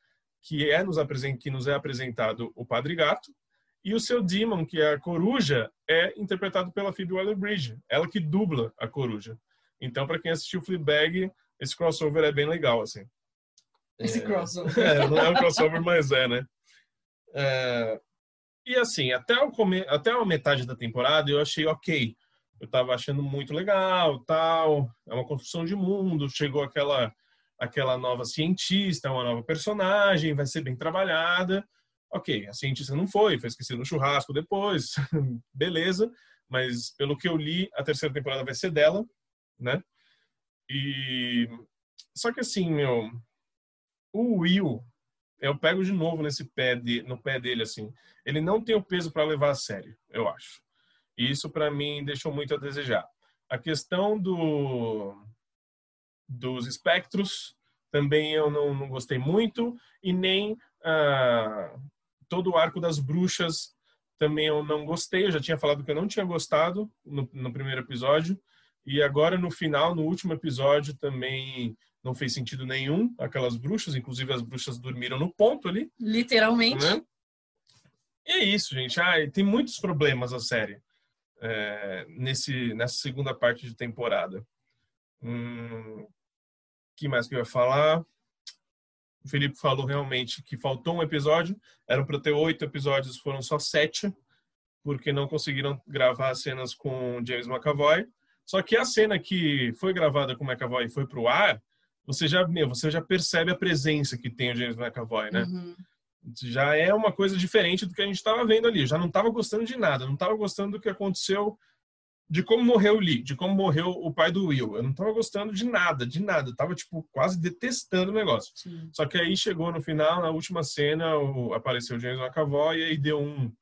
que é nos apresen- que nos é apresentado o Padre Gato e o seu Demon, que é a coruja, é interpretado pela Phoebe Waller-Bridge, ela que dubla a coruja. Então, para quem assistiu Fleabag, esse crossover é bem legal, assim. Esse É, crossover. é, não é um crossover, mas é, né? É, e assim, até, o come... até a metade da temporada eu achei ok. Eu tava achando muito legal, tal. É uma construção de mundo. Chegou aquela aquela nova cientista, uma nova personagem, vai ser bem trabalhada. Ok, a cientista não foi, foi esquecida no churrasco depois, beleza. Mas pelo que eu li, a terceira temporada vai ser dela, né? E só que assim, meu, o Will, eu pego de novo nesse pé de, no pé dele assim. Ele não tem o peso para levar a sério, eu acho. E isso para mim deixou muito a desejar. A questão do dos espectros também eu não, não gostei muito, e nem ah, todo o arco das bruxas também eu não gostei. Eu já tinha falado que eu não tinha gostado no, no primeiro episódio, e agora no final, no último episódio, também não fez sentido nenhum aquelas bruxas, inclusive as bruxas dormiram no ponto ali. Literalmente. Né? E é isso, gente. Ah, tem muitos problemas a série é, nesse, nessa segunda parte de temporada. Hum, que mais que eu ia falar? O Felipe falou realmente que faltou um episódio. Eram para ter oito episódios, foram só sete, porque não conseguiram gravar as cenas com James McAvoy. Só que a cena que foi gravada com o McAvoy e foi para o ar, você já, meu, você já percebe a presença que tem o James McAvoy, né? Uhum. Já é uma coisa diferente do que a gente estava vendo ali. Já não estava gostando de nada, não estava gostando do que aconteceu de como morreu o Lee, de como morreu o pai do Will. Eu não tava gostando de nada, de nada. Eu tava, tipo, quase detestando o negócio. Sim. Só que aí chegou no final, na última cena, o, apareceu o James McAvoy e aí deu um,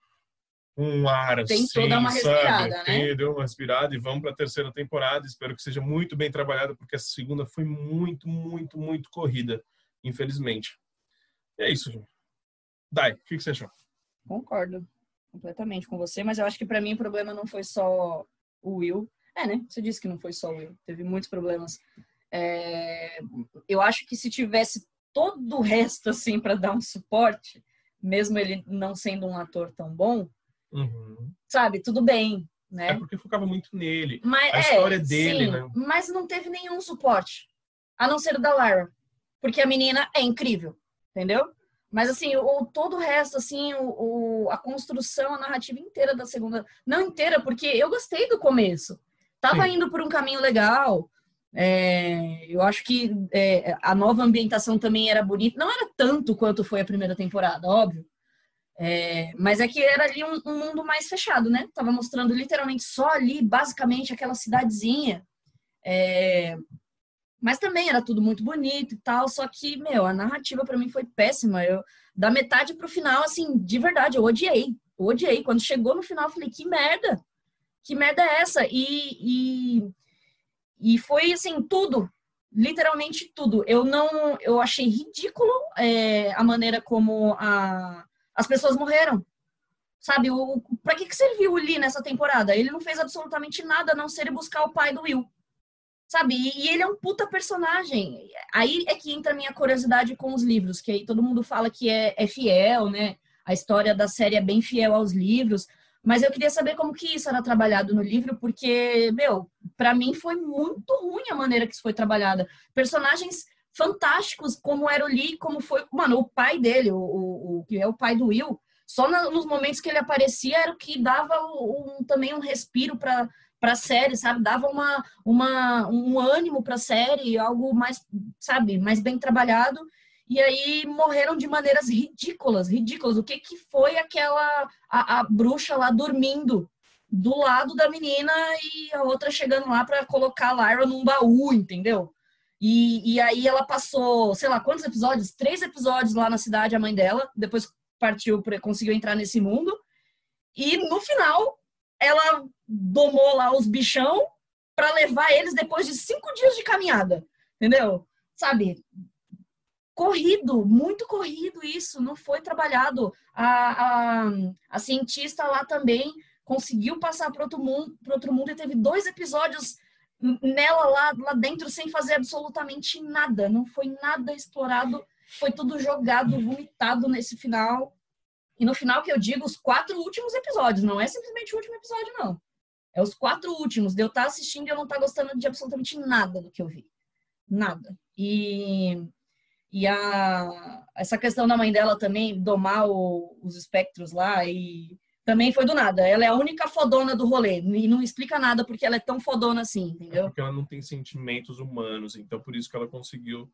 um ar assim, Tentou dar uma respirada, sabe? né? Deu uma respirada e vamos para a terceira temporada. Espero que seja muito bem trabalhada, porque a segunda foi muito, muito, muito corrida, infelizmente. E é isso, gente. Dai, o que você achou? Concordo completamente com você, mas eu acho que para mim o problema não foi só o Will. É, né? Você disse que não foi só o Will, teve muitos problemas. É... Eu acho que se tivesse todo o resto, assim, para dar um suporte, mesmo ele não sendo um ator tão bom, uhum. sabe, tudo bem, né? É porque focava muito nele. Mas, a é, história dele, sim, né? Mas não teve nenhum suporte, a não ser o da Lara. Porque a menina é incrível, entendeu? Mas, assim, o, todo o resto, assim, o, o, a construção, a narrativa inteira da segunda... Não inteira, porque eu gostei do começo. Tava Sim. indo por um caminho legal. É, eu acho que é, a nova ambientação também era bonita. Não era tanto quanto foi a primeira temporada, óbvio. É, mas é que era ali um, um, mundo mais fechado, né? Tava mostrando literalmente só ali, basicamente, aquela cidadezinha. Mas também era tudo muito bonito e tal, só que, meu, a narrativa para mim foi péssima. Eu, da metade pro final, assim, de verdade, eu odiei. Eu odiei. Quando chegou no final, eu falei, que merda! Que merda é essa? E, e, e foi, assim, tudo. Literalmente tudo. Eu não... Eu achei ridículo é, a maneira como a, as pessoas morreram. Sabe, o, pra que, que serviu o Lee nessa temporada? Ele não fez absolutamente nada a não ser buscar o pai do Will. Sabe? E, ele é um puta personagem. Aí é que entra a minha curiosidade com os livros, que aí todo mundo fala que é, é fiel, né? A história da série é bem fiel aos livros. Mas eu queria saber como que isso era trabalhado no livro, porque, meu, para mim foi muito ruim a maneira que isso foi trabalhada. Personagens fantásticos, como era o Lee, como foi, mano, o pai dele, o, o que é o pai do Will, só na, nos momentos que ele aparecia era o que dava um, também um respiro para para a série, sabe? Dava uma, uma, um ânimo para a série, algo mais, sabe, mais bem trabalhado. E aí morreram de maneiras ridículas, ridículas. O que, que foi aquela a, a bruxa lá dormindo do lado da menina e a outra chegando lá para colocar a Lyra num baú, entendeu? E, e aí ela passou, sei lá, quantos episódios? Três episódios lá na cidade, a mãe dela. Depois partiu, conseguiu entrar nesse mundo. E no final, ela domou lá os bichão para levar eles depois de cinco dias de caminhada, entendeu? Sabe? Corrido, muito corrido isso, não foi trabalhado. A, a, a cientista lá também conseguiu passar para outro mundo, para outro mundo e teve dois episódios nela lá, lá dentro sem fazer absolutamente nada, não foi nada explorado, foi tudo jogado, vomitado nesse final. E no final que eu digo os quatro últimos episódios, não é simplesmente o último episódio, não. É os quatro últimos. De eu estar tá assistindo e eu não estar tá gostando de absolutamente nada do que eu vi. Nada. E, e a, essa questão da mãe dela também, domar o, os espectros lá, e também foi do nada. Ela é a única fodona do rolê. E não explica nada porque ela é tão fodona assim, entendeu? É porque ela não tem sentimentos humanos, então por isso que ela conseguiu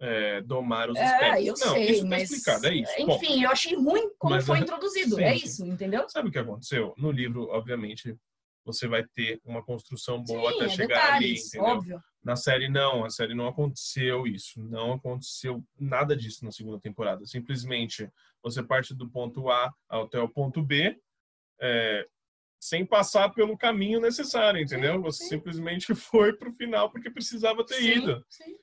é, domar os é, Eu não, sei, isso tá mas... explicado, é isso. Enfim, Bom, eu achei ruim como mas, foi introduzido, sim, é isso, entendeu? Sabe o que aconteceu? No livro, obviamente, você vai ter uma construção boa sim, até é chegar detalhes, ali, entendeu? Óbvio. Na série não, a série não aconteceu isso, não aconteceu nada disso na segunda temporada. Simplesmente você parte do ponto A até o ponto B, é, sem passar pelo caminho necessário, entendeu? Sim, Você sim. simplesmente foi pro final porque precisava ter ido. Sim.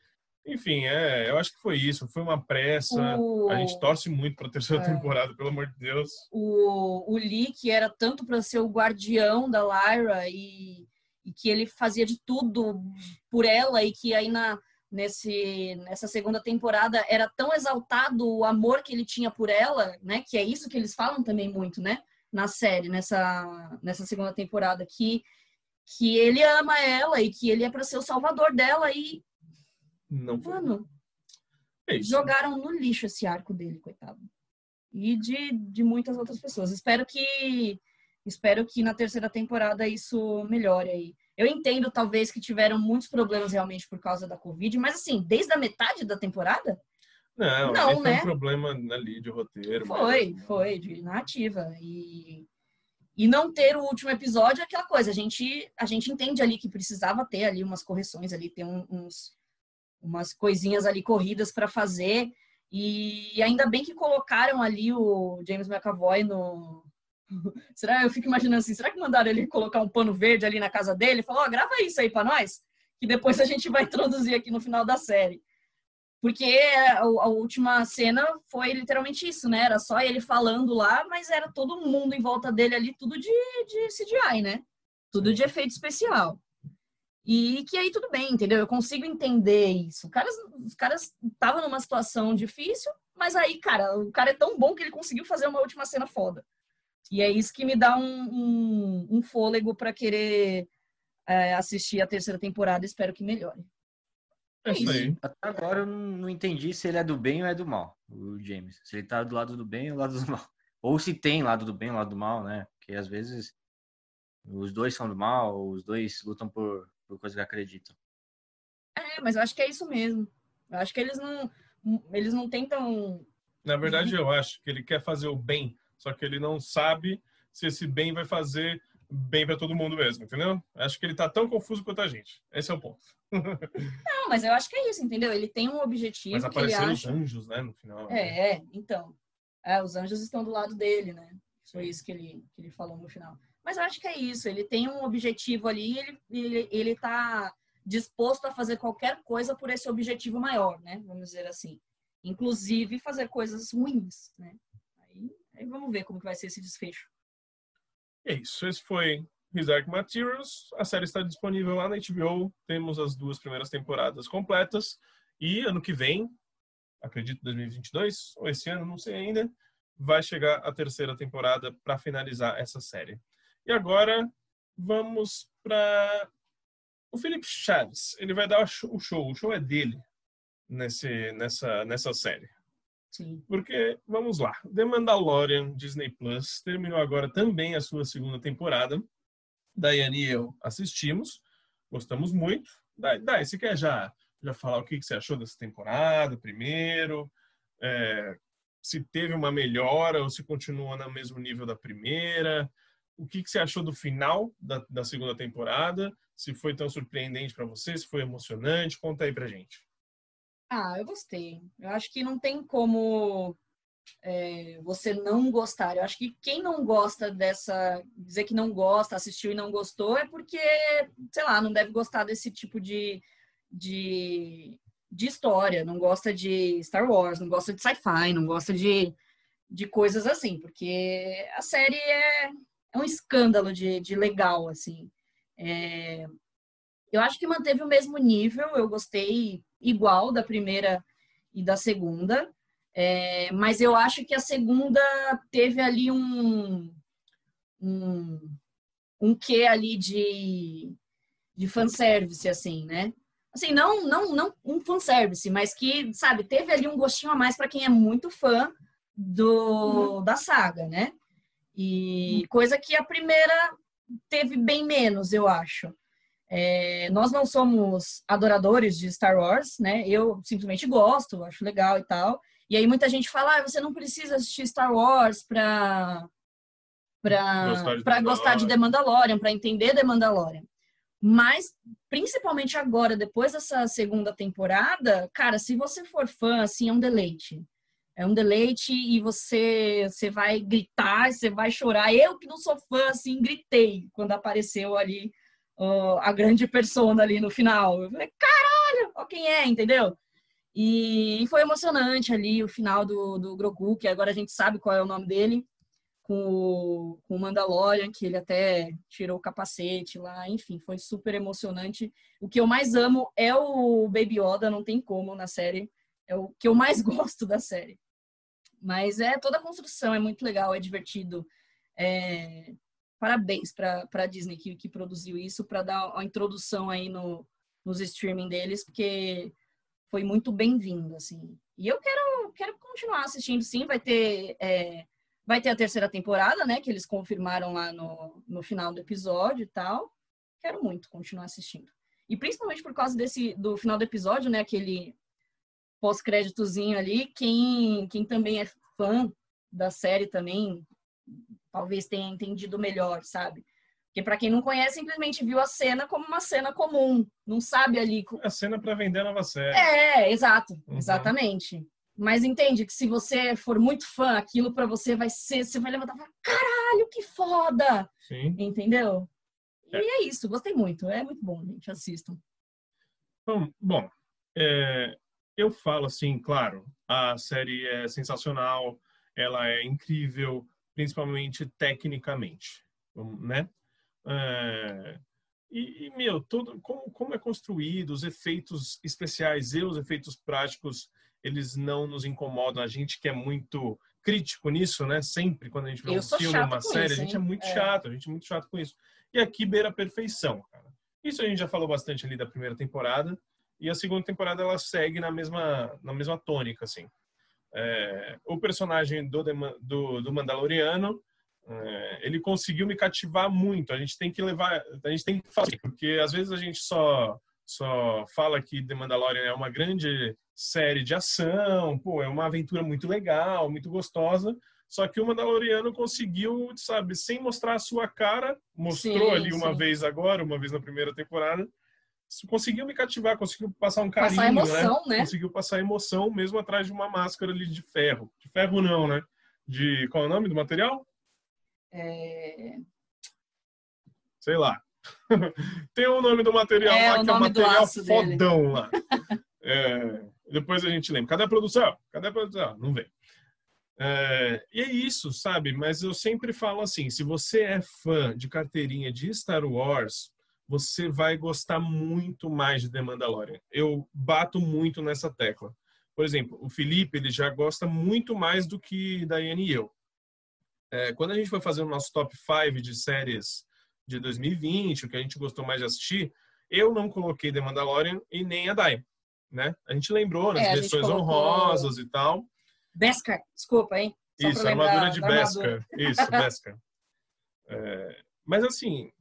Enfim, é, eu acho que foi isso. Foi uma pressa. O... A gente torce muito para a terceira é. temporada, pelo amor de Deus. O, o Lee, que era tanto para ser o guardião da Lyra e, e que ele fazia de tudo por ela e que aí na, nesse, nessa segunda temporada era tão exaltado o amor que ele tinha por ela, né? Que é isso que eles falam também muito, né? Na série, nessa, nessa segunda temporada, que, que ele ama ela e que ele é para ser o salvador dela e não Mano, é jogaram no lixo esse arco dele, coitado. E de, de muitas outras pessoas. Espero que espero que na terceira temporada isso melhore aí. Eu entendo, talvez, que tiveram muitos problemas realmente por causa da Covid, mas assim, desde a metade da temporada? Não, não foi né? um problema ali de roteiro. Foi, mas... foi, de narrativa. E, e não ter o último episódio é aquela coisa. A gente, a gente entende ali que precisava ter ali umas correções ali, ter um, uns, umas coisinhas ali corridas para fazer. E ainda bem que colocaram ali o James McAvoy no. será? Eu fico imaginando assim, será que mandaram ele colocar um pano verde ali na casa dele? Falou, oh, grava isso aí para nós, que depois a gente vai introduzir aqui no final da série. Porque a, a, última cena foi literalmente isso, né? Era só ele falando lá, mas era todo mundo em volta dele ali, tudo de, de CGI, né? Tudo de efeito especial. E que aí tudo bem, entendeu? Eu consigo entender isso. Os caras os caras estavam numa situação difícil, mas aí, cara, o cara é tão bom que ele conseguiu fazer uma última cena foda. E é isso que me dá um, um, um fôlego para querer é, assistir a terceira temporada. Espero que melhore. É isso aí. Até agora eu não entendi se ele é do bem ou é do mal, o James. Se ele tá do lado do bem ou do lado do mal. Ou se tem lado do bem ou lado do mal, né? Porque às vezes os dois são do mal, os dois lutam por por coisa que acreditam. É, mas eu acho que é isso mesmo. Eu acho que eles não, eles não tentam. Na verdade, eu acho que ele quer fazer o bem, só que ele não sabe se esse bem vai fazer bem para todo mundo mesmo, entendeu? Acho que ele tá tão confuso quanto a gente. Esse é o ponto. não, mas eu acho que é isso, entendeu? Ele tem um objetivo. Mas apareceram acha... os anjos, né, no final. É, né? então. É, os anjos estão do lado dele, né? Foi isso que ele, que ele falou no final. Mas eu acho que é isso. Ele tem um objetivo ali, ele ele, ele tá disposto a fazer qualquer coisa por esse objetivo maior, né? Vamos dizer assim. Inclusive fazer coisas ruins, né? Aí, aí vamos ver como que vai ser esse desfecho. É isso. Esse foi His Dark Materials. A série está disponível lá na HBO. Temos as duas primeiras temporadas completas. E ano que vem, acredito 2022, ou esse ano, não sei ainda, vai chegar a terceira temporada para finalizar essa série. E agora vamos para o Felipe Chaves. Ele vai dar o show. O show é dele nesse, nessa, nessa série. Sim. Porque, vamos lá, The Mandalorian Disney Plus terminou agora também a sua segunda temporada. Daiane e eu assistimos, gostamos muito. Dai, você quer já, já falar o que você achou dessa temporada primeiro? É, se teve uma melhora ou se continua no mesmo nível da primeira? O que, que você achou do final da, da segunda temporada? Se foi tão surpreendente para você, se foi emocionante? Conta aí pra gente. Ah, eu gostei. Eu acho que não tem como é, você não gostar. Eu acho que quem não gosta dessa. dizer que não gosta, assistiu e não gostou, é porque, sei lá, não deve gostar desse tipo de, de, de história. Não gosta de Star Wars, não gosta de sci-fi, não gosta de, de coisas assim, porque a série é, é um escândalo de, de legal, assim. É, eu acho que manteve o mesmo nível, eu gostei igual da primeira e da segunda, é, mas eu acho que a segunda teve ali um, um, um quê ali de, de fanservice, assim, né? Assim, não, não, não um fanservice, mas que, sabe, teve ali um gostinho a mais para quem é muito fã do, uhum. da saga, né? E coisa que a primeira teve bem menos, eu acho. É, nós não somos adoradores de Star Wars, né? Eu simplesmente gosto, acho legal e tal. E aí muita gente fala, ah, você não precisa assistir Star Wars para para gostar, gostar de The Mandalorian, para entender The Mandalorian. Mas, principalmente agora, depois dessa segunda temporada, cara, se você for fã, assim, é um deleite. É um deleite e você você vai gritar, você vai chorar. Eu que não sou fã, assim, gritei quando apareceu ali a grande persona ali no final. Eu falei, caralho, ó quem é, entendeu? E, e foi emocionante ali o final do, do Grogu, que agora a gente sabe qual é o nome dele, com o, com o Mandalorian, que ele até tirou o capacete lá, enfim, foi super emocionante. O que eu mais amo é o Baby Yoda, não tem como na série. É o que eu mais gosto da série. Mas é toda a construção, é muito legal, é divertido. É, parabéns para a Disney que, que produziu isso, para dar a introdução aí no, nos streaming deles, porque foi muito bem-vindo, assim. E eu quero, quero continuar assistindo, sim, vai ter... É, vai ter a terceira temporada, né? Que eles confirmaram lá no, no final do episódio e tal. Quero muito continuar assistindo. E principalmente por causa desse do final do episódio, né? Aquele pós-créditozinho ali, quem, quem também é fã da série também talvez tenha entendido melhor, sabe? Porque para quem não conhece, simplesmente viu a cena como uma cena comum, não sabe ali. A cena para vender a nova série. É, exato, uhum. exatamente. Mas entende que se você for muito fã, aquilo para você vai ser, você vai levantar e falar, caralho, que foda! Sim. Entendeu? É. E é isso, gostei muito, é muito bom, gente, assistam. Bom, bom é, eu falo assim, claro, a série é sensacional, ela é incrível, principalmente tecnicamente, né? É, e, e, meu, todo, como, como é construído, os efeitos especiais e os efeitos práticos, eles não nos incomodam. A gente que é muito crítico nisso, né? Sempre quando a gente vê um filme, uma série, isso, a gente é muito é. chato, a gente é muito chato com isso. E aqui beira a perfeição, cara. Isso a gente já falou bastante ali da primeira temporada. E a segunda temporada ela segue na mesma, na mesma tônica, assim. É, o personagem do, do, do Mandaloriano, é, ele conseguiu me cativar muito. A gente tem que levar, a gente tem que fazer, porque às vezes a gente só só fala que The Mandalorian é uma grande série de ação, pô, é uma aventura muito legal, muito gostosa. Só que o Mandaloriano conseguiu, sabe, sem mostrar a sua cara, mostrou sim, ali uma sim. vez agora, uma vez na primeira temporada, conseguiu me cativar, conseguiu passar um carinho, passar emoção, né? né? Conseguiu passar emoção mesmo atrás de uma máscara ali de ferro. De ferro não, né? De qual é o nome do material? É... Sei lá. Tem o nome do material é, lá que é um material fodão dele. lá. é... Depois a gente lembra. Cadê a produção? Cadê a produção? Não vem. É, e é isso, sabe? Mas eu sempre falo assim: se você é fã de carteirinha de Star Wars, você vai gostar muito mais de The Mandalorian. Eu bato muito nessa tecla. Por exemplo, o Felipe ele já gosta muito mais do que Daiane e eu. É, quando a gente foi fazer o nosso top 5 de séries de 2020, o que a gente gostou mais de assistir, eu não coloquei The Mandalorian e nem a Dai, né? A gente lembrou nas é, versões colocou... honrosas e tal. Beskar, desculpa, hein? Só Isso, armadura de Beskar. Isso, Beskar. É, mas assim,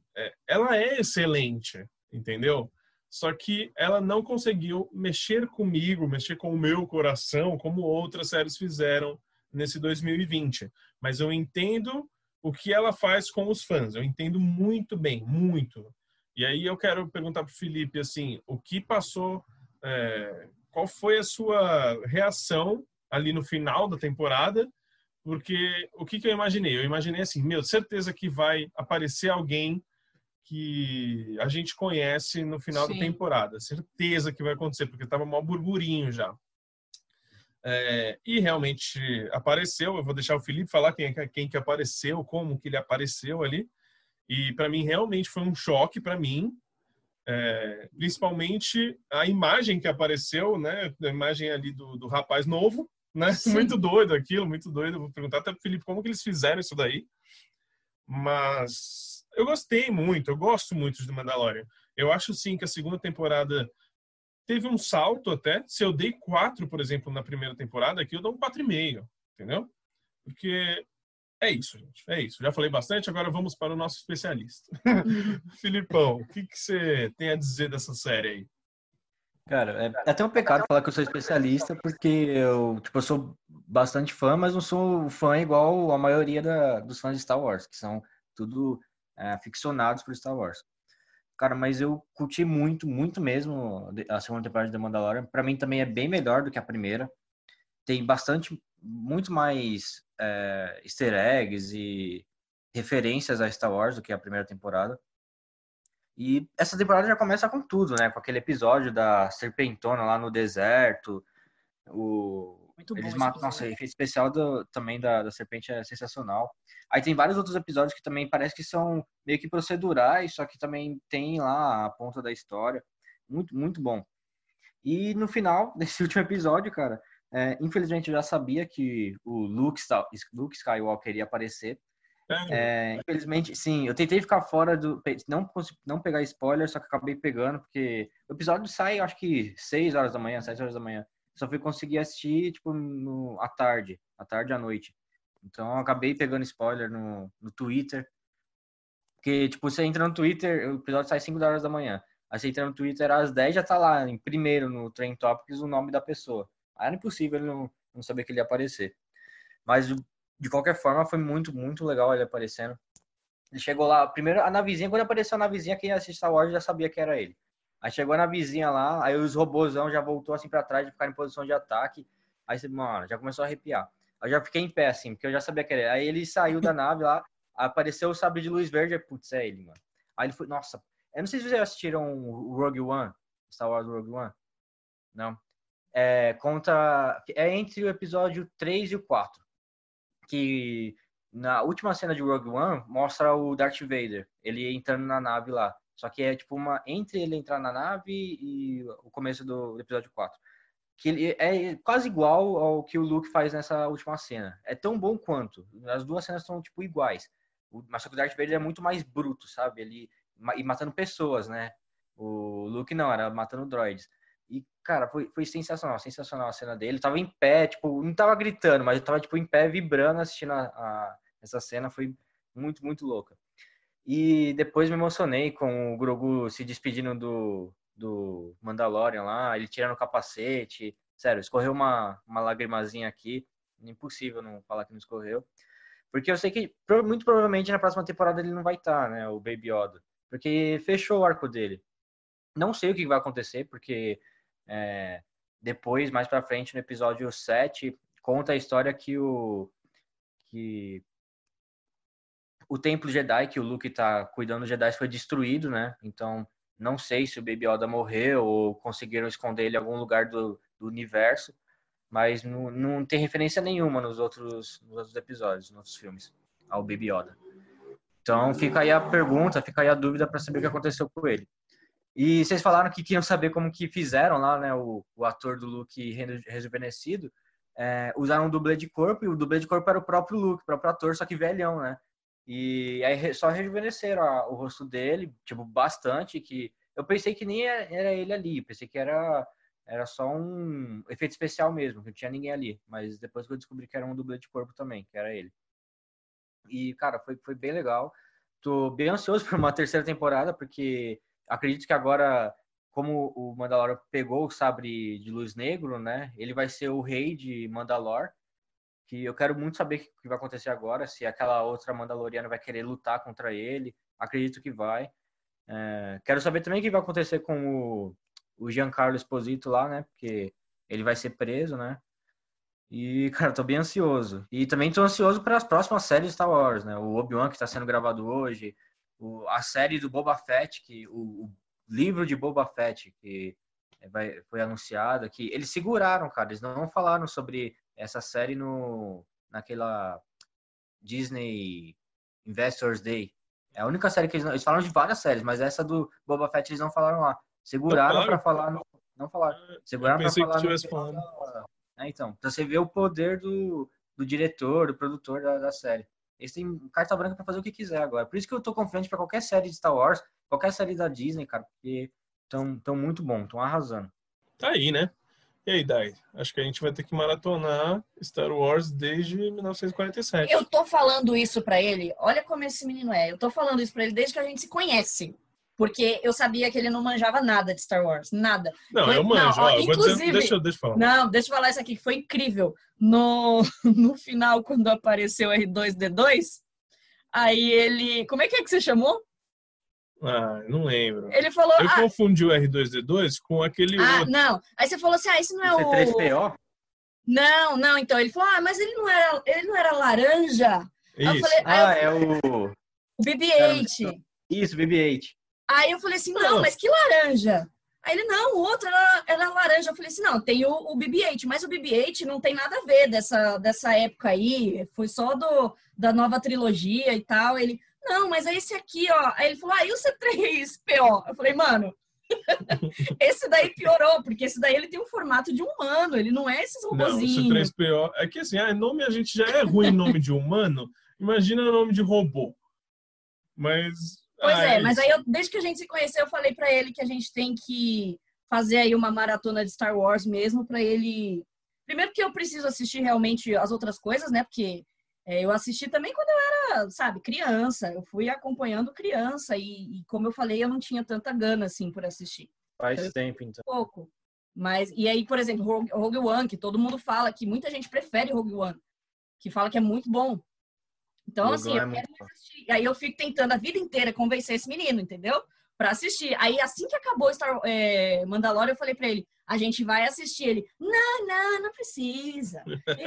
ela é excelente, entendeu? Só que ela não conseguiu mexer comigo, mexer com o meu coração, como outras séries fizeram nesse 2020. Mas eu entendo o que ela faz com os fãs. Eu entendo muito bem, muito. E aí eu quero perguntar para o Felipe assim, o que passou, é, qual foi a sua reação ali no final da temporada? Porque o que, que eu imaginei? Eu imaginei assim, meu, certeza que vai aparecer alguém que a gente conhece no final Sim. da temporada. Certeza que vai acontecer, porque estava mal burburinho já. É, e realmente apareceu. Eu vou deixar o Felipe falar quem, quem que apareceu, como que ele apareceu ali. E para mim realmente foi um choque para mim, é, principalmente a imagem que apareceu, né? A imagem ali do, do rapaz novo, né? Sim. Muito doido aquilo, muito doido. Vou perguntar até pro Felipe como que eles fizeram isso daí. Mas eu gostei muito, eu gosto muito de Mandalorian. Eu acho sim que a segunda temporada teve um salto até. Se eu dei quatro, por exemplo, na primeira temporada, aqui eu dou um quatro e meio, entendeu? Porque é isso, gente. É isso. Já falei bastante, agora vamos para o nosso especialista. Filipão, o que, que você tem a dizer dessa série aí? Cara, é até um pecado falar que eu sou especialista, porque eu, tipo, eu sou bastante fã, mas não sou fã igual a maioria da, dos fãs de Star Wars, que são tudo é, ficcionados por Star Wars. Cara, mas eu curti muito, muito mesmo a segunda temporada de The Mandalorian. Para mim também é bem melhor do que a primeira. Tem bastante muito mais é, easter eggs e referências a Star Wars do que a primeira temporada. E essa temporada já começa com tudo, né? Com aquele episódio da serpentona lá no deserto. O... Muito Eles matam. Nossa, o efeito especial do, também da, da serpente é sensacional. Aí tem vários outros episódios que também parece que são meio que procedurais, só que também tem lá a ponta da história. Muito, muito bom. E no final desse último episódio, cara, é, infelizmente eu já sabia que o Luke, Luke Skywalker iria aparecer. É, infelizmente, sim, eu tentei ficar fora do. Não, não pegar spoiler, só que acabei pegando, porque o episódio sai, acho que 6 horas da manhã, 7 horas da manhã. Só fui conseguir assistir, tipo, no, à tarde, à tarde à noite. Então, acabei pegando spoiler no, no Twitter. Porque, tipo, você entra no Twitter, o episódio sai 5 horas da manhã. Aí você entra no Twitter às 10 já tá lá, em primeiro no Trend Topics, o nome da pessoa. Aí era impossível ele não, não saber que ele ia aparecer. Mas de qualquer forma, foi muito, muito legal ele aparecendo. Ele chegou lá, primeiro a navezinha, quando apareceu a navezinha, quem assiste Star Wars já sabia que era ele. Aí chegou a navezinha lá, aí os robôzão já voltou assim para trás de ficar em posição de ataque. Aí você, mano, já começou a arrepiar. Aí já fiquei em pé, assim, porque eu já sabia que era. Aí ele saiu da nave lá, apareceu o sabre de luz verde, putz, é ele, mano. Aí ele foi, nossa, eu não sei se vocês assistiram o Rogue One, Star Wars Rogue One. Não. É, conta, é entre o episódio 3 e o 4 que na última cena de Rogue One mostra o Darth Vader, ele entrando na nave lá. Só que é tipo uma entre ele entrar na nave e o começo do episódio 4. Que ele é quase igual ao que o Luke faz nessa última cena. É tão bom quanto. As duas cenas são tipo iguais. Mas só que o Darth Vader é muito mais bruto, sabe? Ele e matando pessoas, né? O Luke não, era matando droids. E, cara, foi, foi sensacional, sensacional a cena dele. Ele tava em pé, tipo, não tava gritando, mas ele tava, tipo, em pé, vibrando, assistindo a, a, essa cena. Foi muito, muito louca. E depois me emocionei com o Grogu se despedindo do, do Mandalorian lá, ele tirando o capacete. Sério, escorreu uma, uma lagrimazinha aqui. Impossível não falar que não escorreu. Porque eu sei que muito provavelmente na próxima temporada ele não vai estar, tá, né? O Baby Yoda. Porque fechou o arco dele. Não sei o que vai acontecer, porque é, depois, mais para frente, no episódio 7, conta a história que o que o templo Jedi que o Luke tá cuidando dos Jedi foi destruído, né? Então, não sei se o Baby Yoda morreu ou conseguiram esconder ele em algum lugar do, do universo, mas não, não tem referência nenhuma nos outros, nos outros episódios, nos outros filmes, ao Baby Yoda. Então, fica aí a pergunta, fica aí a dúvida para saber o que aconteceu com ele. E vocês falaram que queriam saber como que fizeram lá, né, o, o ator do Luke rejuvenescido. É, usaram um dublê de corpo e o dublê de corpo era o próprio Luke, o próprio ator, só que velhão, né? E aí só rejuvenesceram o rosto dele, tipo, bastante, que eu pensei que nem era ele ali, pensei que era era só um efeito especial mesmo, que não tinha ninguém ali, mas depois que eu descobri que era um dublê de corpo também, que era ele. E, cara, foi, foi bem legal. Tô bem ansioso por uma terceira temporada, porque acredito que agora, como o Mandalor pegou o sabre de luz negro, né? Ele vai ser o rei de Mandalor. Que eu quero muito saber o que vai acontecer agora, se aquela outra Mandaloriana vai querer lutar contra ele. Acredito que vai. É, quero saber também o que vai acontecer com o, o Giancarlo Esposito lá, né? Porque ele vai ser preso, né? E, cara, tô bem ansioso. E também tô ansioso para as próximas séries de Star Wars, né? O Obi-Wan que está sendo gravado hoje, o, a série do Boba Fett, que o, o livro de Boba Fett que vai, foi anunciado, que eles seguraram, cara, eles não falaram sobre essa série no naquela Disney Investors Day. É a única série que eles, eles falaram de várias séries, mas essa do Boba Fett eles não falaram lá. Seguraram para falar, não, não falaram. Seguraram para falar. Que no, falando. É, então, pra você ver o poder do, do diretor, do produtor da, da série. Eles têm carta branca para fazer o que quiser agora. Por isso que eu tô confiante para qualquer série de Star Wars, qualquer série da Disney, cara, porque estão tão muito bom, estão arrasando. Tá aí, né? E aí, Dai? Acho que a gente vai ter que maratonar Star Wars desde 1947. Eu tô falando isso para ele. Olha como esse menino é. Eu tô falando isso para ele desde que a gente se conhece. Porque eu sabia que ele não manjava nada de Star Wars, nada. Não, foi, eu manjo. Não, ó, inclusive, dizer, deixa, deixa eu falar. Não, deixa eu falar isso aqui, foi incrível. No, no final, quando apareceu R2D2, aí ele. Como é que é que você chamou? Ah, não lembro. Ele falou. Eu ah, confundi o R2D2 com aquele ah, outro. Não, aí você falou assim: ah, isso não é o. C3PO? Não, não, então ele falou: "Ah, mas ele não era, ele não era laranja?" Aí eu Isso. falei, aí Ah, eu é o. O BB-8. Isso, BB-8. Aí eu falei assim, não, Não. mas que laranja? Aí ele, não, o outro era, era laranja. Eu falei assim, não, tem o, o BB-8, mas o BB-8 não tem nada a ver dessa, dessa época aí, foi só do, da nova trilogia e tal. Ele, não, mas é esse aqui, ó. Aí ele falou, ah, e o C3PO? Eu falei, mano, esse daí piorou, porque esse daí ele tem um formato de humano, ele não é esses Não, o robozinhos. C3PO. É que assim, ah, nome a gente já é ruim nome de humano. Imagina nome de robô. Mas. Pois ah, é, mas isso. aí eu, desde que a gente se conheceu, eu falei pra ele que a gente tem que fazer aí uma maratona de Star Wars mesmo pra ele. Primeiro que eu preciso assistir realmente as outras coisas, né? Porque é, eu assisti também quando eu era, sabe, criança. Eu fui acompanhando criança e, e como eu falei, eu não tinha tanta gana assim por assistir Faz tempo, então. pouco. Mas e aí, por exemplo, Rogue, Rogue One, que todo mundo fala que muita gente prefere Rogue One, que fala que é muito bom. Então, Rogue assim, é eu muito quero assistir. Aí eu fico tentando a vida inteira convencer esse menino, entendeu? Pra assistir. Aí assim que acabou Star é, Mandalorian, eu falei pra ele: a gente vai assistir. Ele, não, não, não precisa.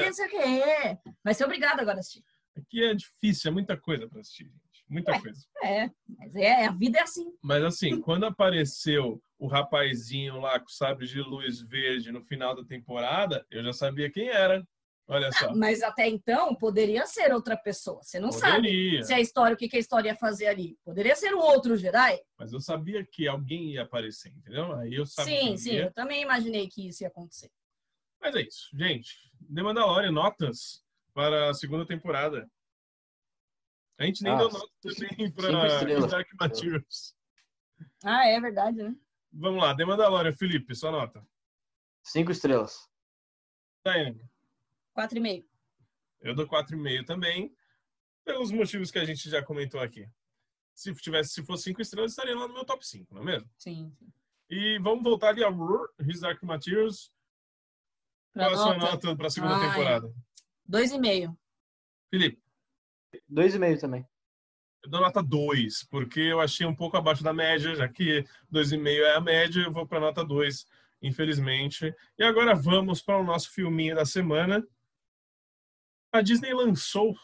Isso aqui é. Vai ser obrigado agora a assistir. Aqui é difícil, é muita coisa pra assistir, gente. Muita Ué. coisa. É, mas é, a vida é assim. Mas assim, quando apareceu o rapazinho lá com o sabre de luz verde no final da temporada, eu já sabia quem era. Olha só. Mas até então poderia ser outra pessoa. Você não sabe. Poderia. se a história, o que, que a história ia fazer ali. Poderia ser um outro Jedi? Mas eu sabia que alguém ia aparecer, entendeu? Aí eu sabia. sim, sim, eu também imaginei que isso ia acontecer. Mas é isso, gente. The Mandalorian, notas para a segunda temporada. A gente nem Ah, deu nota também para. Dark Materials. Ah, é verdade, né? Vamos lá, The Mandalorian, Felipe, sua nota. Cinco estrelas. Daiane, Quatro e meio. eu dou 4,5 também, pelos motivos que a gente já comentou aqui. Se tivesse, se fosse 5 estrelas, estaria lá no meu top 5, não é mesmo? Sim. sim. E vamos voltar ali a His Dark Materials. Pra Qual a sua nota, nota para a segunda Ai. temporada? Dois e meio. Felipe, Dois e meio também. eu dou nota 2, porque eu achei um pouco abaixo da média, já que 2,5 é a média, eu vou para nota 2, infelizmente. E agora vamos para o nosso filminho da semana. A Disney lançou.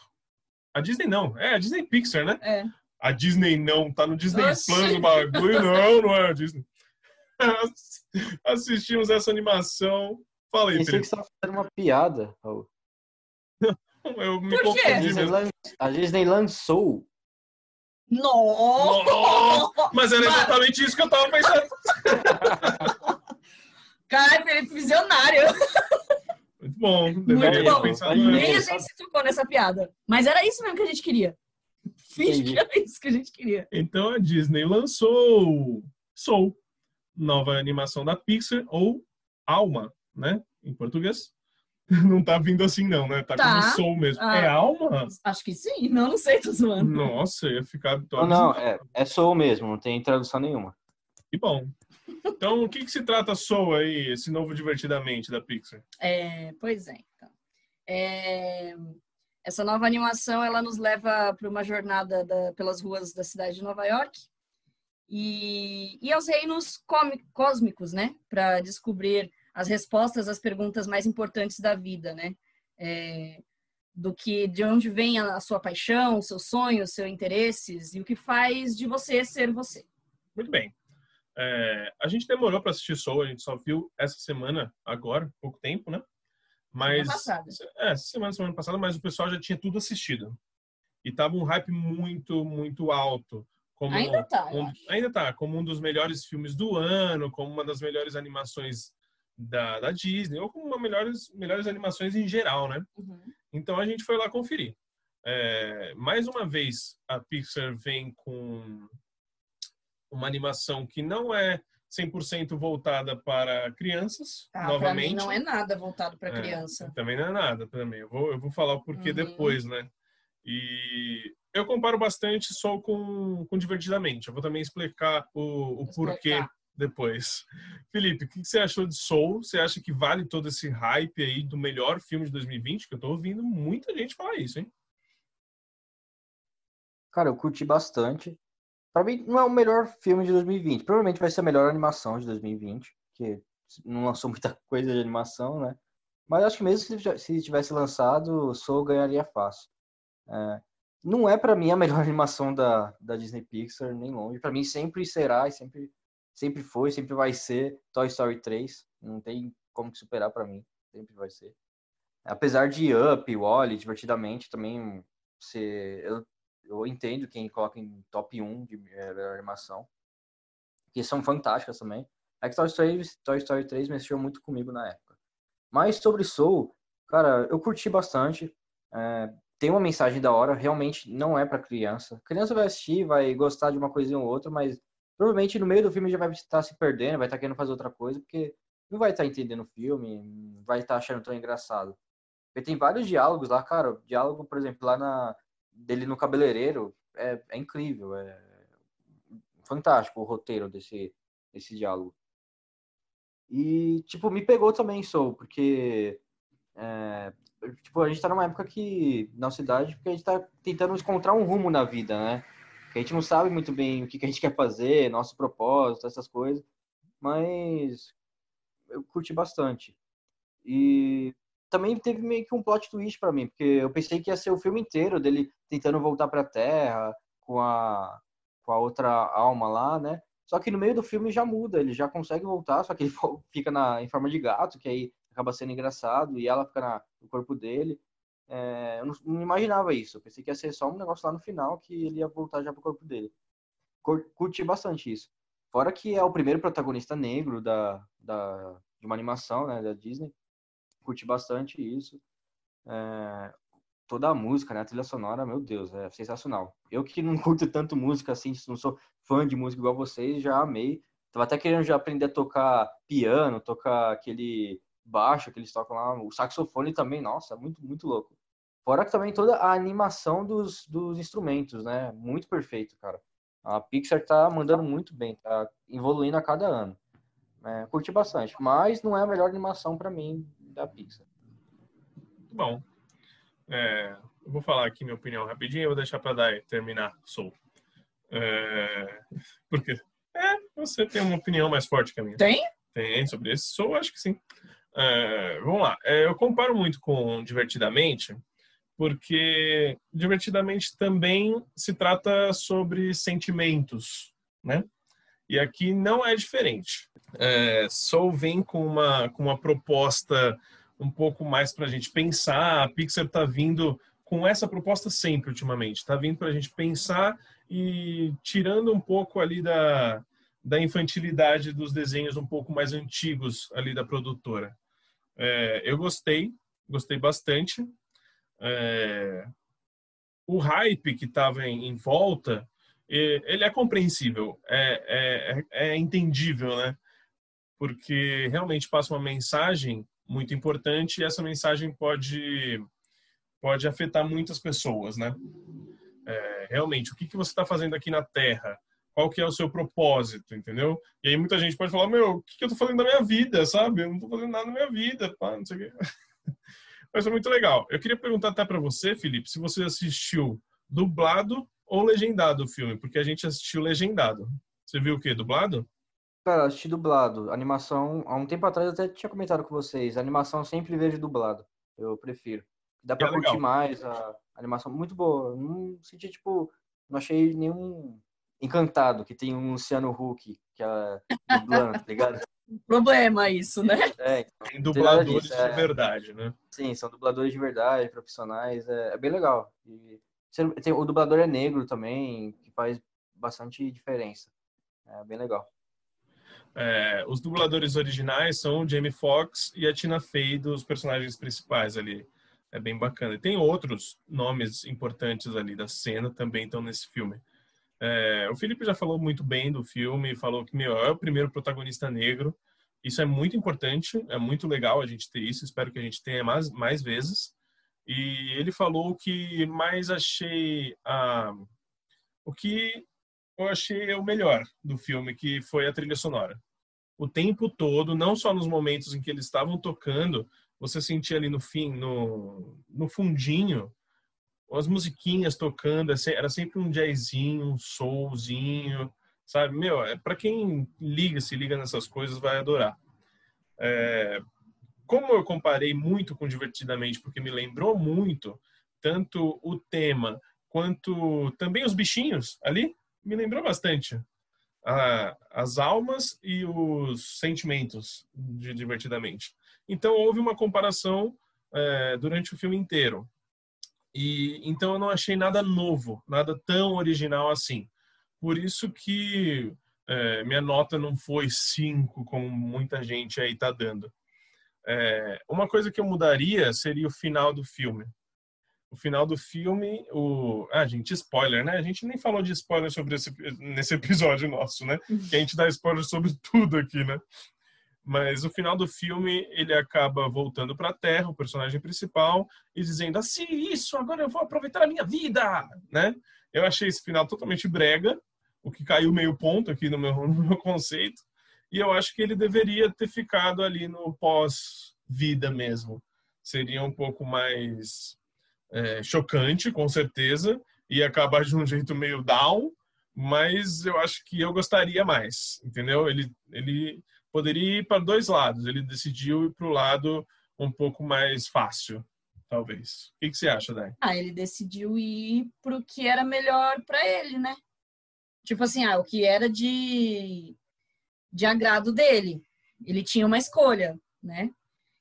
A Disney não, é a Disney Pixar, né? É. A Disney não, tá no Disney Oxi. Plus o bagulho, não, não é a Disney. Assistimos essa animação. Fala aí, Pensei que você estava fazendo uma piada. Raul. Eu me Por quê? A confundi Disney, mesmo. lan- a Disney lançou. Nossa! Mas era exatamente isso que eu tava pensando. Caralho, Felipe, visionário. Muito bom, deveria bom. Nem a gente se tocou nessa piada. Mas era isso mesmo que a gente queria. Finge que era isso que a gente queria. Então a Disney lançou Soul, nova animação da Pixar, ou Alma, né? Em português. Não tá vindo assim, não, né? Tá, Tá. como Soul mesmo. Ah. É Alma? Acho que sim. Não, não sei, tô zoando. Nossa, ia ficar. Não, não, é, é Soul mesmo, não tem tradução nenhuma. Que bom. Então, o que, que se trata Soul aí, esse novo Divertidamente da Pixar? É, pois é, então. É, essa nova animação ela nos leva para uma jornada da- pelas ruas da cidade de Nova York e, e aos reinos cósmicos, né? Para descobrir as respostas às perguntas mais importantes da vida, né? É, do que de onde vem a, a sua paixão, seus sonhos, seus interesses e o que faz de você ser você. Muito bem. É, a gente demorou para assistir Soul, a gente só viu essa semana, agora, pouco tempo, né? Mas. passada. É, semana, semana passada, mas o pessoal já tinha tudo assistido. E tava um hype muito, muito alto. Como Ainda tá, um- ainda tá, como um dos melhores filmes do ano, como uma das melhores animações da, da Disney, ou como uma melhores, melhores animações em geral, né? Uhum. Então a gente foi lá conferir. É, mais uma vez, a Pixar vem com uma animação que não é 100% voltada para crianças, para novamente. mim não é nada voltado para É, criança. Também não é nada também. Eu vou, eu vou falar o porquê Uhum. depois, né? E eu comparo bastante só com, com Divertidamente. Eu vou também explicar o, o porquê Explicar. depois. Felipe, o que você achou de Soul? Você acha que vale todo esse hype aí do melhor filme de 2020? Que eu tô ouvindo muita gente falar isso, hein? Cara, eu curti bastante. Pra mim, não é o melhor filme de 2020. Provavelmente vai ser a melhor animação de 2020, porque não lançou muita coisa de animação, né? Mas acho que mesmo se tivesse lançado, Soul ganharia fácil. É, não é para mim a melhor animação da, da Disney Pixar, nem longe. Para mim sempre será e sempre, sempre foi, sempre vai ser Toy Story 3. Não tem como superar para mim. Sempre vai ser. Apesar de Up, Wally, divertidamente, também ser, eu, eu entendo quem coloca em top 1 de melhor animação. Que são fantásticas também. É que Toy Story, Toy Story 3 mexeu muito comigo na época. Mas sobre Soul, cara, eu curti bastante. É, tem uma mensagem da hora, realmente não é para criança. criança vai assistir, vai gostar de uma coisinha ou outra, mas provavelmente no meio do filme já vai estar se perdendo, vai estar querendo fazer outra coisa, porque não vai estar entendendo o filme, vai estar achando tão engraçado. Porque tem vários diálogos lá, cara. Diálogo, por exemplo, lá na dele no cabeleireiro é, é incrível, é fantástico o roteiro desse, desse diálogo. E, tipo, me pegou também, Soul, porque é, tipo, a gente tá numa época que, na cidade, porque a gente tá tentando encontrar um rumo na vida, né? Que a gente não sabe muito bem o que, que a gente quer fazer, nosso propósito, essas coisas. Mas eu curti bastante. E também teve meio que um plot twist para mim, porque eu pensei que ia ser o filme inteiro dele tentando voltar para a Terra com a com a outra alma lá, né? Só que no meio do filme já muda, ele já consegue voltar, só que ele fica na, em forma de gato, que aí acaba sendo engraçado, e ela fica na, no corpo dele. É, eu não, não, imaginava isso, eu pensei que ia ser só um negócio lá no final, que ele ia voltar já pro corpo dele. Curti bastante isso. Fora que é o primeiro protagonista negro da, da, de uma animação, né, da Disney. Curti bastante isso. É, toda a música, né, a trilha sonora, meu Deus, é sensacional. Eu que não curto tanto música assim, não sou fã de música igual vocês, já amei. Tava até querendo já aprender a tocar piano, tocar aquele baixo que eles tocam lá, o saxofone também, nossa, muito, muito louco. Fora que também toda a animação dos, dos instrumentos, né? Muito perfeito, cara. A Pixar tá mandando muito bem, tá evoluindo a cada ano. É, curti bastante, mas não é a melhor animação para mim da Pixar. Bom, é, eu vou falar aqui minha opinião rapidinho, eu vou deixar para dar terminar, sou. É, porque é, você tem uma opinião mais forte que a minha. Tem? Tem sobre esse, sou, acho que sim. É, vamos lá, é, eu comparo muito com Divertidamente, porque Divertidamente também se trata sobre sentimentos, né? E aqui não é diferente. É, Soul vem com uma, com uma proposta um pouco mais para a gente pensar. A Pixar está vindo com essa proposta sempre ultimamente. Está vindo para a gente pensar e tirando um pouco ali da, da infantilidade dos desenhos um pouco mais antigos ali da produtora. É, eu gostei, gostei bastante. É, o hype que estava em, em, volta, ele é compreensível, é, é, é entendível, né? Porque realmente passa uma mensagem muito importante e essa mensagem pode pode afetar muitas pessoas, né? É, realmente, o que, que você está fazendo aqui na Terra? Qual que é o seu propósito, entendeu? E aí muita gente pode falar, meu, o que, que eu estou fazendo da minha vida, sabe? Eu não estou fazendo nada na minha vida, pá, não sei o quê. Mas é muito legal. Eu queria perguntar até para você, Felipe, se você assistiu dublado ou legendado o filme, porque a gente assistiu legendado. Você viu o quê? Dublado? Cara, assisti dublado. Animação, há um tempo atrás eu até tinha comentado com vocês. A animação eu sempre vejo dublado. Eu prefiro. Dá pra é curtir mais a animação. Muito boa. Não senti, tipo, não achei nenhum encantado que tem um Luciano Huck que é dublando, tá ligado? Problema isso, né? É, então, tem dubladores disso, é... de verdade, né? Sim, são dubladores de verdade, profissionais. É, é bem legal. E tem, o dublador é negro também, que faz bastante diferença. É bem legal. É, os dubladores originais são o Jamie Foxx e a Tina Fey dos personagens principais ali. É bem bacana. E tem outros nomes importantes ali da cena também estão nesse filme. É, o Felipe já falou muito bem do filme, falou que meu, é o primeiro protagonista negro. Isso é muito importante, é muito legal a gente ter isso. Espero que a gente tenha mais, mais vezes. E ele falou que mais achei a, o que eu achei o melhor do filme, que foi a trilha sonora o tempo todo, não só nos momentos em que eles estavam tocando, você sentia ali no fim, no, no fundinho, as musiquinhas tocando, era sempre um jazzinho, um soulzinho, sabe? Meu, é para quem liga, se liga nessas coisas, vai adorar. É, como eu comparei muito com Divertidamente, porque me lembrou muito tanto o tema quanto também os bichinhos ali, me lembrou bastante as almas e os sentimentos de Divertidamente. Então houve uma comparação é, durante o filme inteiro. E então eu não achei nada novo, nada tão original assim. Por isso que é, minha nota não foi 5, como muita gente aí está dando. É, uma coisa que eu mudaria seria o final do filme. O final do filme, o. Ah, gente, spoiler, né? A gente nem falou de spoiler sobre esse, nesse episódio nosso, né? Que a gente dá spoiler sobre tudo aqui, né? Mas o final do filme, ele acaba voltando para a Terra, o personagem principal, e dizendo assim: Isso, agora eu vou aproveitar a minha vida, né? Eu achei esse final totalmente brega, o que caiu meio ponto aqui no meu, no meu conceito. E eu acho que ele deveria ter ficado ali no pós-vida mesmo. Seria um pouco mais é, chocante, com certeza, e acabar de um jeito meio down, mas eu acho que eu gostaria mais, entendeu? Ele, ele poderia ir para dois lados, ele decidiu ir para o lado um pouco mais fácil, talvez. O que, que você acha, Dai? Ah, ele decidiu ir para o que era melhor para ele, né? Tipo assim, ah, o que era de, de agrado dele. Ele tinha uma escolha, né?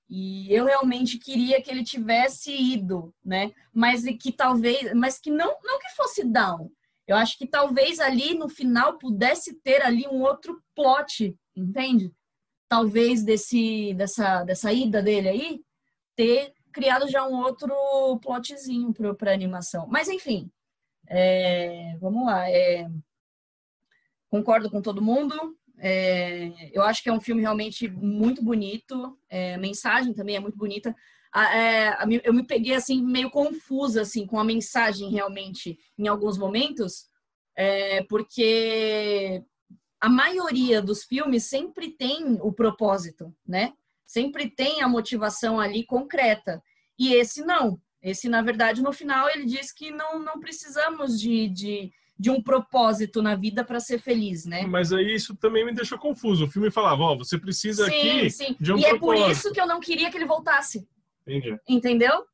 E eu realmente queria que ele tivesse ido, né? Mas que talvez, mas que não, não que fosse down. Eu acho que talvez ali no final pudesse ter ali um outro plot, entende? Talvez desse dessa dessa ida dele aí ter criado já um outro plotzinho para animação. Mas enfim, é, vamos lá. É, concordo com todo mundo. É, eu acho que é um filme realmente muito bonito. É, a mensagem também é muito bonita. É, eu me peguei assim meio confusa assim com a mensagem realmente em alguns momentos, é, porque a maioria dos filmes sempre tem o propósito, né? Sempre tem a motivação ali concreta. E esse não. Esse, na verdade, no final ele diz que não, não precisamos de, de de um propósito na vida para ser feliz, né? Mas aí isso também me deixou confuso. O filme falava, ó, oh, você precisa sim, aqui sim. de um e propósito. E é por isso que eu não queria que ele voltasse. Entendi. Entendeu?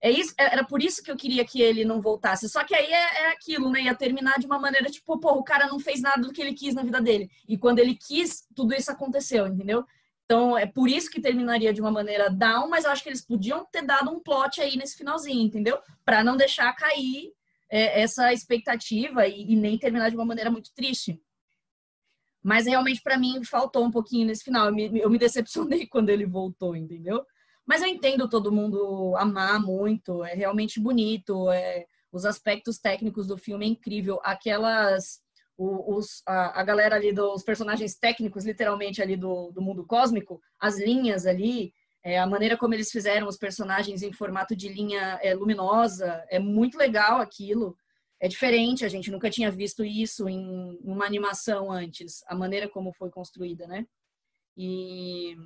É isso, é, era por isso que eu queria que ele não voltasse. Só que aí é, é aquilo, né? Ia terminar de uma maneira tipo, pô, o cara não fez nada do que ele quis na vida dele. E quando ele quis, tudo isso aconteceu, entendeu? Então é por isso que terminaria de uma maneira down, mas eu acho que eles podiam ter dado um plot aí nesse finalzinho, entendeu? Para não deixar cair é, essa expectativa e, e, nem terminar de uma maneira muito triste. Mas realmente para mim faltou um pouquinho nesse final. Eu me, eu me decepcionei quando ele voltou, entendeu? Mas eu entendo todo mundo amar muito, é realmente bonito, é, os aspectos técnicos do filme é incrível. Aquelas os, a, a, galera ali dos personagens técnicos, literalmente ali do, do mundo cósmico, as linhas ali, é, a maneira como eles fizeram os personagens em formato de linha é, luminosa é muito legal aquilo. É diferente, a gente nunca tinha visto isso em uma animação antes, a maneira como foi construída, né? E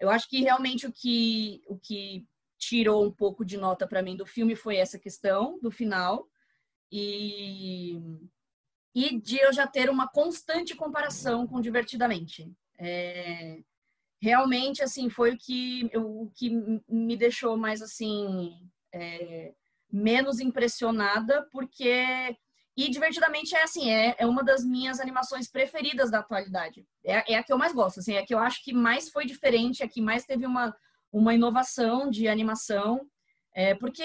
eu acho que realmente o que, o que tirou um pouco de nota para mim do filme foi essa questão do final e, e de eu já ter uma constante comparação com Divertidamente. É, realmente assim foi o que o que me deixou mais assim é, menos impressionada porque e divertidamente é assim é, é uma das minhas animações preferidas da atualidade. É, é a que eu mais gosto assim é a que eu acho que mais foi diferente é a que mais teve uma uma inovação de animação. É, porque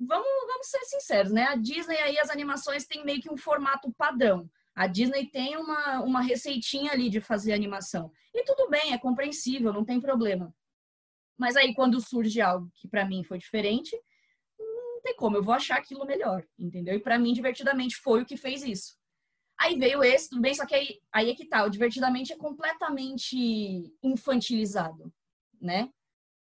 vamos vamos ser sinceros né? A Disney aí as animações têm meio que um formato padrão a Disney tem uma, uma receitinha ali de fazer animação. E tudo bem, é compreensível, não tem problema. Mas aí, quando surge algo que para mim foi diferente, não tem como, eu vou achar aquilo melhor, entendeu? E para mim, divertidamente, foi o que fez isso. Aí veio esse, tudo bem, só que aí, aí é que tá, o divertidamente é completamente infantilizado, né?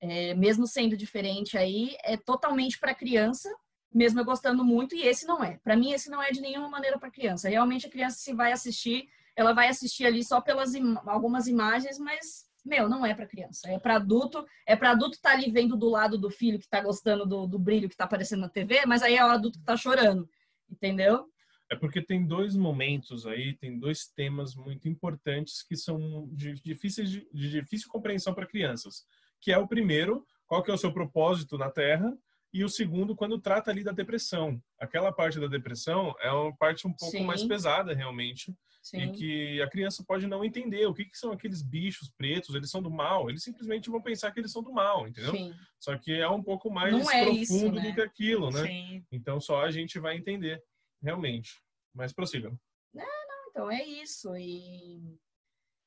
É, mesmo sendo diferente aí, é totalmente para criança, mesmo eu gostando muito, e esse não é. Para mim, esse não é de nenhuma maneira para criança. Realmente, a criança, se vai assistir, ela vai assistir ali só pelas im algumas imagens, mas, meu, não é para criança. É para adulto. É para adulto estar tá ali vendo do lado do filho que está gostando do, do brilho que está aparecendo na TV, mas aí é o adulto que está chorando, entendeu? É porque tem dois momentos aí, tem dois temas muito importantes que são de, difíceis de, de difícil compreensão para crianças. Que é o primeiro, qual que é o seu propósito na Terra, e o segundo quando trata ali da depressão. Aquela parte da depressão é uma parte um pouco Sim. mais pesada realmente Sim. e que a criança pode não entender o que, que, são aqueles bichos pretos, eles são do mal, eles simplesmente vão pensar que eles são do mal, entendeu? Sim. Só que é um pouco mais não é profundo isso, né? do que aquilo, né? Sim. Então só a gente vai entender, realmente. Mas prossiga. Não, não, então é isso. E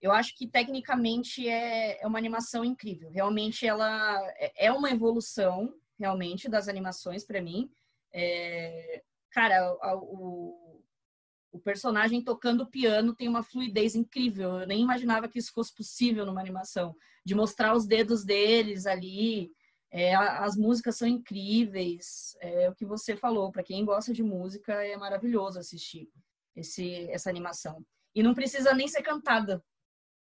eu acho que tecnicamente é, é uma animação incrível. Realmente ela é, é uma evolução, realmente, das animações para mim. É, cara, o, o personagem tocando piano tem uma fluidez incrível. Eu nem imaginava que isso fosse possível numa animação. De mostrar os dedos deles ali. É, as músicas são incríveis. É o que você falou. Para quem gosta de música, é maravilhoso assistir esse, essa animação. E não precisa nem ser cantada.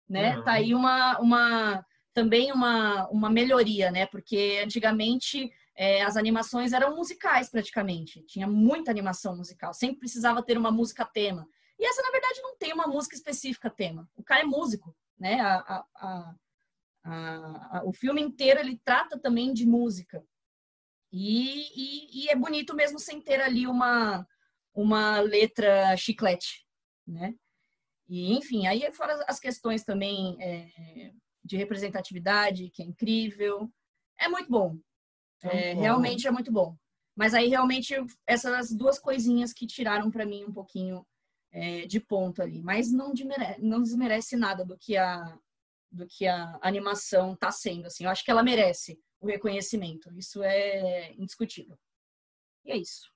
Né? Uhum. Tá aí uma, uma também uma, uma melhoria, né? Porque antigamente é, as animações eram musicais praticamente. Tinha muita animação musical. Sempre precisava ter uma música tema. E essa, na verdade, não tem uma música específica tema. O cara é músico, né? A, a, a, o filme inteiro ele trata também de música. E, e, e, é bonito mesmo sem ter ali uma, uma letra chiclete, né? E, enfim, aí fora as questões também é, de representatividade, que é incrível. É muito bom. É, realmente é muito bom. Mas aí realmente essas duas coisinhas que tiraram para mim um pouquinho é, de ponto ali, mas não desmerece, não desmerece nada do que a do que a animação está sendo. Assim, eu acho que ela merece o reconhecimento. Isso é indiscutível. E é isso.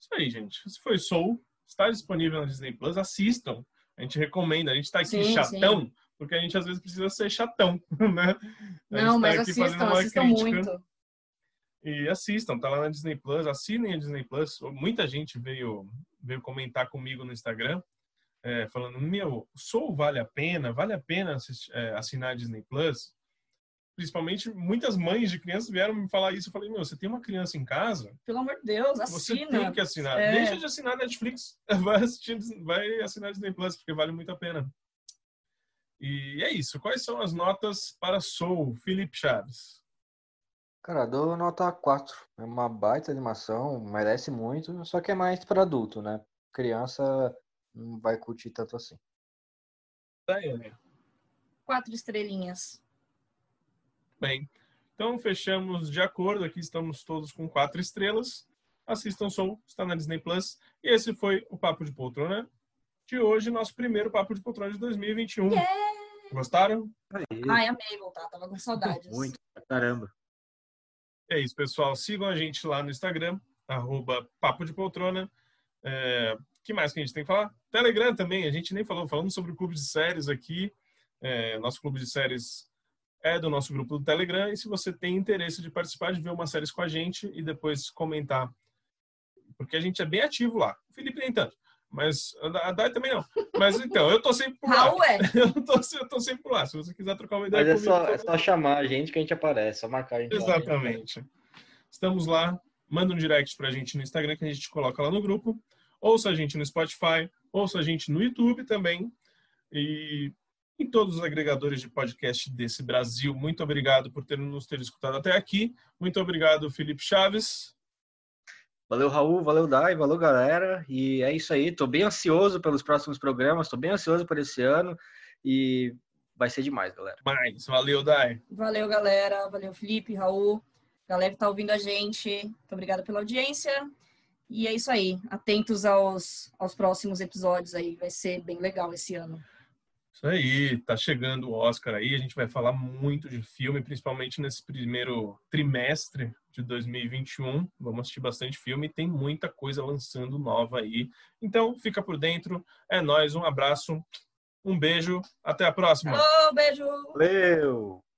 Isso aí, gente. Esse foi Soul. Está disponível na Disney Plus. Assistam. A gente recomenda. A gente está aqui sim, chatão. Sim porque a gente às vezes precisa ser chatão, né? Não, tá mas assistam, assistam muito. E assistam, tá lá na Disney Plus, assinem a Disney Plus. Muita gente veio, veio comentar comigo no Instagram, é, falando, meu, Soul vale a pena? Vale a pena assistir, é, assinar a Disney Plus? Principalmente, muitas mães de crianças vieram me falar isso. Eu falei, meu, você tem uma criança em casa? Pelo amor de Deus, assina. Você tem que assinar. É. Deixa de assinar Netflix. Vai, assistir, vai assinar a Disney Plus, porque vale muito a pena. E é isso. Quais são as notas para Soul, Felipe Chaves? Cara, dou nota 4. É uma baita animação, merece muito, só que é mais para adulto, né? Criança não vai curtir tanto assim. Daiane. Quatro estrelinhas. Bem, então fechamos de acordo. Aqui estamos todos com quatro estrelas. Assistam Soul, está na Disney Plus. E esse foi o Papo de Poltrona de hoje, nosso primeiro Papo de Poltrona de 2021. Yeah! Gostaram? Ai, amei voltar, tava com saudades. Muito, caramba. É isso, pessoal. Sigam a gente lá no Instagram, arroba Papo de Poltrona. É, que mais que a gente tem que falar? Telegram também, a gente nem falou, falando sobre o clube de séries aqui. É, nosso clube de séries é do nosso grupo do Telegram. E se você tem interesse de participar, de ver uma série com a gente e depois comentar, porque a gente é bem ativo lá. O Felipe nem tanto. Mas a Dai também não. Mas então, eu tô sempre por lá. Raul é. Eu tô, eu tô sempre por lá. Se você quiser trocar uma ideia Mas é comigo, só, é só chamar a gente que a gente aparece, só marcar a gente. Exatamente. Estamos lá. Manda um direct pra gente no Instagram que a gente coloca lá no grupo. Ouça a gente no Spotify, ouça a gente no YouTube também. E em todos os agregadores de podcast desse Brasil. Muito obrigado por ter nos ter escutado até aqui. Muito obrigado, Felipe Chaves. Valeu, Raul, valeu, Dai, valeu, galera. E é isso aí. Tô bem ansioso pelos próximos programas, tô bem ansioso por esse ano e vai ser demais, galera. Mais, valeu, Dai. Valeu, galera. Valeu, Felipe, Raul, galera que tá ouvindo a gente. Muito obrigada pela audiência. E é isso aí. Atentos aos, aos próximos episódios aí. Vai ser bem legal esse ano. Isso aí, tá chegando o Oscar aí, a gente vai falar muito de filme, principalmente nesse primeiro trimestre de 2021. Vamos assistir bastante filme, tem muita coisa lançando nova aí. Então, fica por dentro. É nós, um abraço, um beijo, até a próxima. Alô, beijo. Valeu.